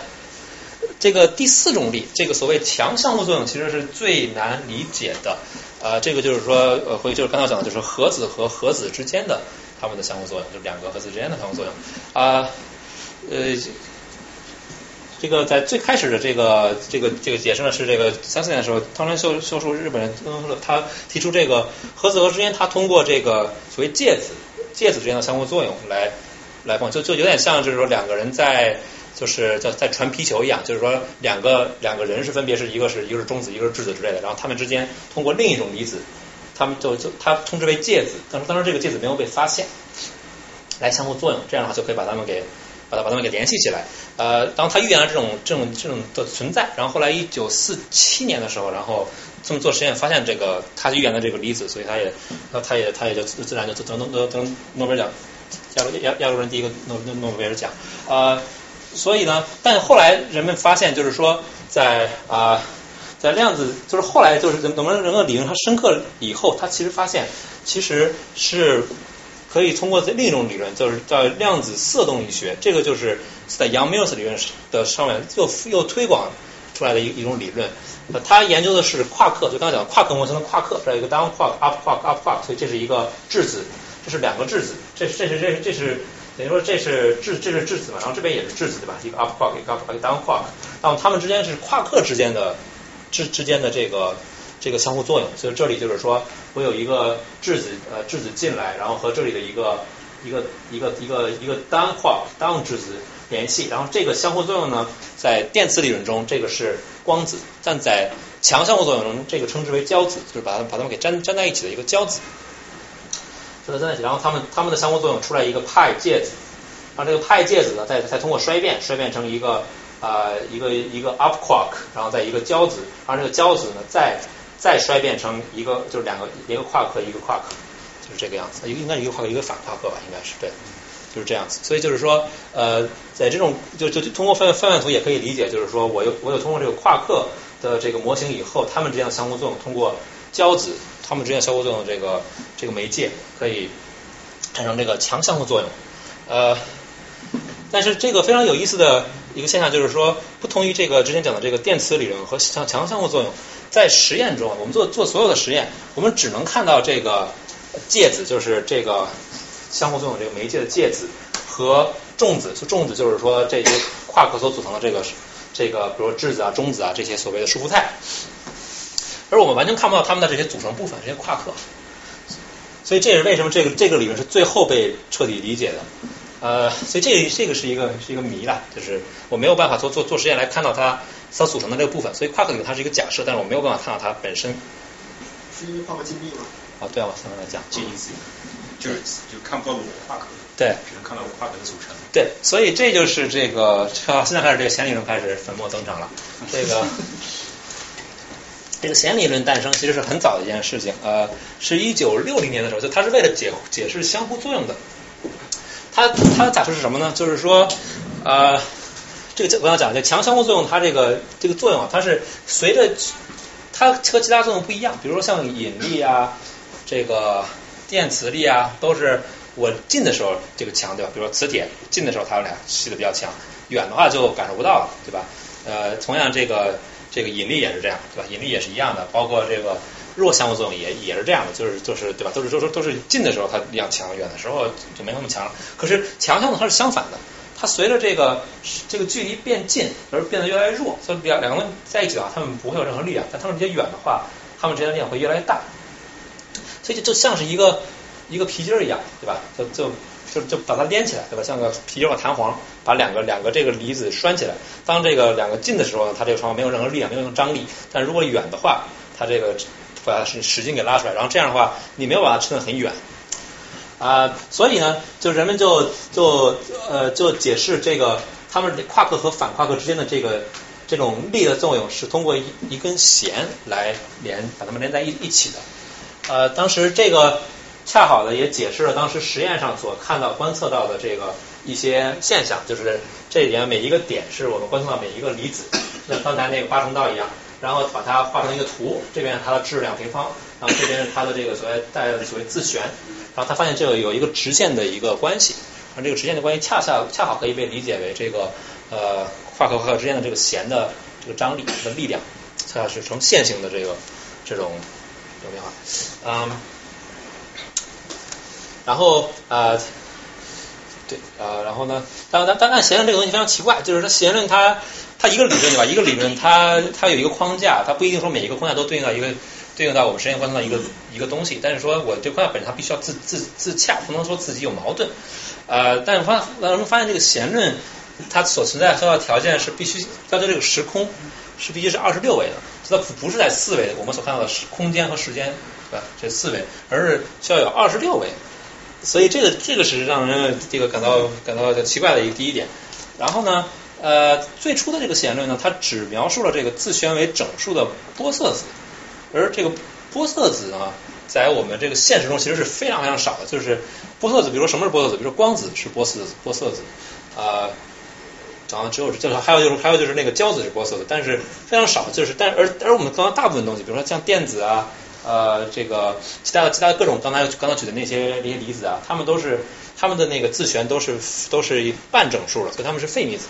这个第四种力，这个所谓强相互作用，其实是最难理解的。呃，这个就是说，呃，回就是刚才讲的，就是核子和核子之间的它们的相互作用，就是两个核子之间的相互作用啊，呃。这个在最开始的这个这个这个解释呢，是这个三四年的时候，汤川秀秀树日本人他提出这个核子核之间，他通过这个所谓介子介子之间的相互作用来来帮，就就有点像就是说两个人在就是在在传皮球一样，就是说两个两个人是分别是一个是一个是中子一个是质子之类的，然后他们之间通过另一种离子，他们就就他称之为介子，但是当时这个介子没有被发现，来相互作用，这样的话就可以把它们给。把它把它们给联系起来，呃，当他预言了这种这种这种的存在，然后后来一九四七年的时候，然后这么做实验发现这个他预言的这个离子，所以他也他也他也就自然就得得得得诺贝尔奖，亚洲亚亚洲人第一个诺诺诺贝尔奖，呃，所以呢，但后来人们发现就是说在啊在量子就是后来就是怎么人的理论它深刻以后，他其实发现其实是。可以通过另一种理论，就是叫量子色动力学，这个就是在 Young-Mills 理论的上面又又推广出来的一一种理论。他研究的是夸克，就刚才讲的夸克模型的夸克，这一个 down quark up quark up quark，所以这是一个质子，这是两个质子，这这是这是这是等于说这是质这是质子嘛，然后这边也是质子对吧？一个 up quark 一个 down quark，那么它们之间是夸克之间的之之间的这个。这个相互作用，所以这里就是说我有一个质子，呃，质子进来，然后和这里的一个一个一个一个一个单化单质子联系，然后这个相互作用呢，在电磁理论中这个是光子，但在强相互作用中，这个称之为胶子，就是把它把它们给粘粘在一起的一个胶子，粘在一起，然后它们它们的相互作用出来一个派介子，然后这个派介子呢，再再通过衰变衰变成一个啊一个一个 up quark，然后再一个胶子，然后这个胶子呢再再衰变成一个，就是两个，一个夸克，一个夸克，就是这个样子。一个应该一个夸克，一个反夸克吧，应该是对，就是这样子。所以就是说，呃，在这种就就通过范范范图也可以理解，就是说我有我有通过这个夸克的这个模型以后，它们之间的相互作用，通过胶子它们之间相互作用这个这个媒介可以产生这个强相互作用。呃，但是这个非常有意思的一个现象就是说，不同于这个之前讲的这个电磁理论和强强相互作用。在实验中，我们做做所有的实验，我们只能看到这个介子，就是这个相互作用这个媒介的介子和重子，就重子就是说这些夸克所组成的这个这个，比如质子啊、中子啊这些所谓的束缚态，而我们完全看不到它们的这些组成部分，这些夸克。所以这也是为什么这个这个理论是最后被彻底理解的。呃，所以这个这个是一个是一个谜了，就是我没有办法做做做实验来看到它。所组成的这个部分，所以夸克理论它是一个假设，但是我没有办法看到它本身。是因为夸克禁闭吗？啊，对啊，我刚才讲禁闭，就是就看不到裸夸克，对，只能看到夸克的组成。对，所以这就是这个，现在开始这个弦理论开始粉墨登场了。这个这个弦理论诞生其实是很早的一件事情，呃，是一九六零年的时候，就它是为了解解释相互作用的。它它的假设是什么呢？就是说，呃。这个我要讲，这强相互作用，它这个这个作用啊，它是随着它和其他作用不一样。比如说像引力啊，这个电磁力啊，都是我近的时候这个强，对吧？比如说磁铁近的时候它们俩吸的比较强，远的话就感受不到了，对吧？呃，同样这个这个引力也是这样，对吧？引力也是一样的，包括这个弱相互作用也也是这样的，就是就是对吧？都是都是都是近的时候它力量强，远的时候就没那么强了。可是强项呢，它是相反的，它随着这个这个距离变近而变得越来越弱，所以两两个人在一起的话，他们不会有任何力量，但他们之间远的话，他们之间的力量会越来越大。所以就就像是一个一个皮筋儿一样，对吧？就就就就把它连起来，对吧？像个皮筋儿弹簧，把两个两个这个离子拴起来。当这个两个近的时候呢，它这个双方没有任何力量，没有任何张力。但如果远的话，它这个把它使使劲给拉出来，然后这样的话，你没有把它撑得很远。啊、所以呢，就人们就就呃就解释这个他们夸克和反夸克之间的这个这种力的作用是通过一一根弦来连把它们连在一一起的。呃，当时这个恰好的也解释了当时实验上所看到观测到的这个一些现象，就是这里面每一个点是我们观测到每一个离子，像刚才那个八重道一样，然后把它画成一个图，这边它的质量平方，然后这边是它的这个所谓带所谓自旋，然后他发现这个有一个直线的一个关系，而这个直线的关系恰恰恰好可以被理解为这个呃夸克和夸克之间的这个弦的这个张力的力量，恰恰是呈线性的这个这种这种变化，嗯，然后呃。对，呃，然后呢，当当当然，弦论这个东西非常奇怪，就是说弦论它它一个理论对吧？一个理论它它有一个框架，它不一定说每一个框架都对应到一个对应到我们实验观测到一个一个东西，但是说我这框架本身它必须要自自自洽，不能说自己有矛盾。呃，但发让人们发现这个弦论它所存在重要条件是必须要求这个时空是必须是二十六维的，它不不是在四维我们所看到的时空间和时间对吧？这四维，而是需要有二十六维。所以这个这个是让人这个感到感到奇怪的一个第一点。然后呢，呃，最初的这个弦论呢，它只描述了这个自旋为整数的玻色子，而这个玻色子呢，在我们这个现实中其实是非常非常少的。就是玻色子，比如说什么是玻色子？比如说光子是玻色子，玻色子啊，然后只有就是还有就是还有就是那个胶子是玻色子，但是非常少。就是但而而我们刚刚大部分东西，比如说像电子啊。呃，这个其他的其他的各种刚才刚才举的那些那些离子啊，它们都是它们的那个自旋都是都是半整数了，所以它们是费米子。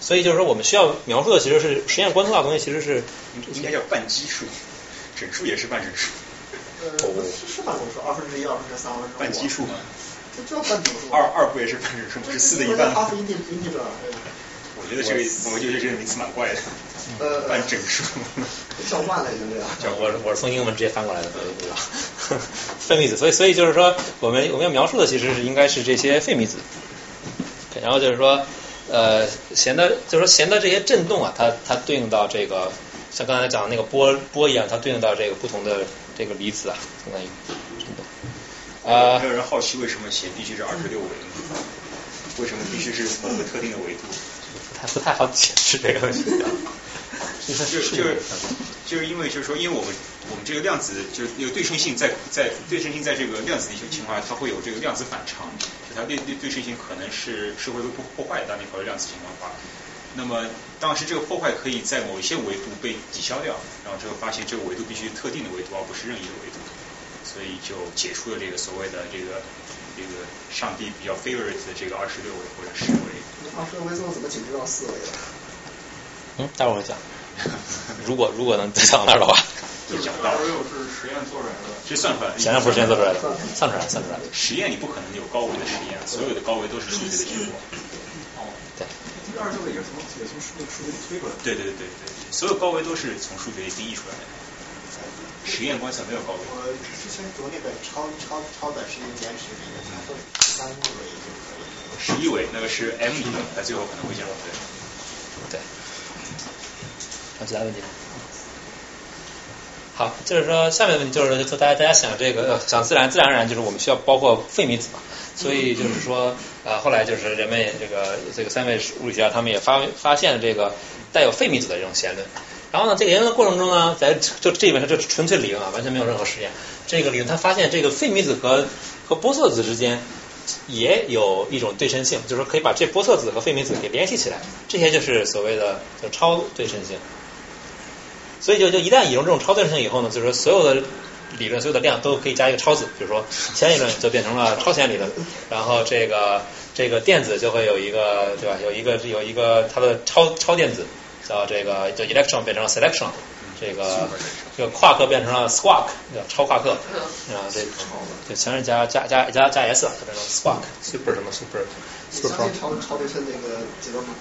所以就是说，我们需要描述的其实是实验观测到的东西，其实是应该叫半基数，整数也是半整数。呃，是是半整数，二分之一、二分之三、二分之半基数嘛。这叫半整数。二二不也是半整数？吗是四的一半。二分一一一者。我觉得这个，我觉得这个名词蛮怪的。呃，半整数。叫惯了已经这样。叫我我是从英文直接翻过来的，所以不知道。费米子，所以所以就是说，我们我们要描述的其实是应该是这些费米子。然后就是说，呃，弦的，就是说弦的这些振动啊，它它对应到这个，像刚才讲的那个波波一样，它对应到这个不同的这个离子啊，相当于振动。啊。还有人好奇为什么弦必须是二十六维？为什么必须是某个特定的维度？不太不太好解释这个问题。就就是就是因为就是说，因为我们我们这个量子就是有对称性在在对称性在这个量子的一些情况下，它会有这个量子反常，就它对对对称性可能是是会被破破坏。当你考虑量子情况的话，那么当时这个破坏可以在某一些维度被抵消掉，然后之后发现这个维度必须特定的维度，而不是任意的维度，所以就解出了这个所谓的这个这个上帝比较 favorite 的这个二十六维或者十维。二十六维最后怎么解决到四维的？嗯，待会儿讲。如果如果能再讲那儿的话，就讲到。二十六是实验做出来的，这算出来，显然不是实验做出来的，算出来算出来的。实验你不可能有高维的实验，所有的高维都是数学的结果。哦，对。这个二十六也是从也从数数学里推出来的。对对对对对，所有高维都是从数学里定义出来的。实验观测没有高维。我之前读那个超超超短时间简史那个，它说三维。十一维那个是 M 理论，他最后可能会讲对。对。还有其他问题？好，就是说下面的问题就是说大家大家想这个想自然自然而然就是我们需要包括费米子嘛，所以就是说呃后来就是人们这个这个三位物理学家他们也发发现了这个带有费米子的这种弦论，然后呢这个研究的过程中呢，在就这本上就纯粹理论啊，完全没有任何实验。这个理论他发现这个费米子和和玻色子之间也有一种对称性，就是说可以把这玻色子和费米子给联系起来，这些就是所谓的就超对称性。所以就就一旦引入这种超对称性以后呢，就是说所有的理论、所有的量都可以加一个超字，比如说弦理论就变成了超弦理论，然后这个这个电子就会有一个对吧？有一个有一个它的超超电子，叫这个叫 electron 变成了 selection，这个这个夸克变成了 squawk，叫超夸克，啊这这全是加加加加加 s，它变成 squawk super 什么 super 相信超超对称那个结论吗？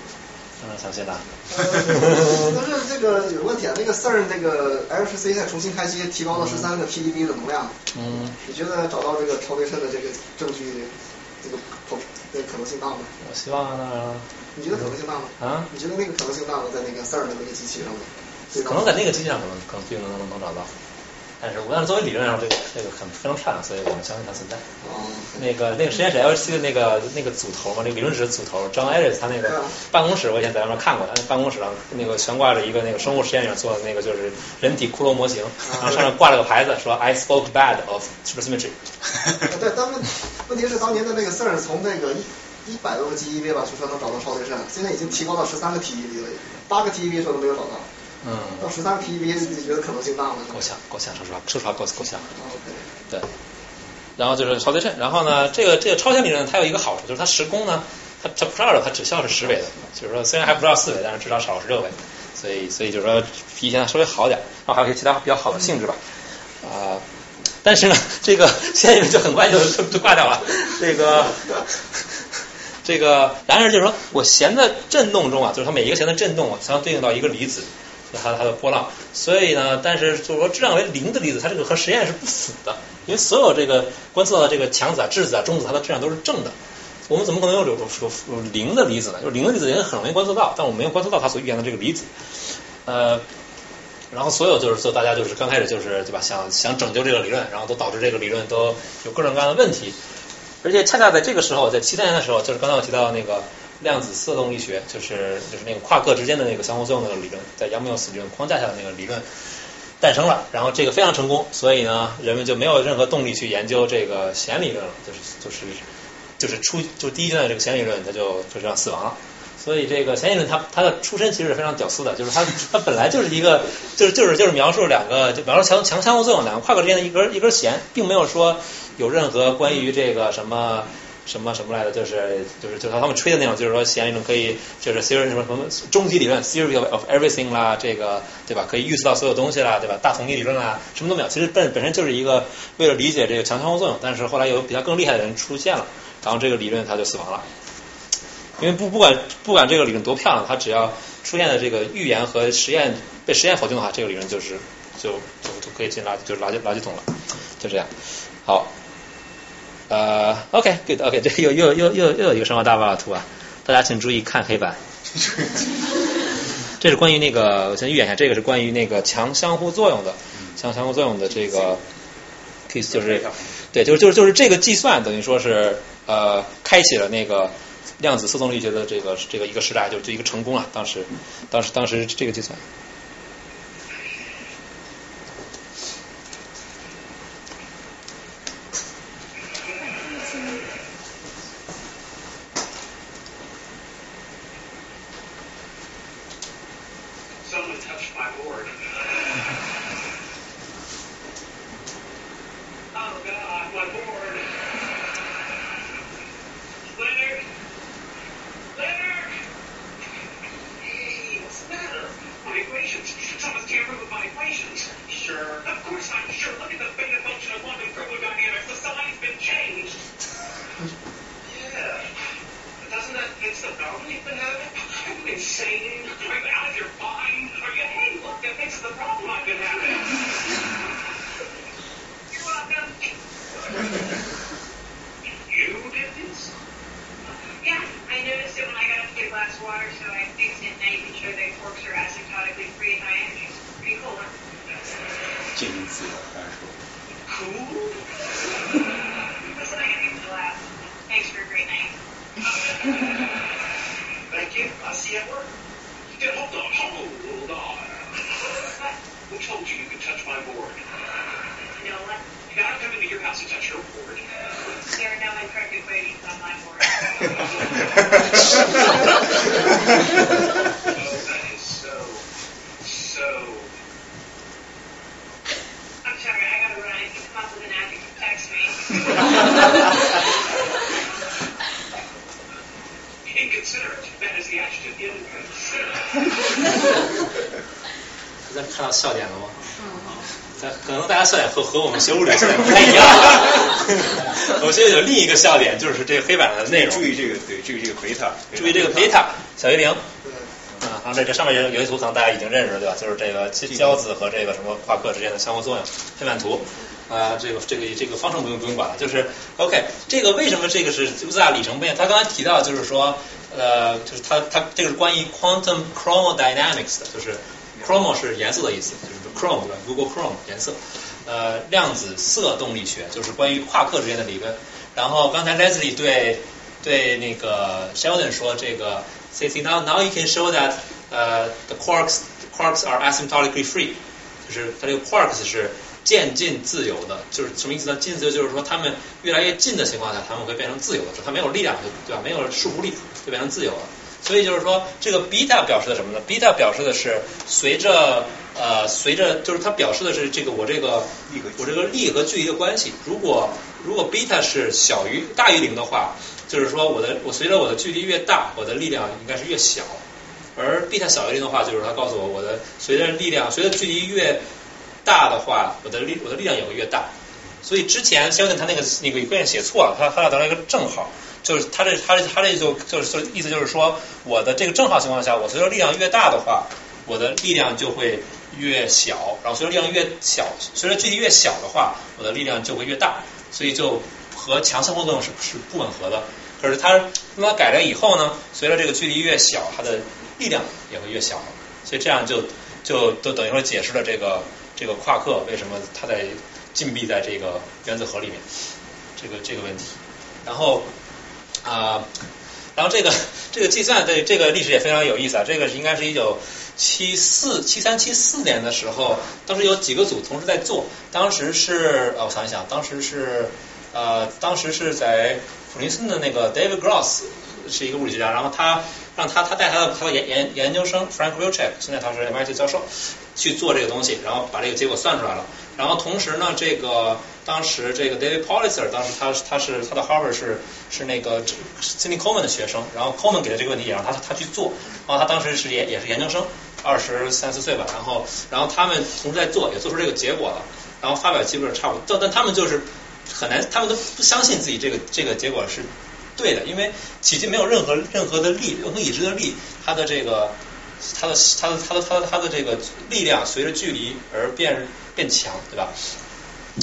相信了。但是这个有问题啊，那个 CERN 那个 LHC 在重新开机，提高了十三个 pdv 的能量。嗯，你觉得找到这个超对称的这个证据，这个可这个可能性大吗？我希望呢。你觉得可能性大吗？啊？你觉得那个可能性大吗？在那个 CERN 的那个机器上面？可能在那个机器上可能可能不能能能找到。但是，但是作为理论上，这个这个很非常漂亮，所以我们相信它存在。哦。那个那个实验室 LHC 的那个那个组头嘛，那个理论室组头 John Ellis 他那个办公室，我以前在外面看过，他那办公室上那个悬挂着一个那个生物实验室做的那个就是人体骷髅模型，然后上面挂了个牌子说 I spoke bad of supersymmetry。对，但问问题是当年的那个 CERN 从那个一一百多个 GeV 吧，就说能找到超对称，现在已经提高到十三个 TeV 了，八个 TeV 说都没有找到。嗯，到十三个 TeV，你觉得可能性大吗？够呛，够呛，说实话，说实话够够呛。对。然后就是超对称，然后呢，这个这个超弦理论它有一个好处，就是它时空呢，它它不是二维，它只需要是十维的，就是说虽然还不知道四维，但是至少少了十六维，所以所以就是说比以前稍微好点，然后还有一些其他比较好的性质吧，啊、但是呢，这个弦理论就很快就就就挂掉了，这个。这个，然而就是说我弦的振动中啊，就是它每一个弦的振动啊，相对应到一个离子，它它的波浪。所以呢，但是就是说质量为零的离子，它这个和实验是不符的，因为所有这个观测到的这个强子啊、质子啊、中子，它的质量都是正的。我们怎么可能有有有有零的离子呢？就是零的离子也很容易观测到，但我们没有观测到它所预言的这个离子。呃，然后所有就是说大家就是刚开始就是对吧，想想拯救这个理论，然后都导致这个理论都有各种各样的问题。而且恰恰在这个时候，在七三年的时候，就是刚才我提到那个量子色动力学，就是就是那个夸克之间的那个相互作用的理论，在杨缪斯理论框架下的那个理论诞生了。然后这个非常成功，所以呢，人们就没有任何动力去研究这个弦理论了，就是就是就是出就第一阶段这个弦理论，它就就这样死亡了。所以这个弦理论它它的出身其实是非常屌丝的，就是它它本来就是一个就是就是就是描述两个就描述强强相互作用两个夸克之间的一根一根弦，并没有说有任何关于这个什么什么什么来的，就是就是就是他们吹的那种，就是说弦理论可以就是 theory 什么什么终极理论 theory of everything 啦，这个对吧？可以预测到所有东西啦，对吧？大统一理论啦，什么都没有。其实本本身就是一个为了理解这个强相互作用，但是后来有比较更厉害的人出现了，然后这个理论它就死亡了。因为不不管不管这个理论多漂亮，它只要出现的这个预言和实验被实验否定的话，这个理论就是就就就可以进垃就是垃圾垃圾桶了，就这样。好，呃，OK，good，OK，、这又又又又又有一个生活大爆炸图啊，大家请注意看黑板。这是关于那个，我先预演一下，这个是关于那个强相互作用的，强相互作用的这个 case 就是，对，就是就是就是这个计算等于说是呃开启了那个。量子色动力学的这个这个一个时代就就一个成功了，当时当时当时这个计算。和和我们学物理 不太一样。我现在有另一个笑点，就是这个黑板的内容。注意这个，对，注意这个贝塔，注意这个贝塔小于零。啊，然后这这上面有有一图，可能大家已经认识了，对吧？就是这个胶子和这个什么夸克之间的相互作用，黑板图。啊，这个这个这个方程不用不用管了，就是 OK。这个为什么这个是 Uza 里程碑？他刚才提到就是说，呃，就是他他这个是关于 quantum chromodynamics 的，就是 chromo 是颜色的意思，就是 chrome 对吧？Google Chrome 颜色。呃，量子色动力学就是关于夸克之间的理论。然后刚才 Leslie 对对那个 Sheldon 说，这个 C C now now you can show that 呃 the quarks quarks are asymptotically free，就是它这个 quarks 是渐进自由的，就是什么意思呢？进自由就是说，它们越来越近的情况下，它们会变成自由的，它没有力量，对吧？没有束缚力，就变成自由了。所以就是说，这个 beta 表示的什么呢？beta 表示的是随着呃随着就是它表示的是这个我这个我这个力和距离的关系。如果如果 beta 是小于大于零的话，就是说我的我随着我的距离越大，我的力量应该是越小。而 beta 小于零的话，就是它告诉我我的随着力量随着距离越大的话，我的力我的力量也会越大。所以之前肖顿他那个那个 equation 写错了，他他俩得了一个正好，就是他这他这他这就就是意思就是说，我的这个正好情况下，我随着力量越大的话，我的力量就会越小，然后随着力量越小，随着距离越小的话，我的力量就会越大，所以就和强相互作用是是不吻合的。可是他那么改了以后呢，随着这个距离越小，它的力量也会越小，所以这样就就都等于说解释了这个这个夸克为什么它在禁闭在这个原子核里面这个这个问题。然后啊，然后这个这个计算对这个历史也非常有意思啊，这个是应该是一九七四七三七四年的时候，当时有几个组同时在做，当时是呃我想一想，当时是呃当时是在普林斯顿的那个 David Gross 是一个物理学家，然后他让他他带他的他的研研研究生 Frank Wilczek，现在他是 MIT 教授去做这个东西，然后把这个结果算出来了。然后同时呢，这个当时这个 David Politzer 当时他他是他的 Harvard 是是那个 Cindy Coleman 的学生，然后 Coleman 给的这个问题也让他他去做，然后他当时是也也是研究生，二十三四岁吧，然后然后他们同时在做，也做出这个结果了，然后发表基本上差不多，但但他们就是很难，他们都不相信自己这个这个结果是对的，因为迄今没有任何任何的力，任何已知的力，它的这个它的它的它的它的它的这个力量随着距离而变变强，对吧？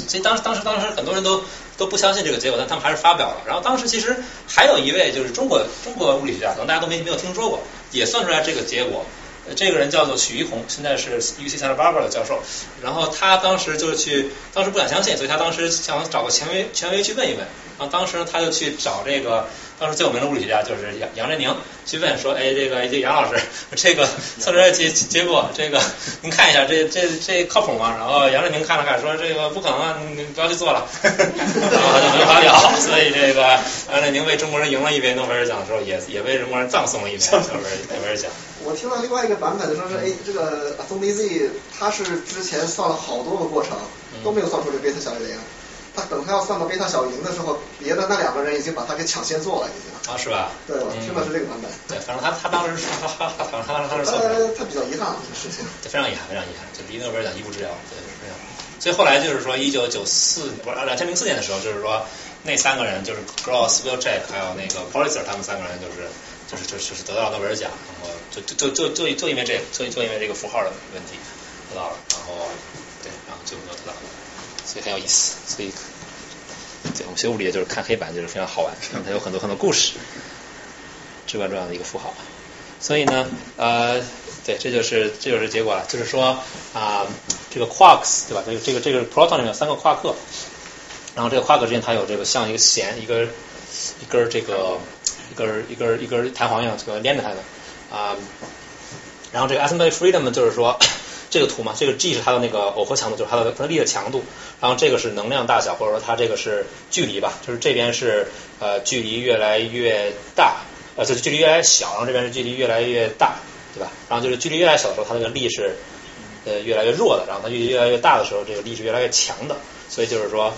所以当时当时当时很多人都都不相信这个结果，但他们还是发表了。然后当时其实还有一位就是中国中国物理学家，可能大家都没没有听说过，也算出来这个结果。这个人叫做许一红，现在是 UC Santa Barbara 的教授。然后他当时就去，当时不敢相信，所以他当时想找个权威权威去问一问。然后当时他就去找这个当时最有名的物理学家，就是杨杨振宁，去问说，哎，这个这杨老师，这个测出来结结果，这个您看一下，这这这靠谱吗？然后杨振宁看了看，说这个不可能啊，你不要去做了，然后就没发表。所以这个杨振宁为中国人赢了一杯诺贝尔奖的时候，也也为中国人葬送了一杯诺贝尔奖。我听到另外一个版本的说是，哎，这个 Tom Z 它是之前算了好多个过程，都没有算出这贝塔小于零。他等他要算到贝塔小于零的时候，别的那两个人已经把他给抢先做了，已经。啊，是吧？对，我听的是这个版本。对，反正他他当时是他他他他他他比较遗憾这个事情。对，非常遗憾，非常遗憾，就离诺贝尔奖一步之遥，对，非常。所以后来就是说，一九九四不是两千零四年的时候，就是说那三个人就是 Gross、Will Jack 还有那个 Politzer，他们三个人就是就是就是就是得到了诺贝尔奖，然后就就就就就就因为这就就因为这个符号的问题得到了，然后对，然后就没有得到，所以很有意思，所以。对，我们学物理就是看黑板，就是非常好玩，它有很多很多故事，至关重要的一个符号。所以呢，呃，对，这就是这就是结果了，就是说啊，这个 quarks 对吧？这个这个这个 proton 里面有三个夸克，然后这个夸克之间它有这个像一个弦，一根一根这个一根一根一根弹簧一样这个连着它的啊。然后这个 asymptotic freedom 就是说。这个图嘛，这个 G 是它的那个耦合强度，就是它的它的力的强度。然后这个是能量大小，或者说它这个是距离吧，就是这边是呃距离越来越大，呃就是距离越来越小，然后这边是距离越来越大，对吧？然后就是距离越来越小的时候，它那个力是呃越来越弱的，然后它距离越来越大的时候，这个力是越来越强的。所以就是说，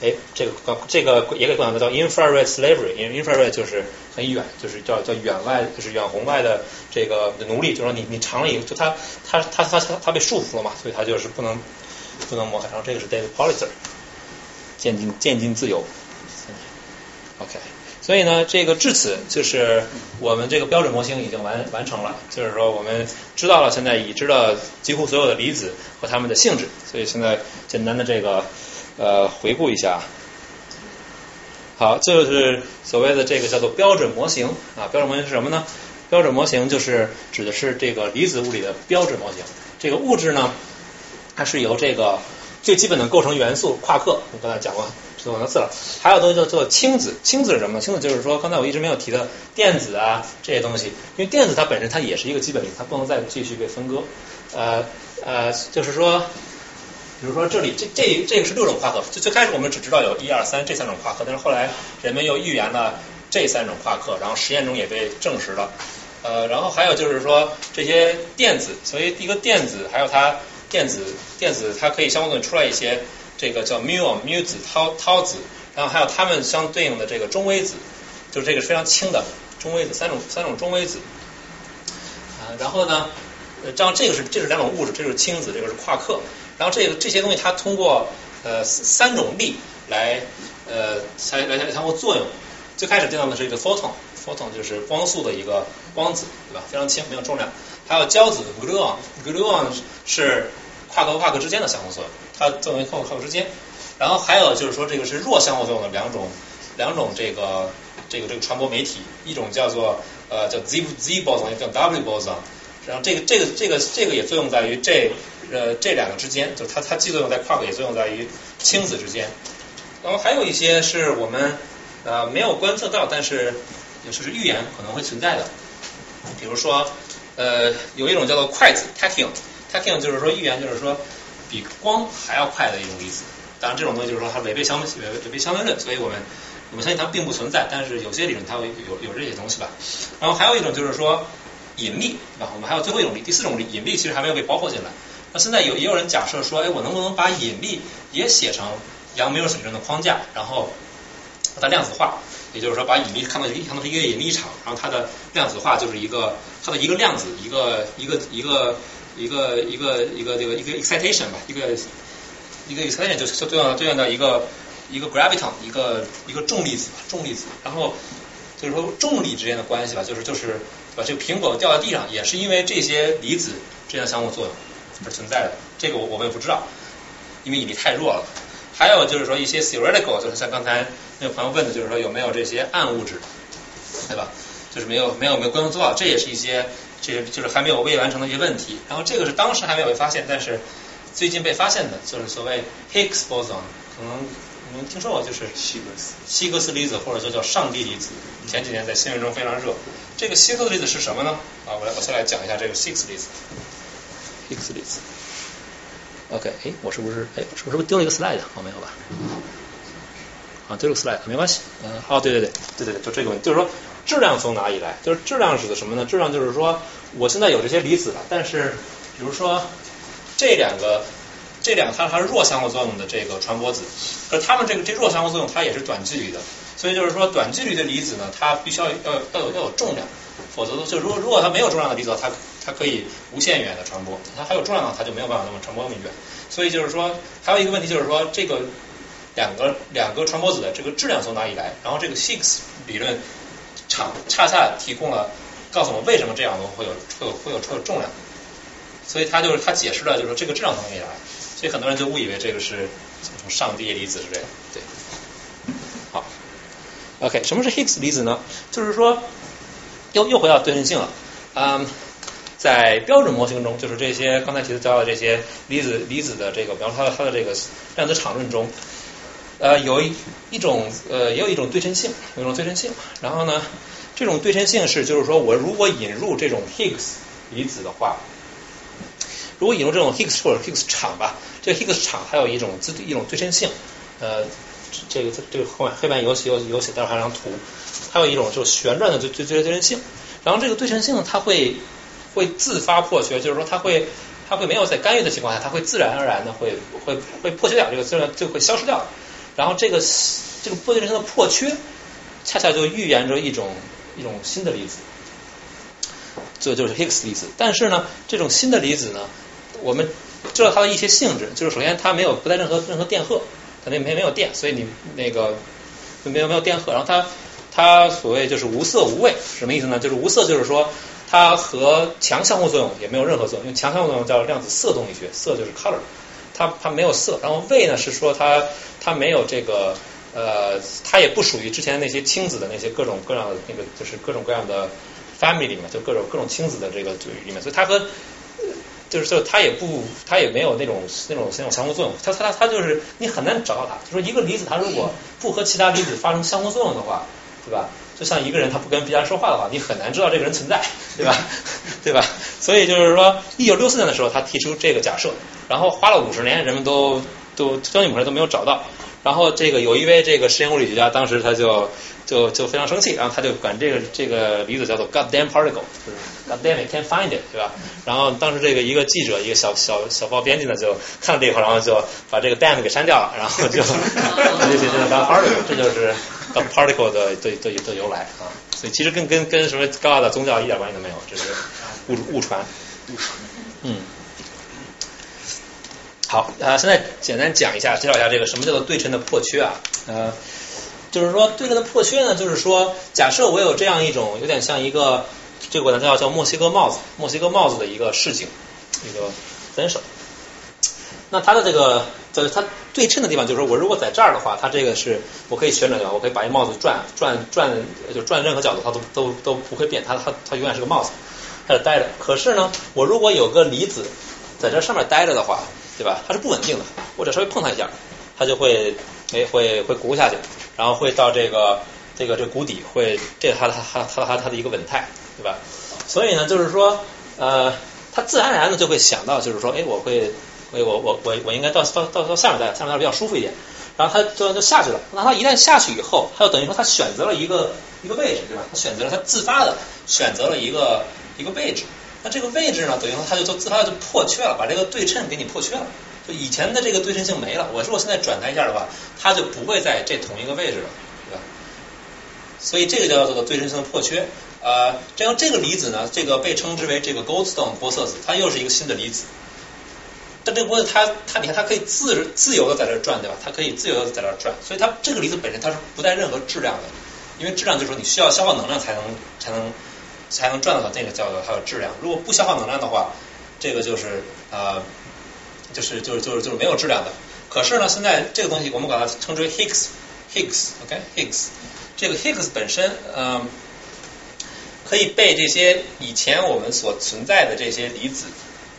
哎，这个这个也可以管它叫 infrared slavery，因为 infrared 就是很远，就是叫叫远外，就是远红外的这个奴隶，就是说你你长了以后，就他他他他他他被束缚了嘛，所以他就是不能不能模仿。然后这个是 David Politzer，渐进渐进自由。OK，所以呢，这个至此就是我们这个标准模型已经完完成了，就是说我们知道了现在已知的几乎所有的离子和它们的性质，所以现在简单的这个呃回顾一下。好，这就是所谓的这个叫做标准模型啊。标准模型是什么呢？标准模型就是指的是这个离子物理的标准模型。这个物质呢，它是由这个最基本的构成元素夸克，我刚才讲过这么多次了。还有东西叫做氢子，氢子是什么？氢子就是说刚才我一直没有提的电子啊这些东西，因为电子它本身它也是一个基本粒，它不能再继续被分割。呃呃，就是说。比如说这里这这这个是六种夸克，最最开始我们只知道有一二三这三种夸克，但是后来人们又预言了这三种夸克，然后实验中也被证实了。呃，然后还有就是说这些电子，所以一个电子还有它电子电子它可以相互作用出来一些这个叫 mu mu 子涛涛子，然后还有它们相对应的这个中微子，就是这个非常轻的中微子，三种三种中微子。啊，然后呢，这样这个是这是两种物质，这是氢子，这个是夸克。然后这个这些东西它通过呃三种力来呃才来来相互作用。最开始见到的是一个 photon，photon 就是光速的一个光子，对吧？非常轻，没有重量。还有胶子 gluon，gluon 是夸克和夸克之间的相互作用，它作用于夸克夸克之间。然后还有就是说这个是弱相互作用的两种两种这个这个这个传播媒体，一种叫做呃叫 z z boson，一个叫 w boson。然后这个这个这个这个也作用在于这。呃，这两个之间，就它它既作用在夸克，也作用在于氢子之间。然后还有一些是我们呃没有观测到，但是就是预言可能会存在的。比如说呃有一种叫做快子 tachyon，tachyon 就是说预言就是说比光还要快的一种离子。当然这种东西就是说它违背相违违背相对论，所以我们我们相信它并不存在。但是有些理论它会有有这些东西吧。然后还有一种就是说引力，对吧？我们还有最后一种力，第四种力引力其实还没有被包括进来。那现在有也有人假设说，哎，我能不能把引力也写成杨梅尔水平的框架，然后把它量子化？也就是说，把引力看到一看到是一个引力场，然后它的量子化就是一个它的一个量子，一个一个一个一个一个一个这个一个 excitation 吧，一个一个 excitation 就就对应对应到一个一个 graviton，一个一个重粒子吧，重粒子。然后就是说重力之间的关系吧，就是就是把这个苹果掉在地上，也是因为这些离子之间的相互作用。是存在的，这个我我们也不知道，因为引力太弱了。还有就是说一些 theoretical，就是像刚才那个朋友问的，就是说有没有这些暗物质，对吧？就是没有没有没有观测做到，这也是一些这些就是还没有未完成的一些问题。然后这个是当时还没有被发现，但是最近被发现的，就是所谓 Higgs boson，可能你们听说过，就是希格斯希格斯粒子或者说叫上帝粒子，前几年在新闻中非常热。这个希格斯粒子是什么呢？啊，我来我先来讲一下这个 Higgs 粒子，OK，哎，我是不是哎，我是不是丢了一个 slide？哦，没有吧？啊，丢了个 slide，没关系。嗯，哦，对对对，对对对，就这个问题，就是说质量从哪里来？就是质量指的什么呢？质量就是说我现在有这些离子了，但是比如说这两个这两个它它是弱相互作用的这个传播子，可它们这个这弱相互作用它也是短距离的，所以就是说短距离的离子呢，它必须要要要有要有重量，否则就如果如果它没有重量的离子，它它可以无限远的传播，它还有重量呢，它就没有办法那么传播那么远。所以就是说，还有一个问题就是说，这个两个两个传播子的这个质量从哪里来？然后这个 Higgs 理论场恰恰提供了告诉我们为什么这样会有会有会有会有重量。所以他就是他解释了，就是说这个质量从哪里来。所以很多人就误以为这个是什么上帝离子之类的。对，好，OK，什么是 Higgs 离子呢？就是说又又回到对称性了。嗯，在标准模型中，就是这些刚才提到的这些离子离子的这个，比方说它的它的这个量子场论中，呃，有一一种呃，也有一种对称性，有一种对称性。然后呢，这种对称性是，就是说我如果引入这种 Higgs 离子的话，如果引入这种 Higgs 或者 Higgs 场吧，这个 Higgs 场它有一种自一种对称性，呃，这个这个后面黑板有写有有写，待会儿还有张图，还有一种就是旋转的对对对对称性。然后这个对称性它会会自发破缺，就是说它会它会没有在干预的情况下，它会自然而然的会会会破缺掉，这个自然就会消失掉。然后这个这个波对称的破缺，恰恰就预言着一种一种新的离子，这就是 Higgs 离子。但是呢，这种新的离子呢，我们知道它的一些性质，就是首先它没有不带任何任何电荷，它那没没有电，所以你那个没有没有电荷。然后它它所谓就是无色无味，什么意思呢？就是无色就是说它和强相互作用也没有任何作用，因为强相互作用叫量子色动力学，色就是 color，它它没有色。然后味呢是说它它没有这个呃，它也不属于之前那些亲子的那些各种各样的那个就是各种各样的 family 里面，就各种各种亲子的这个里面，所以它和就是就它也不它也没有那种那种那种相互作用，它它它就是你很难找到它。就说一个离子它如果不和其他离子发生相互作用的话，对吧？就像一个人他不跟别人说话的话，你很难知道这个人存在，对吧？对吧？所以就是说，一九六四年的时候他提出这个假设，然后花了五十年，人们都都将近五十年都没有找到。然后这个有一位这个实验物理学家，当时他就就就非常生气，然后他就管这个这个离子叫做 goddamn particle，就是 goddamn it can't find it，对吧？然后当时这个一个记者，一个小小小报编辑呢，就看了这以后，然后就把这个 damn 给删掉了，然后就 直接写成 god particle，这就是 particle 的的的的由来啊。所以其实跟跟跟什么 god 的宗教一点关系都没有，这是误误传。嗯。好，呃，现在简单讲一下，介绍一下这个什么叫做对称的破缺啊？呃，就是说对称的破缺呢，就是说，假设我有这样一种有点像一个这个我叫叫墨西哥帽子，墨西哥帽子的一个视景，一个分手。那它的这个就是它对称的地方，就是说我如果在这儿的话，它这个是我可以旋转的，我可以把一帽子转转转，就转任何角度，它都都都不会变，它它它永远是个帽子，在这待着。可是呢，我如果有个离子在这上面待着的话，对吧？它是不稳定的，我只稍微碰它一下，它就会哎会会鼓下去，然后会到这个这个这谷底，会这是它它它它它它的一个稳态，对吧？所以呢，就是说呃，它自然而然的就会想到，就是说，哎，我会我我我我我应该到到到到下面待，下面待比较舒服一点，然后它就就下去了。那它一旦下去以后，它就等于说它选择了一个一个位置，对吧？它选择了它自发的选择了一个一个位置。那这个位置呢，等于说它就就自发就破缺了，把这个对称给你破缺了。就以前的这个对称性没了。我如果现在转它一下的话，它就不会在这同一个位置了，对吧？所以这个叫做对称性的破缺。呃，这样这个离子呢，这个被称之为这个 Goldstone 玻色子，它又是一个新的离子。但这个玻色它它你看它可以自自由的在这转，对吧？它可以自由的在这转，所以它这个离子本身它是不带任何质量的，因为质量就是说你需要消耗能量才能才能。才能转到那个叫做它的质量。如果不消耗能量的话，这个就是呃，就是就是就是就是没有质量的。可是呢，现在这个东西我们把它称之为 Higgs，Higgs，OK，Higgs。这个 Higgs 本身嗯，可以被这些以前我们所存在的这些离子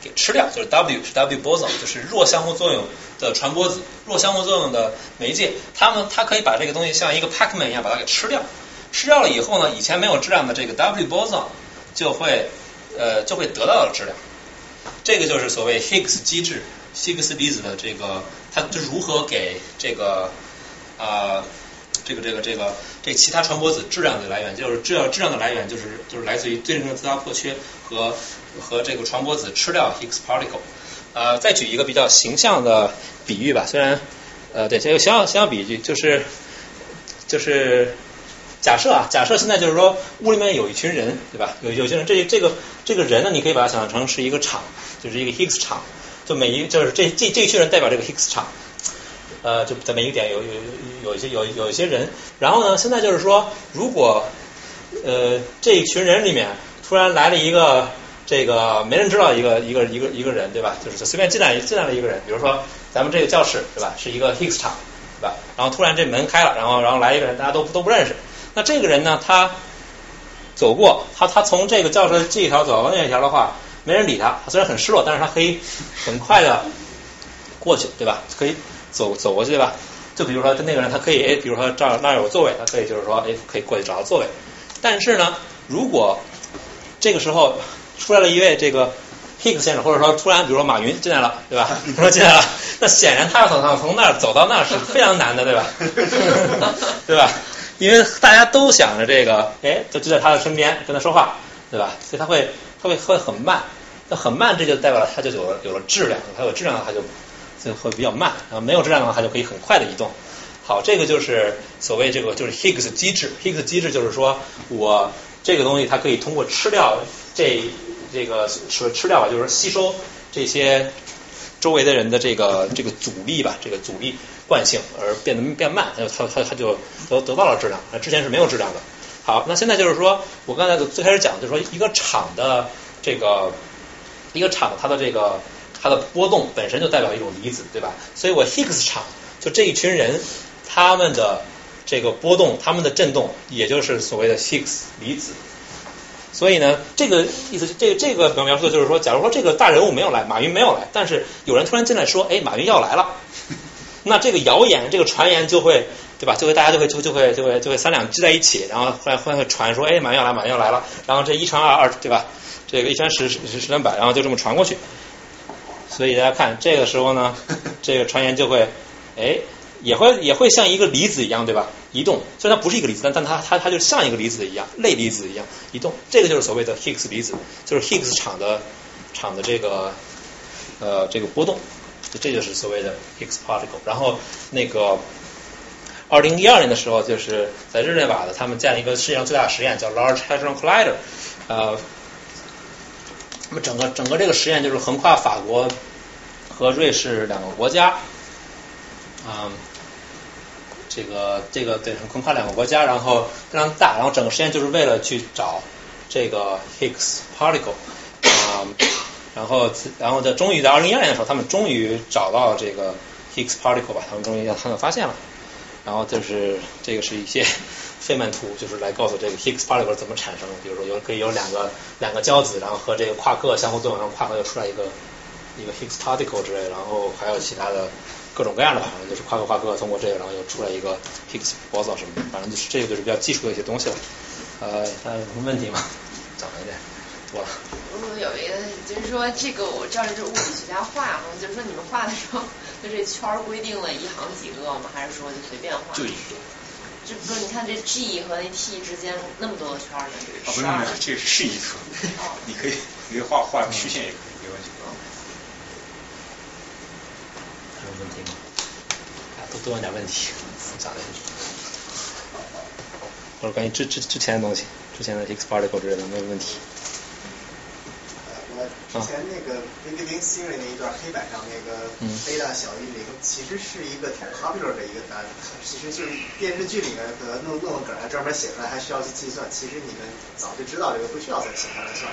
给吃掉，就是 W 是 W boson，就是弱相互作用的传播子，弱相互作用的媒介。它们它可以把这个东西像一个 packman 一样把它给吃掉。吃掉了以后呢，以前没有质量的这个 W boson 就会呃就会得到了质量。这个就是所谓 Higgs 机制，Higgs 粒子的这个它就如何给这个啊这个这个这个这其他传播子质量的来源，就是质量质量的来源就是就是来自于对称的自发破缺和和这个传播子吃掉 Higgs particle。呃，再举一个比较形象的比喻吧，虽然呃对，这个形象形象比喻就是就是。假设啊，假设现在就是说屋里面有一群人，对吧？有有些人，这这个这个人呢，你可以把它想象成是一个场，就是一个 Higgs 场，就每一就是这这这一群人代表这个 Higgs 场，呃，就在每一个点有有有有一些有有一些人，然后呢，现在就是说，如果呃这一群人里面突然来了一个这个没人知道一个一个一个一个人，对吧？就是随便进来进来了一个人，比如说咱们这个教室，对吧？是一个 Higgs 场，对吧？然后突然这门开了，然后然后来一个人，大家都都不认识。那这个人呢？他走过，他他从这个教室这一条走到那一条的话，没人理他。他虽然很失落，但是他可以很快的过去，对吧？可以走走过去，对吧？就比如说，那个人他可以，哎，比如说这儿那儿有座位，他可以就是说，哎，可以过去找到座位。但是呢，如果这个时候出来了一位这个 Higgs 先生，或者说突然比如说马云进来了，对吧？说进来了，那显然他要从从那儿走到那儿是非常难的，对吧？对吧？因为大家都想着这个，哎，就就在他的身边跟他说话，对吧？所以他会他会会很慢，那很慢，这就代表了他就有了有了质量，他有质量他就就会比较慢，啊，没有质量的话它就可以很快的移动。好，这个就是所谓这个就是 Higgs 机制，Higgs 机制就是说我这个东西它可以通过吃掉这这个说吃掉吧，就是吸收这些周围的人的这个这个阻力吧，这个阻力惯性而变得变慢，它它它它就得得到了质量，那之前是没有质量的。好，那现在就是说我刚才最开始讲的，就是说一个场的这个一个场它的这个它的波动本身就代表一种离子，对吧？所以我 Higgs 场就这一群人。他们的这个波动，他们的振动，也就是所谓的 Higgs 离子。所以呢，这个意思，这这个描述的就是说，假如说这个大人物没有来，马云没有来，但是有人突然进来说，哎，马云要来了，那这个谣言，这个传言就会，对吧？就会大家就会就就会就会就会三两聚在一起，然后后来后来会传说，哎，马云要来，马云要来了，然后这一传二，二对吧？这个一传十，十十传百，然后就这么传过去。所以大家看，这个时候呢，这个传言就会，哎。也会也会像一个离子一样，对吧？移动，虽然它不是一个离子，但但它它它就像一个离子一样，类离子一样移动。这个就是所谓的 Higgs 离子，就是 Higgs 场的场的这个呃这个波动，这就是所谓的 Higgs particle。然后那个二零一二年的时候，就是在日内瓦的，他们建了一个世界上最大的实验，叫 Large Hadron Collider。呃，那么整个整个这个实验就是横跨法国和瑞士两个国家，啊。这个这个对，横跨两个国家，然后非常大，然后整个实验就是为了去找这个 Higgs particle 啊，然后然后在终于在二零一二年的时候，他们终于找到这个 Higgs particle 吧，他们终于让他们发现了，然后就是这个是一些 费曼图，就是来告诉这个 Higgs particle 怎么产生，比如说有可以有两个两个胶子，然后和这个夸克相互作用，然后夸克又出来一个一个 Higgs particle 之类，然后还有其他的。各种各样的，反正就是夸克夸克通过这个，然后又出来一个 Higgs 波色什么的，反正就是这个就是比较技术的一些东西了。呃，还有什么问题吗？讲一点，多了。我有一个，就是说这个我知道这是物理学家画嘛，就是说你们画的时候，就这圈规定了一行几个吗？还是说就随便画？就一个。就不是你看这 G 和那 T 之间那么多的圈呢？这个、哦，不是，这个是示意图。你可以，你可以画画曲线也可以，没问题。吗？多多问点问题，讲的或者关于之之之前的东西，之前的 X particle 之类的没有问题。之前那个 Big Bang Theory 那一段黑板上那个贝塔小于零，其实是一个挺 popular 的一个单，其实就是电视剧里面可能弄弄个梗还专门写出来，还需要去计算。其实你们早就知道这个，不需要再写下来算。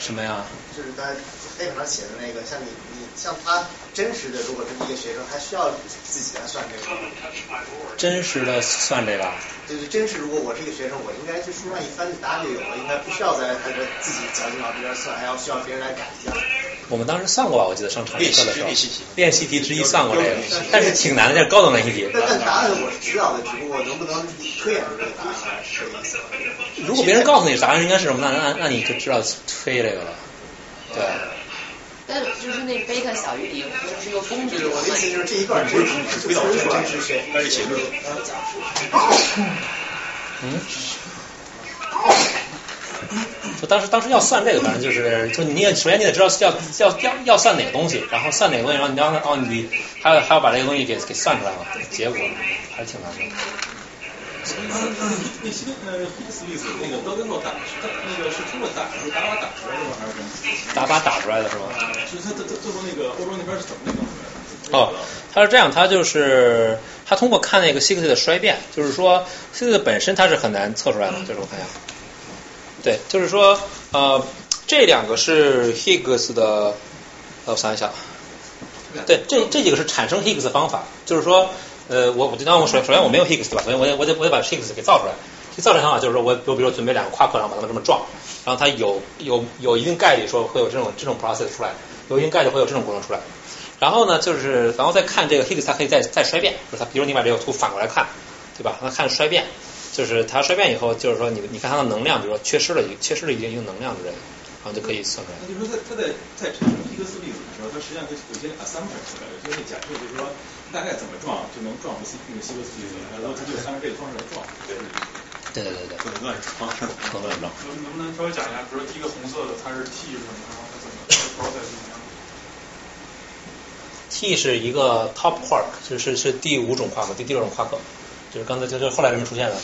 什么呀？就是在黑板上写的那个，像你你像他真实的，如果是一个学生，还需要自己来算这个。真实的算这个？就是真实，如果我是一个学生，我应该去书上一翻就答案就有了，应该不需要再还是自己绞尽脑汁算，还要需要别人来改一下。我们当时算过吧？我记得上常识课的时候，练习题，练习题之一算过这个，但是挺难的，这高等练习题。但但答案我是知道的，只不过能不能推演出这个答案来是意思。如果别人告诉你答案应该是什么，那那那你就知道推这个了，对。但就是那贝塔小于零，就是一个公式。我的意思就是这一段是是推导真实学，那是写论。嗯。就当时当时要算这个，反正就是就你也首先你得知道要要要要算哪个东西，然后算哪个东西，然后你要哦你还要还要把这个东西给给算出来嘛，结果还是挺难的。那些呃黑斯粒子那个德根诺打那个是通过打是打靶打出来的吗？还是什么？打靶打出来的是吗？是他他最后那个欧洲那边是怎么弄出来的？哦，他是这样，他就是他通过看那个希克斯的衰变，就是说希克斯本身它是很难测出来的，就是我看一下。对，就是说，呃，这两个是 Higgs 的，我想一想，对，这这几个是产生 Higgs 的方法，就是说，呃，我我就当我首首先我没有 Higgs 对吧？所以我得我得我得把 Higgs 给造出来。这造出来方法就是说我我比如准备两个夸克，然后把它们这么撞，然后它有有有一定概率说会有这种这种 process 出来，有一定概率会有这种过程出来。然后呢，就是然后再看这个 Higgs 它可以再再衰变，就是它比如你把这个图反过来看，对吧？它看衰变。就是它衰变以后，就是说你你看它的能量，比如说缺失了一缺失了一定一定能量之类的，然后就可以算出来。那就是说，它它在在产生希格斯粒子的时候，它实际上有些 assumption 出来，有些假设，就是说大概怎么撞就能撞出那个希格斯粒子，然后它就按照这个方式来撞。对对对对，不能乱撞，不能乱撞。能能不能稍微讲一下，比如说第一个红色的它是 T 什么，然后它怎么 process 怎么样？T 是一个 top quark，就是是第五种夸克，第第六种夸克，就是刚才就是后来人们出现的。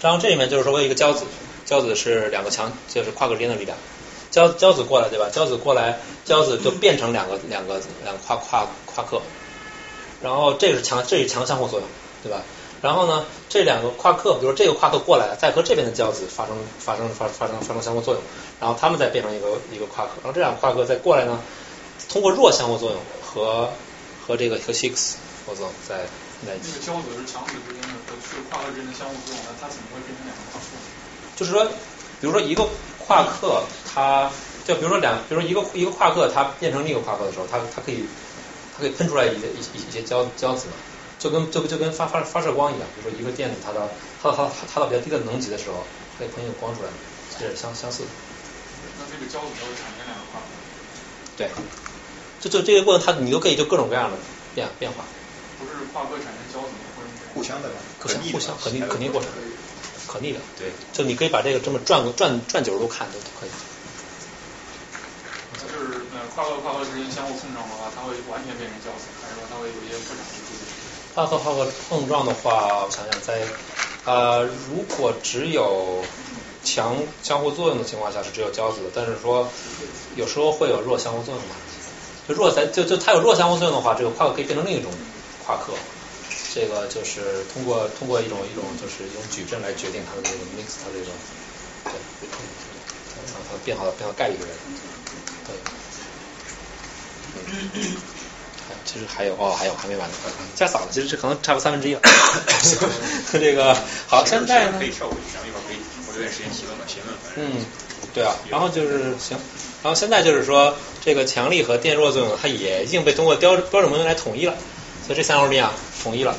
然后这里面就是说我有一个胶子，胶子是两个强，就是夸克之间的力量。胶胶子过来对吧？交子过来，交子就变成两个两个两个夸夸夸克。然后这是强，这是强相互作用，对吧？然后呢，这两个夸克，比如说这个夸克过来，再和这边的胶子发生发生发发生发生相互作用，然后它们再变成一个一个夸克，然后这两个夸克再过来呢，通过弱相互作用和和这个和 Higgs 合作在在一起。那个胶子是强子之间的和是夸克之间的相互作用，那它怎么会变成两个夸克？就是说，比如说一个夸克，它就比如说两，比如说一个一个夸克，它变成另一个夸克的时候，它它可以它可以喷出来一些一些一些胶胶子嘛，就跟就就跟发发发射光一样，比如说一个电子它到它到它它到比较低的能级的时候，可以喷一个光出来，这是相相似的。那这个胶子就会产生两个夸克。对，就就这个过程，它你都可以就各种各样的变变化。不是夸克产生胶子吗？或者互相的吧？可相互相肯定肯定过程，可逆的。对，就你可以把这个这么转个转转九十度看都可以。那就是呃夸克夸克之间相互碰撞的话，它会完全变成胶子，还是说它会有一些不长的距离？夸克夸克碰撞的话，我想想，在呃如果只有强相互作用的情况下是只有胶子的，但是说有时候会有弱相互作用嘛。就弱在就就它有弱相互作用的话，这个夸克可以变成另一种夸克。这个就是通过通过一种一种就是一种矩阵来决定它的这个 mix 它这种对，让它变好变好概率的人。对。其实还有哦，还有还没完呢，加嗓子，其实这可能差不多三分之一了。这个好，现在呢可以跳过去，然后一会儿可以我留点时间提问吧，先问。嗯，对啊，然后就是行，然后现在就是说这个强力和电弱作用，它也已经被通过标标准模型来统一了，所以这三种力量统一了。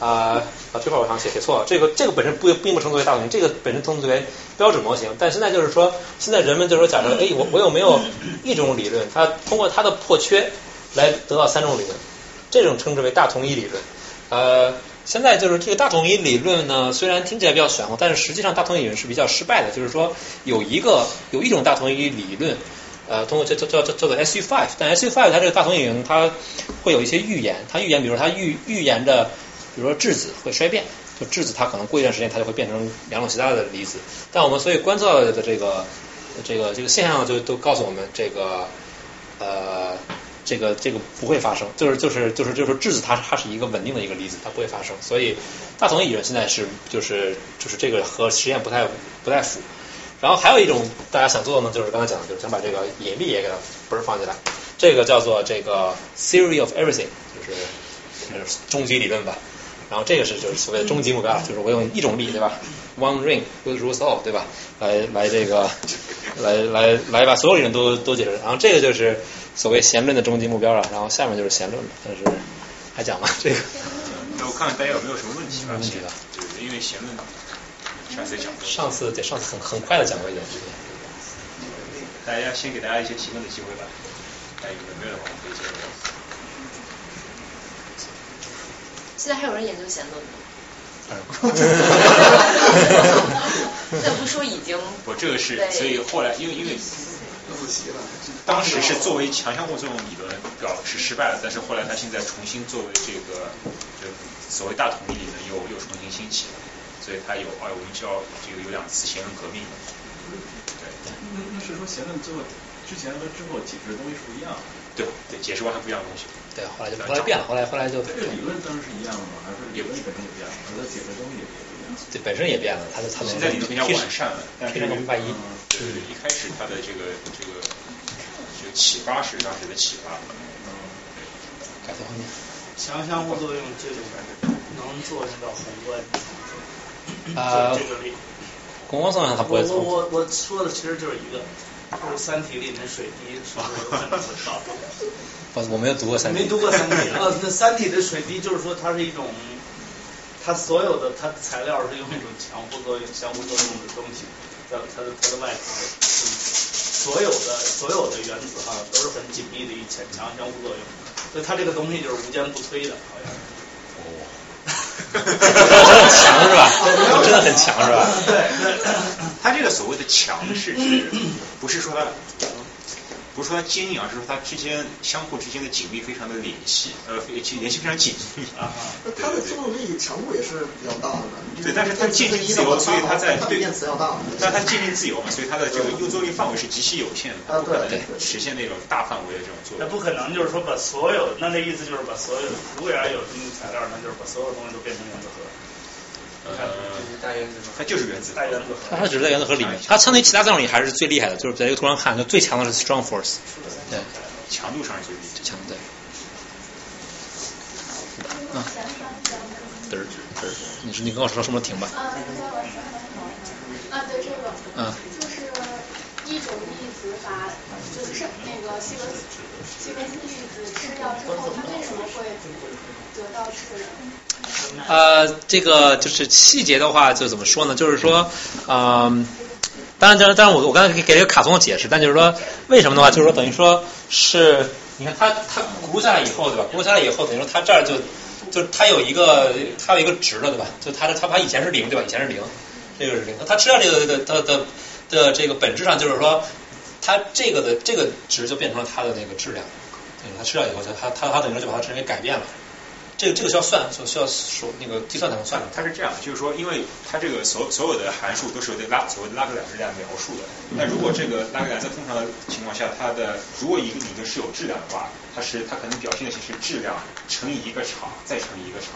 啊、啊，这块我好像写写错了，这个这个本身不并不称之为大模型，这个本身称之为标准模型。但现在就是说，现在人们就是说，假设哎，我我有没有一种理论，它通过它的破缺来得到三种理论，这种称之为大统一理论。呃，现在就是这个大统一理论呢，虽然听起来比较玄乎，但是实际上大统一理论是比较失败的。就是说，有一个有一种大统一理论，呃，通过叫叫叫叫叫做 SU five，但 SU five 它这个大统一理论它会有一些预言，它预言，比如它预预言着，比如说质子会衰变，就质子它可能过一段时间它就会变成两种其他的离子。但我们所以观测到的这个这个这个现象就都告诉我们这个呃。这个这个不会发生，就是就是就是就是质子它它是一个稳定的一个离子，它不会发生，所以大同理论现在是就是就是这个和实验不太不太符。然后还有一种大家想做的呢，就是刚才讲的，就是想把这个引力也给它不是放进来，这个叫做这个 theory of everything，就是就是终极理论吧。然后这个是就是所谓的终极目标，就是我用一种力，对吧？One ring with rules all，对吧？来来这个 来来来把所有理论都都解释。然后这个就是所谓弦论的终极目标了。然后下面就是弦论了，但是还讲吗？这个那我看看大家有没有什么问题吧？没问题的。对，因为弦论上次也讲过。上次对上次很很快的讲过一点。大家先给大家一些提问的机会吧。大家有没有的话，可以接着聊。现在还有人研究弦论吗？那 不说已经我，这个是所以后来因为因为当时是作为强相互作用理论表示失败了，但是后来他现在重新作为这个就所谓大统一理论又又重新兴起了，所以它有啊我们叫这个有两次弦论革命。对。那那是说弦论最后之前和之后解释的东西是不一样的。对对，解释完全不一样的东西。对，后来就后来变了，后来后来就。这个理论当然是一样的嘛？还是理论本身也变了，而它解释的东西也不一样？对，本身也变了，它的它的。现在理论比较完善了，但是非常明白一。对对对，一开始它的这个这个这个启发是当时的启发。嗯。改头换面。强相互作用这种能作用到宏观。啊。这个力。宏它不会。我我我说的其实就是一个。就是《三体》里面水滴是不是 我没有读过《三体》。没读过《三体》啊？那《三体》的水滴就是说它是一种，它所有的它材料是用一种强互作用、相互作用的东西，在它的它的外壳，所有的所有的原子哈都是很紧密的一牵强相互作用，所以它这个东西就是无坚不摧的，好像是。很强是吧？真的很强是吧？对，他这个所谓的强是指，不是说他，不是说它坚硬，而是说它之间相互之间的紧密非常的联系，呃，联系非常紧密。啊那它的作用力强度也是比较大的。对，但是它渐进自由，所以它在对电磁要大。但它渐进自由嘛，所以它的这个诱作力范围是极其有限的，它不可能实现那种大范围的这种作用。那不可能就是说把所有，那那意思就是把所有，如果要有这种材料，那就是把所有东西都变成原子核。呃，它就是原子，大原子。核。它只是在原子核里面，它相对于其他三种力还是最厉害的，就是在这个图上看，就最强的是 strong force，对，强度上是最厉最强的。嗯，嘚儿嘚儿，你说你跟我说什么停吧？啊，对这个，嗯，就是一种粒子把就是那个希格斯希格斯粒子吃掉之后，它为什么会得到质量？呃，这个就是细节的话，就怎么说呢？就是说，嗯、当然，当然，当然，我我刚才给给了一个卡通的解释，但就是说，为什么的话，就是说，等于说是，你看它它轱辘下来以后，对吧？轱辘下来以后，等于说它这儿就就它有一个它有一个值了，对吧？就它的它它以前是零，对吧？以前是零，这个是零。它吃掉这个的的的的这个本质上就是说，它这个的这个值就变成了它的那个质量，对？它吃掉以后，就它它它等于说就把它质量给改变了。这个这个需要算，需要说那个计算才能算的。它是这样，就是说，因为它这个所所有的函数都是由这拉所谓的拉格朗日量描述的。那如果这个拉格朗在通常的情况下，它的如果一个理论是有质量的话，它是它可能表现的形式质量乘以一个场，再乘以一个场，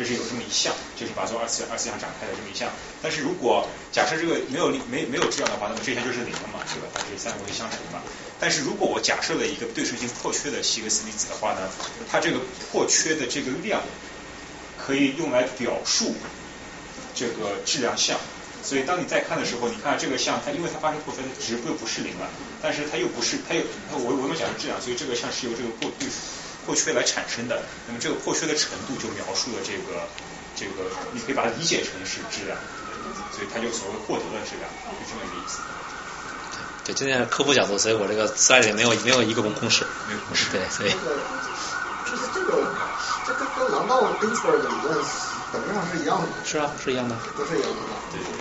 这是有这么一项，就是把做二次二次项展开的这么一项。但是如果假设这个没有没没有质量的话，那么这项就是零了嘛，对吧？它是三个为相乘嘛。但是如果我假设了一个对称性破缺的希格斯粒子的话呢，它这个破缺的这个量可以用来表述这个质量项。所以当你再看的时候，你看这个项，它因为它发生破缺值又不是零了，但是它又不是它又它我我们讲是质量，所以这个项是由这个破对破缺来产生的。那么这个破缺的程度就描述了这个这个，你可以把它理解成是质量，所以它就所谓获得了质量，就这么一个意思。对，今天是科普角度，所以我这个 slide 里没有没有一个公式，没有公式，对，所以就是这个，这跟跟狼道 Ginsburg 的理论本质上是一样的。是啊，是一样的，都是一样的。对对对。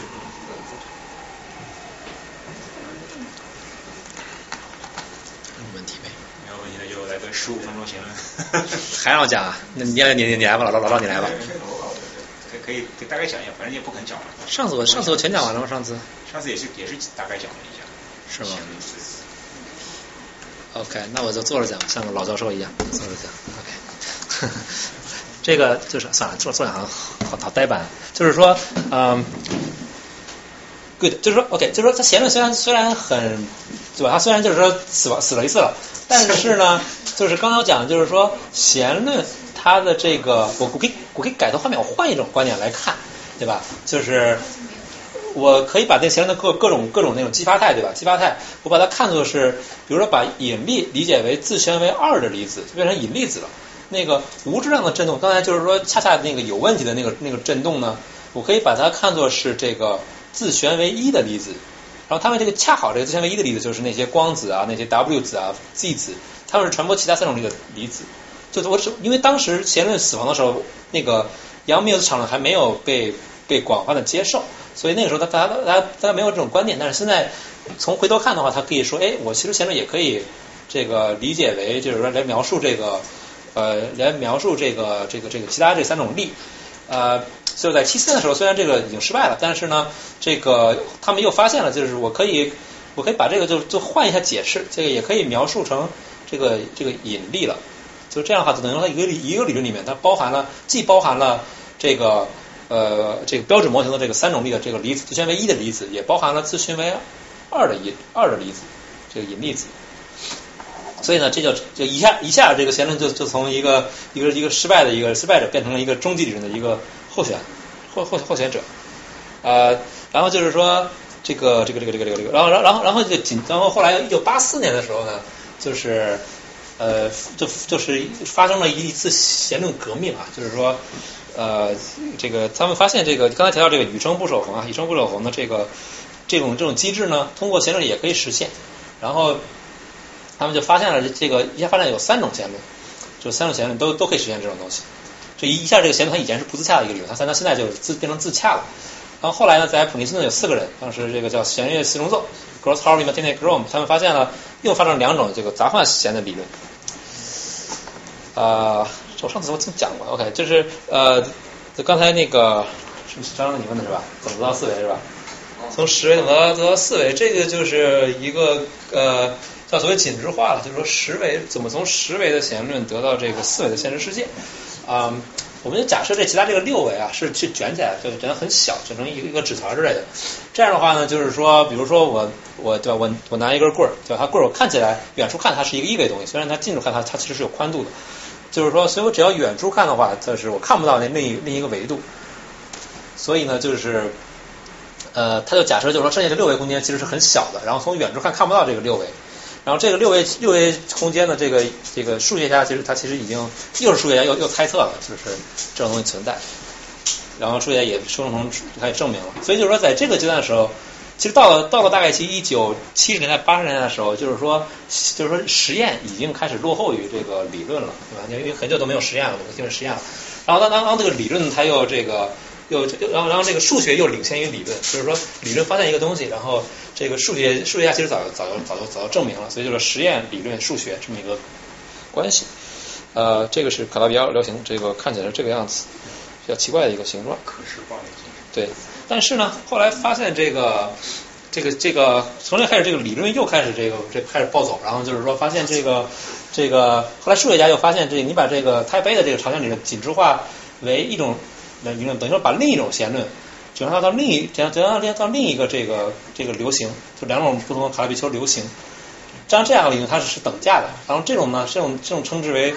有问题没？没有问题十五分钟行了。还让我讲啊？那你你你你来吧，老老老老你来吧。可可以可以大概讲一下，反正你也不肯讲了。上次我上次我全讲完了吗？上次？上次也是也是大概讲了一下。是吗？OK，那我就坐着讲，像个老教授一样坐着讲。OK，这个就是算了，坐坐讲好好好呆板。就是说，嗯，good，就是说 OK，就是说他弦论虽然虽然很对吧？他虽然就是说死亡死了一次了，但是呢，就是刚刚讲就是说弦论它的这个，我我可以我可以改头换面，我换一种观点来看，对吧？就是。我可以把那弦论的各各种各种那种激发态，对吧？激发态，我把它看作是，比如说把引力理解为自旋为二的离子，就变成引力子了。那个无质量的振动，刚才就是说恰恰那个有问题的那个那个振动呢，我可以把它看作是这个自旋为一的离子。然后他们这个恰好这个自旋为一的离子就是那些光子啊、那些 W 子啊、Z 子，他们是传播其他三种力的离子。就我只因为当时弦论死亡的时候，那个杨缪斯场论还没有被被广泛的接受。所以那个时候，他大家大家大家没有这种观念，但是现在从回头看的话，他可以说，哎，我其实弦论也可以这个理解为，就是说来描述这个呃，来描述这个这个这个其他这三种力。呃，就在七四的时候，虽然这个已经失败了，但是呢，这个他们又发现了，就是我可以我可以把这个就就换一下解释，这个也可以描述成这个这个引力了。就这样的话，等于说一个一个理论里面，它包含了既包含了这个。呃，这个标准模型的这个三种力的这个离子，自旋为一的离子，也包含了自旋为二的引二的离子，这个引力子。所以呢，这就就一下一下这个弦论就就从一个一个一个失败的一个失败者，变成了一个终极理论的一个候选候候候选者。呃，然后就是说这个这个这个这个这个这个，然后然后然后就紧，然后后来一九八四年的时候呢，就是呃就就是发生了一次弦论革命啊，就是说。呃，这个他们发现这个刚才提到这个宇称不守恒啊，宇称不守恒的这个这种这种机制呢，通过弦论也可以实现。然后他们就发现了这个一下发现有三种弦论，就三种弦论都都可以实现这种东西。这一一下这个弦论它以前是不自洽的一个理论，它现在就自变成自洽了。然后后来呢，在普林斯顿有四个人，当时这个叫弦乐四重奏 g r o s s h a r v e y m a t i n e g r o m 他们发现了又发生两种这个杂换弦的理论。啊、我上次我怎么讲过？OK，就是呃，就刚才那个是张张你问的是吧？怎么到四维是吧？从十维怎么得到四维？这个就是一个呃叫所谓紧致化了，就是说十维怎么从十维的弦论得到这个四维的现实世界啊、我们就假设这其他这个六维啊是去卷起来，就卷得很小，卷成一个一个纸团之类的。这样的话呢，就是说，比如说我我对吧，我我拿一根棍儿，对吧？它棍儿我看起来远处看它是一个一维东西，虽然它近处看它它其实是有宽度的。就是说，所以我只要远处看的话，就是我看不到那另一另一个维度。所以呢，就是呃，他就假设就是说，剩下的六维空间其实是很小的，然后从远处看看不到这个六维。然后这个六维六维空间的这个这个数学家其实他其实已经又是数学家又又猜测了，就是这种东西存在。然后数学家也修正成他也证明了。所以就是说，在这个阶段的时候，其实到了到了大概其一九七十年代八十年代的时候，就是说就是说实验已经开始落后于这个理论了，对吧？因为很久都没有实验了，我就是实验了。然后当当当这个理论它又这个又又然后然后这个数学又领先于理论，就是说理论发现一个东西，然后这个数学数学家其实早早就早就早就证明了，所以就是实验理论数学这么一个关系。呃，这个是卡拉比奥流行，这个看起来是这个样子，比较奇怪的一个形状。可视化。对，但是呢，后来发现这个这个这个从这开始，这个理论又开始这个这开始暴走，然后就是说发现这个这个后来数学家又发现这个你把这个太杯的这个朝向理论紧致化为一种那理论，等于说把另一种弦论转化到另一转转化到另一个这个这个流行，就两种不同的卡拉比丘流行。这样这样的理论它是是等价的，然后这种呢这种这种称之为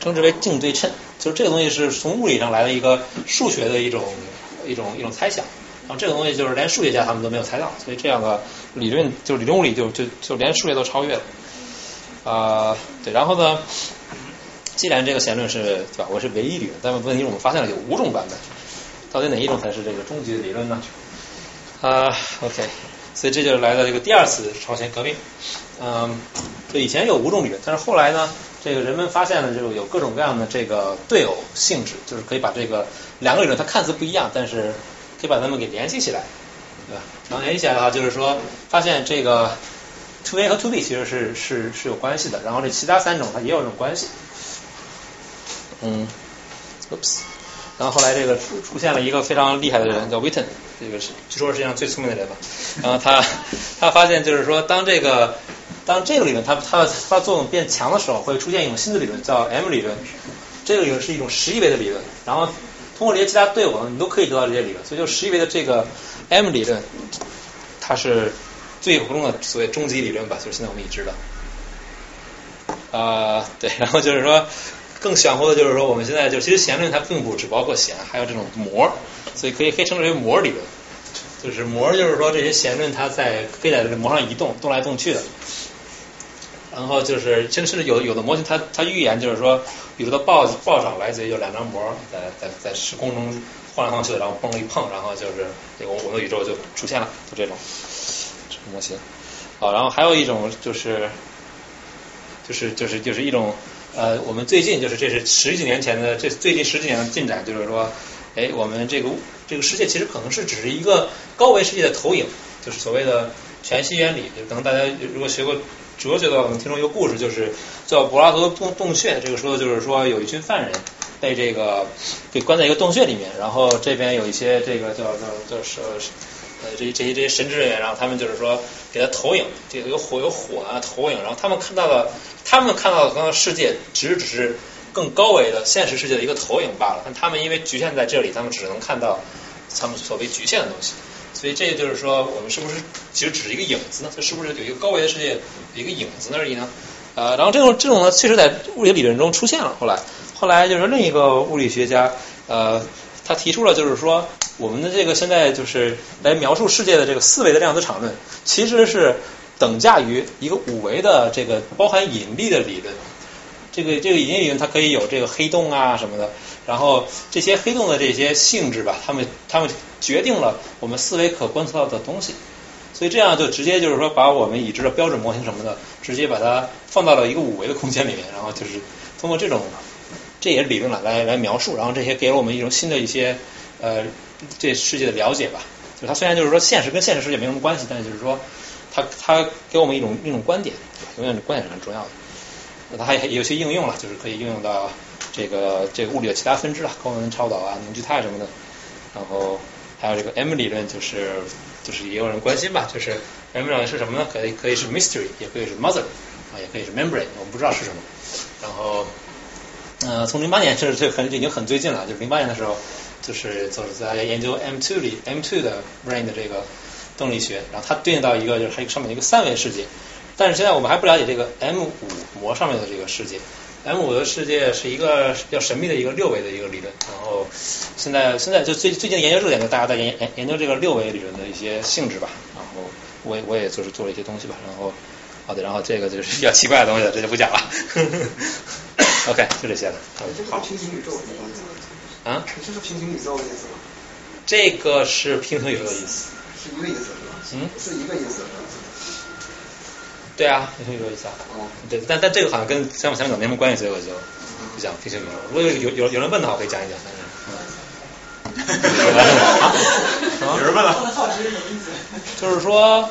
称之为静对称，就是这个东西是从物理上来的一个数学的一种一种一种猜想，然后这个东西就是连数学家他们都没有猜到，所以这样的理论就是理论物理就就就连数学都超越了，啊、对，然后呢，既然这个弦论是对吧，我是唯一理论，但问题是我们发现了有五种版本，到底哪一种才是这个终极的理论呢？啊、o k 所以这就是来到这个第二次朝鲜革命，嗯，就以前有五种理论，但是后来呢，这个人们发现了就有各种各样的这个对偶性质，就是可以把这个两个理论它看似不一样，但是可以把它们给联系起来，对吧？然后联系起来的话，就是说发现这个 to A 和 to B 其实是是是有关系的，然后这其他三种它也有这种关系，嗯，oops。然后后来这个出出现了一个非常厉害的人叫 Witten，这个是据说世界上最聪明的人吧。然后他他发现就是说，当这个当这个理论它它它作用变强的时候，会出现一种新的理论叫 M 理论。这个理论是一种十一维的理论，然后通过这些其他对偶，你都可以得到这些理论。所以就十一维的这个 M 理论，它是最普通的所谓终极理论吧，就是现在我们已知的。啊、对，然后就是说。更玄乎的就是说，我们现在就其实弦论它并不只包括弦，还有这种膜，所以可以可以称之为膜理论。就是膜，就是说这些弦论它在可以在这个膜上移动，动来动去的。然后就是甚至有有的模型它它预言就是说，比如说暴暴涨来自于有两张膜在在在时空中晃来晃去的，然后嘣一碰，然后就是这个我们的宇宙就出现了，就这种这种模型。好，然后还有一种就是就是就是就是一种。呃，我们最近就是这是十几年前的，这最近十几年的进展，就是说，哎，我们这个这个世界其实可能是只是一个高维世界的投影，就是所谓的全息原理。就可能大家如果学过哲学的话，可能听说一个故事，就是叫柏拉图洞洞穴。这个说的就是说有一群犯人被这个被关在一个洞穴里面，然后这边有一些这个叫叫叫是呃这这些这些神职人员，然后他们就是说给他投影，这个有火有火啊投影，然后他们看到了。他们看到的世界只是只是更高维的现实世界的一个投影罢了，但他们因为局限在这里，他们只能看到他们所谓局限的东西。所以这就是说，我们是不是其实只是一个影子呢？这是不是有一个高维的世界一个影子而已呢？呃，然后这种这种呢，确实在物理理论中出现了。后来后来就是另一个物理学家呃，他提出了就是说，我们的这个现在就是来描述世界的这个四维的量子场论，其实是。等价于一个五维的这个包含引力的理论，这个这个引力理论它可以有这个黑洞啊什么的，然后这些黑洞的这些性质吧，它们它们决定了我们四维可观测到的东西，所以这样就直接就是说把我们已知的标准模型什么的，直接把它放到了一个五维的空间里面，然后就是通过这种这也是理论了来来描述，然后这些给了我们一种新的一些呃这世界的了解吧。就它虽然就是说现实跟现实世界没什么关系，但是就是说。它它给我们一种一种观点，永远观点是很重要的。那它还有些应用了，就是可以应用到这个这个物理的其他分支了，高能超导啊、凝聚态什么的。然后还有这个 M 理论，就是就是也有人关心吧，就是 M 理论是什么呢？可以可以是 mystery，也可以是 mother 啊，也可以是 membrane，我们不知道是什么。然后呃，从零八年这这很已经很最近了，就是零八年的时候，就是就是在研究 M2 里 M2 的 brain 的这个动力学，然后它对应到一个就是它上面的一个三维世界。但是现在我们还不了解这个 M 五膜上面的这个世界。M 五的世界是一个比较神秘的一个六维的一个理论。然后现在现在就最最近的研究热点就大家在研研研究这个六维理论的一些性质吧。然后我我也就是做了一些东西吧。然后好的，然后这个就是比较奇怪的东西了，这就不讲了。OK，就这些了。好，平行宇宙啊？这是平行宇宙的意思吗？这个是平行宇宙的意思。是一个意思是吧？嗯，是一个意思？对啊，平行宇宙意思啊。哦。对，但但这个好像跟香港香港没什么关系，所以我就不讲平行宇宙。如果有有有有人问的话，我可以讲一讲。但是，有人问了。好奇是什么意思？就是说，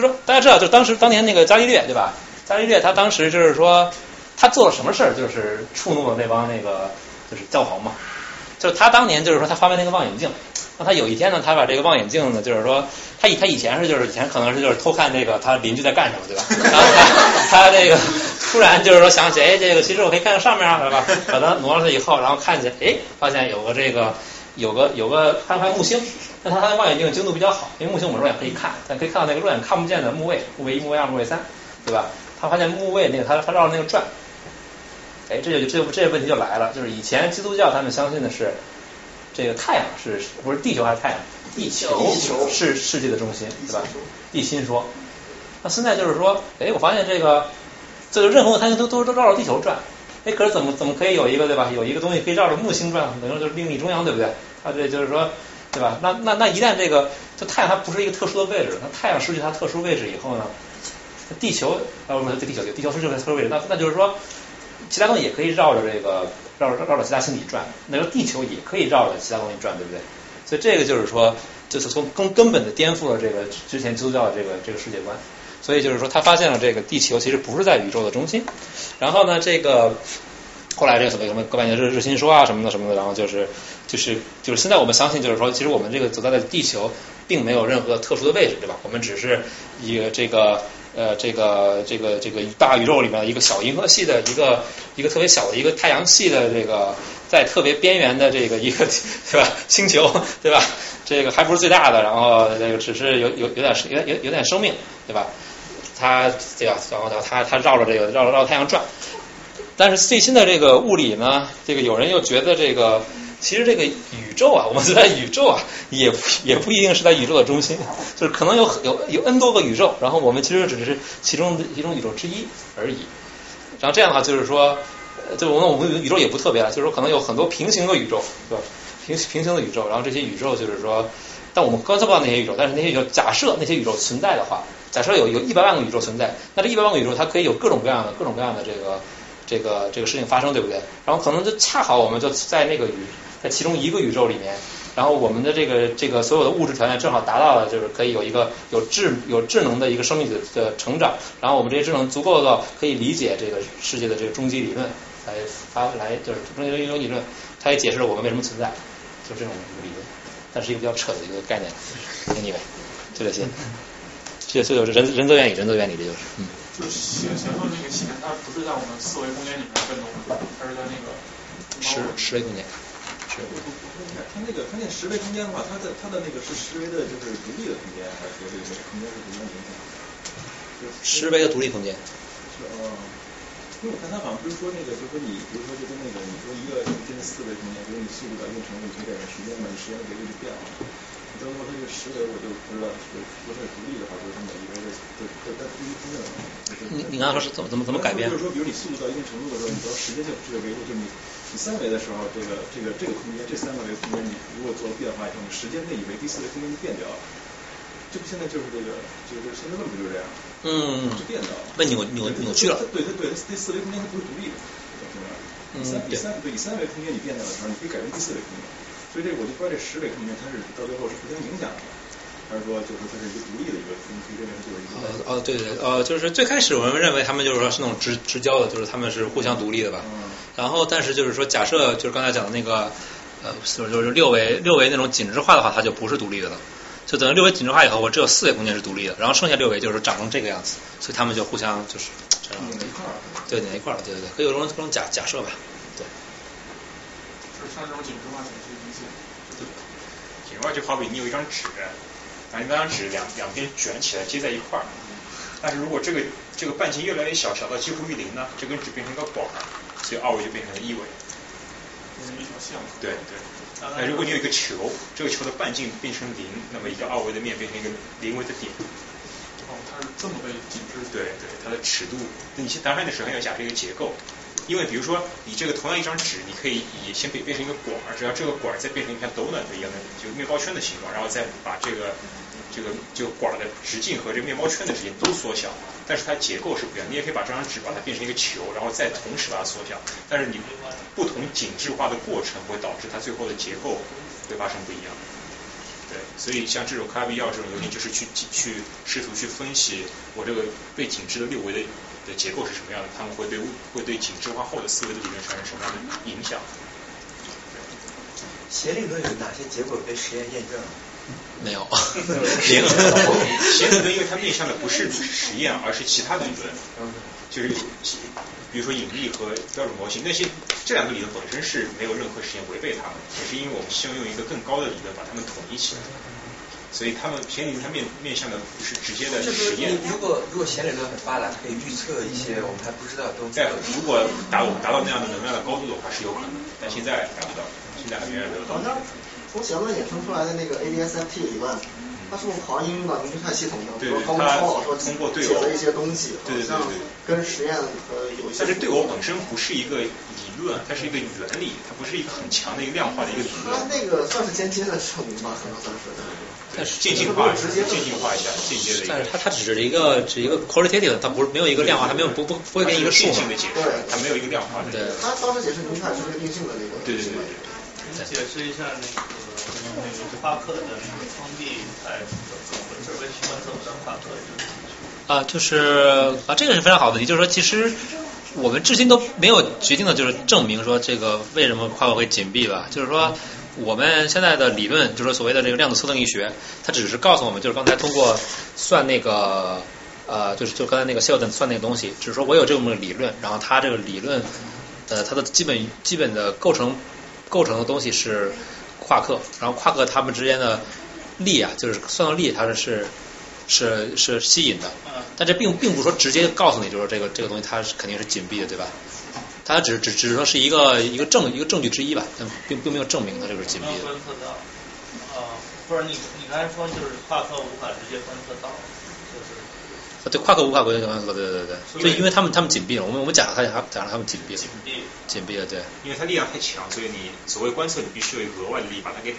就是说，大家知道，就当时当年那个伽利略对吧？伽利略他当时就是说，他做了什么事儿，就是触怒了那帮那个就是教皇嘛。就是他当年就是说他发明那个望远镜，那他有一天呢，他把这个望远镜呢，就是说他以他以前是就是以前可能是就是偷看这个他邻居在干什么对吧？然后他他这个突然就是说想起哎这个其实我可以看看上面啊是吧？把它挪上去以后，然后看见哎发现有个这个有个有个看看木星，那他他的望远镜精度比较好，因为木星我们肉眼可以看，但可以看到那个肉眼看不见的木卫，木卫一、木卫二、木卫三，对吧？他发现木卫那个他他绕着那个转。哎，这就这这问题就来了，就是以前基督教他们相信的是，这个太阳是不是地球还是太阳？地球是世界的中心，对吧？地心说。那现在就是说，哎，我发现这个，这个任何的太阳都都都绕着地球转，哎，可是怎么怎么可以有一个对吧？有一个东西可以绕着木星转，等于就是另立中央，对不对？啊，对就是说，对吧？那那那一旦这个，就太阳它不是一个特殊的位置，那太阳失去它特殊位置以后呢，地球啊不是地球地球失去它特殊位置，那那就是说。其他东西也可以绕着这个绕着绕着其他星体转，那个地球也可以绕着其他东西转，对不对？所以这个就是说，就是从根根本的颠覆了这个之前基督教的这个这个世界观。所以就是说，他发现了这个地球其实不是在宇宙的中心。然后呢，这个后来这个什么什么各半年日日心说啊什么的什么的，然后就是就是就是现在我们相信就是说，其实我们这个所在的地球并没有任何特殊的位置，对吧？我们只是一个这个。呃，这个这个这个大宇宙里面一个小银河系的一个一个特别小的一个太阳系的这个在特别边缘的这个一个对吧星球对吧？这个还不是最大的，然后这个只是有有有点有有有点生命对吧？它对吧？然后它它绕着这个绕着绕太阳转，但是最新的这个物理呢，这个有人又觉得这个。其实这个宇宙啊，我们在宇宙啊，也也不一定是在宇宙的中心，就是可能有有有 n 多个宇宙，然后我们其实只是其中的一种宇宙之一而已。然后这样的话，就是说，就我们我们宇宙也不特别了，就是说可能有很多平行的宇宙，对吧？平平行的宇宙，然后这些宇宙就是说，但我们观测不到那些宇宙，但是那些宇宙，假设那些宇宙存在的话，假设有有一百万个宇宙存在，那这一百万个宇宙它可以有各种各样的各种各样的这个这个这个事情发生，对不对？然后可能就恰好我们就在那个宇。在其中一个宇宙里面，然后我们的这个这个所有的物质条件正好达到了，就是可以有一个有智有智能的一个生命的的成长，然后我们这些智能足够到可以理解这个世界的这个终极理论，来发来就是终极一种理论，它也解释了我们为什么存在，就这种理论，但是一个比较扯的一个概念，anyway，就这些，这所有人人都愿意，人都愿意，这就是，嗯。就是前前头那个线，它不是在我们四维空间里面振动的，它是在那个十十维空间。是，它那个它那十维空间的话，它的它的那个是十维的，就是独立的空间，还是说这个空间是独立的？十维的独立空间。是哦，因为我看他好像不是说那个，就是说你，比如说就跟那个你说一个现在四维空间，比如你速度到一定程度，你可以改变时间嘛，你时间的维度就变了。你到时候它这个十维，我就不知道是不是独立的话，就是每一维的都都在独立空间。你你刚才说是怎么怎么怎么改变？就是说，比如你速度到一定程度的时候，你到时间这这个维度，就你。你三维的时候，这个这个这个空间，这三个维空间，你如果做了变化以后，你时间内以为，第四维空间就变掉了。这不现在就是这个，就是现在问题就是这样。嗯。就变掉了。被扭扭扭曲了。对对对，第四维空间它不是独立的，对吧？第三第三对第三维空间你变掉的时候，你可以改变第四维空间。所以这我就说这十维空间它是到最后是互相影响的。还是说就是它是一个独立的一个分区，认为它就是一个？哦，对对，呃，就是最开始我们认为他们就是说是那种直直交的，就是他们是互相独立的吧。然后，但是就是说，假设就是刚才讲的那个，呃，就是就是六维六维那种紧致化的话，它就不是独立的了。就等于六维紧致化以后，我只有四维空间是独立的，然后剩下六维就是长成这个样子，所以他们就互相就是这样。拧在一块儿。对，拧一块儿，对对对，可以有种这种假假设吧。对。就是像这种紧致化怎么就好比你有一张纸，把你那张纸两两边卷起来接在一块儿，但是如果这个这个半径越来越小，小到几乎于零呢，这根纸变成一个管儿，所以二维就变成了一维。变成一条线。对对。那如果你有一个球，这个球的半径变成零，那么一个二维的面变成一个零维的点。哦，它是这么被紧致。对对，它的尺度，你先打开的时候要假设一个结构，因为比如说你这个同样一张纸，你可以以先变变成一个管儿，只要这个管儿再变成一片 donut 一样的，就面包圈的形状，然后再把这个这个就管儿的直径和这个面包圈的直径都缩小，但是它结构是不一样，你也可以把这张纸把它变成一个球，然后再同时把它缩小，但是你不同紧致化的过程会导致它最后的结构会发生不一样。对，所以像这种卡比药这种东西，就是去去试图去分析我这个被紧致的六维的的结构是什么样的，他们会对会对紧致化后的思维的理论产生什么样的影响？弦理论有哪些结果被实验验证了？没有。弦弦理论因为它面向的不是实验，而是其他的理论，就是比如说引力和标准模型那些这两个理论本身是没有任何实验违背它们，只是因为我们希望用一个更高的理论把它们统一起来。所以他们弦理论它面面向的不是直接的实验。如果如果弦理论很发达，可以预测一些我们还不知道的东西。在如果达我们达到那样的能量的高度的话是有可能，但现在达不到，现在还远远没有到。从弦论衍生出来的那个 ADS-FT 理论，它是不是好像应用到凝聚态系统上？对，高超老师通过对写了一些东西，对对对对，跟实验呃有一些。但是对偶本身不是一个理论，它是一个原理，它不是一个很强的一个量化的一个理论。它那个算是间接的证明吧，可能算是。但是渐进化，直接渐进化一下，间接的。但是它它只是一个只一个 qualitative，它不是没有一个量化，它没有不不不会给你一个数性的解释，它没有一个量化的。对。它当时解释凝聚态是个定性的那个。对对对对。你解释一下那个那个夸克的封闭态怎么回事？为什么走到夸克啊，就是啊，这个是非常好的问题，就是说其实。我们至今都没有决定的，就是证明说这个为什么夸克会紧闭吧？就是说，我们现在的理论，就是所谓的这个量子测定力学，它只是告诉我们，就是刚才通过算那个呃，就是就刚才那个希尔顿算那个东西，只是说我有这么个理论，然后它这个理论呃它的基本基本的构成构成的东西是夸克，然后夸克它们之间的力啊，就是算到力，它是是。是是吸引的，但这并并不是说直接告诉你，就是这个这个东西它是肯定是紧闭的，对吧？它只只只是说是一个一个证一个证据之一吧，但并并没有证明它这个是紧闭的。观测到，啊，不是你你刚才说就是夸克无法直接观测到，就是对夸克无法直接观测，对对对对，就因为他们他们紧闭了，我们我们假设它假假设他们紧闭了，紧闭紧闭了，对，因为它力量太强，所以你所谓观测你必须有一个额外的力把它给。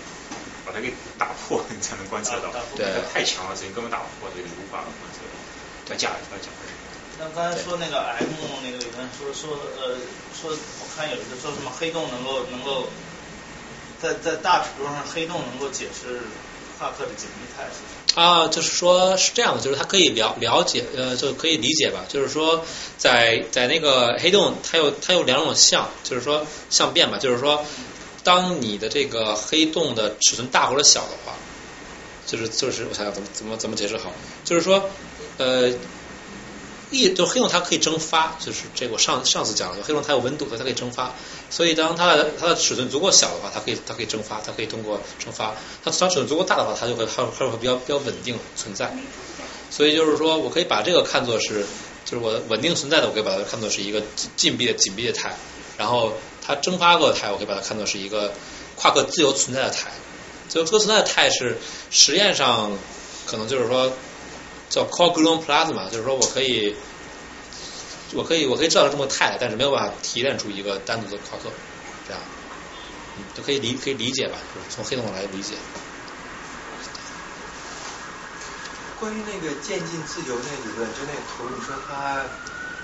把它给打破，你才能观测到。对，它太强了，所以根本打不破，所以你无法观测。它假它假的。那刚才说那个 M 那个理论，说说呃说，我看有一个说什么黑洞能够能够在在大尺度上黑洞能够解释夸克的紧密态。啊，就是说是这样的，就是它可以了了解呃就可以理解吧，就是说在在那个黑洞，它有它有两种相，就是说相变吧，就是说。当你的这个黑洞的尺寸大或者小的话，就是就是我想想怎么怎么怎么解释好，就是说呃，一就黑洞它可以蒸发，就是这个我上上次讲了，黑洞它有温度，所以它可以蒸发，所以当它的它的尺寸足够小的话，它可以它可以蒸发，它可以通过蒸发，它它尺寸足够大的话，它就会它它会比较比较稳定存在，所以就是说我可以把这个看作是就是我稳定存在的，我可以把它看作是一个禁闭的紧闭的态，然后。它蒸发过的态，我可以把它看作是一个夸克自由存在的态。自由存在的态是实验上可能就是说叫 Coulomb plasma，就是说我可以我可以我可以知道这么个态，但是没有办法提炼出一个单独的夸克，这样就可以理可以理解吧？就是从黑洞来理解。关于那个渐进自由那理论，就那图，你说它。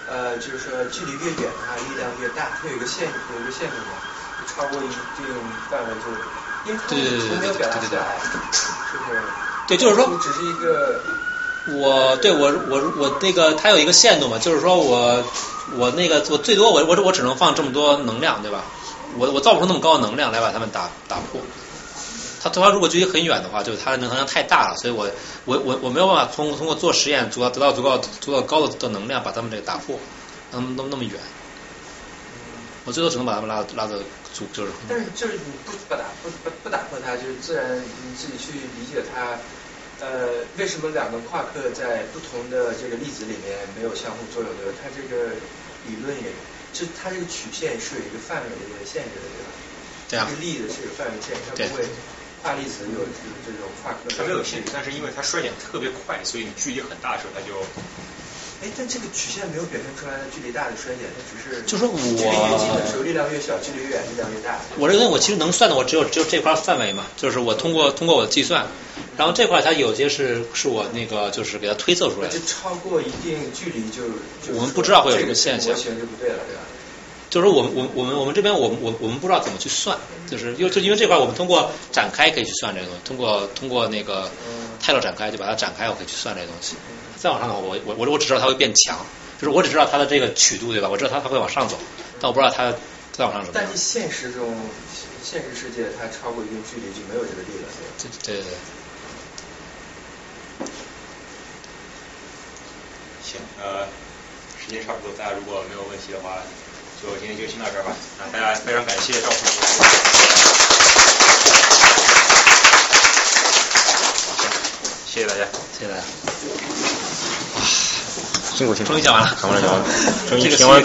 呃，就是说距离越远的话，力量越大。它有一个限，有一个限制嘛，超过一定范围就，因为它没有表达出来，是不是？对，就是说只是一个我对我我我那个它有一个限度嘛，就是说我我那个我最多我我我只能放这么多能量，对吧？我我造不出那么高的能量来把它们打打破。它它如果距离很远的话，就是它的能量太大了，所以我我我我没有办法通通过做实验足得到足够足够高的的能量把它们这个打破，那么那么那么远。我最多只能把它们拉拉的足，就是。但是就是你不不打不不不打破它，就是自然你自己去理解它。呃，为什么两个夸克在不同的这个粒子里面没有相互作用呢？它这个理论也，就它这个曲线是有一个范围的限制的，对吧？对啊。这个粒子是有范围限制，它不会大粒子有有这种夸克。它没有限制，但是因为它衰减特别快，所以你距离很大的时候它就。哎，但这个曲线没有表现出来的距离大的衰减，它只是就说我距离越近的时候力量越小，距离越远力量越大。我认为我其实能算的，我只有只有这块范围嘛，就是我通过通过我的计算，然后这块它有些是是我那个就是给它推测出来的。就超过一定距离就就我们不知道会有这个现象，模型就不对了，对吧？就是说我们我我们我们这边我们我我们不知道怎么去算，就是因为就因为这块我们通过展开可以去算这个东西，通过通过那个泰勒展开就把它展开，我可以去算这个东西。再往上的话，我我我我只知道它会变强，就是我只知道它的这个曲度对吧？我知道它它会往上走，但我不知道它再往上走。但是现实中，现实世界它超过一定距离就没有这个力了，对对对。行，呃，时间差不多，大家如果没有问题的话，就今天就先到这儿吧。啊，大家非常感谢赵同学。谢谢大家，谢谢大家。辛苦辛苦，终于讲完了，讲完了讲完了，终于这个听完。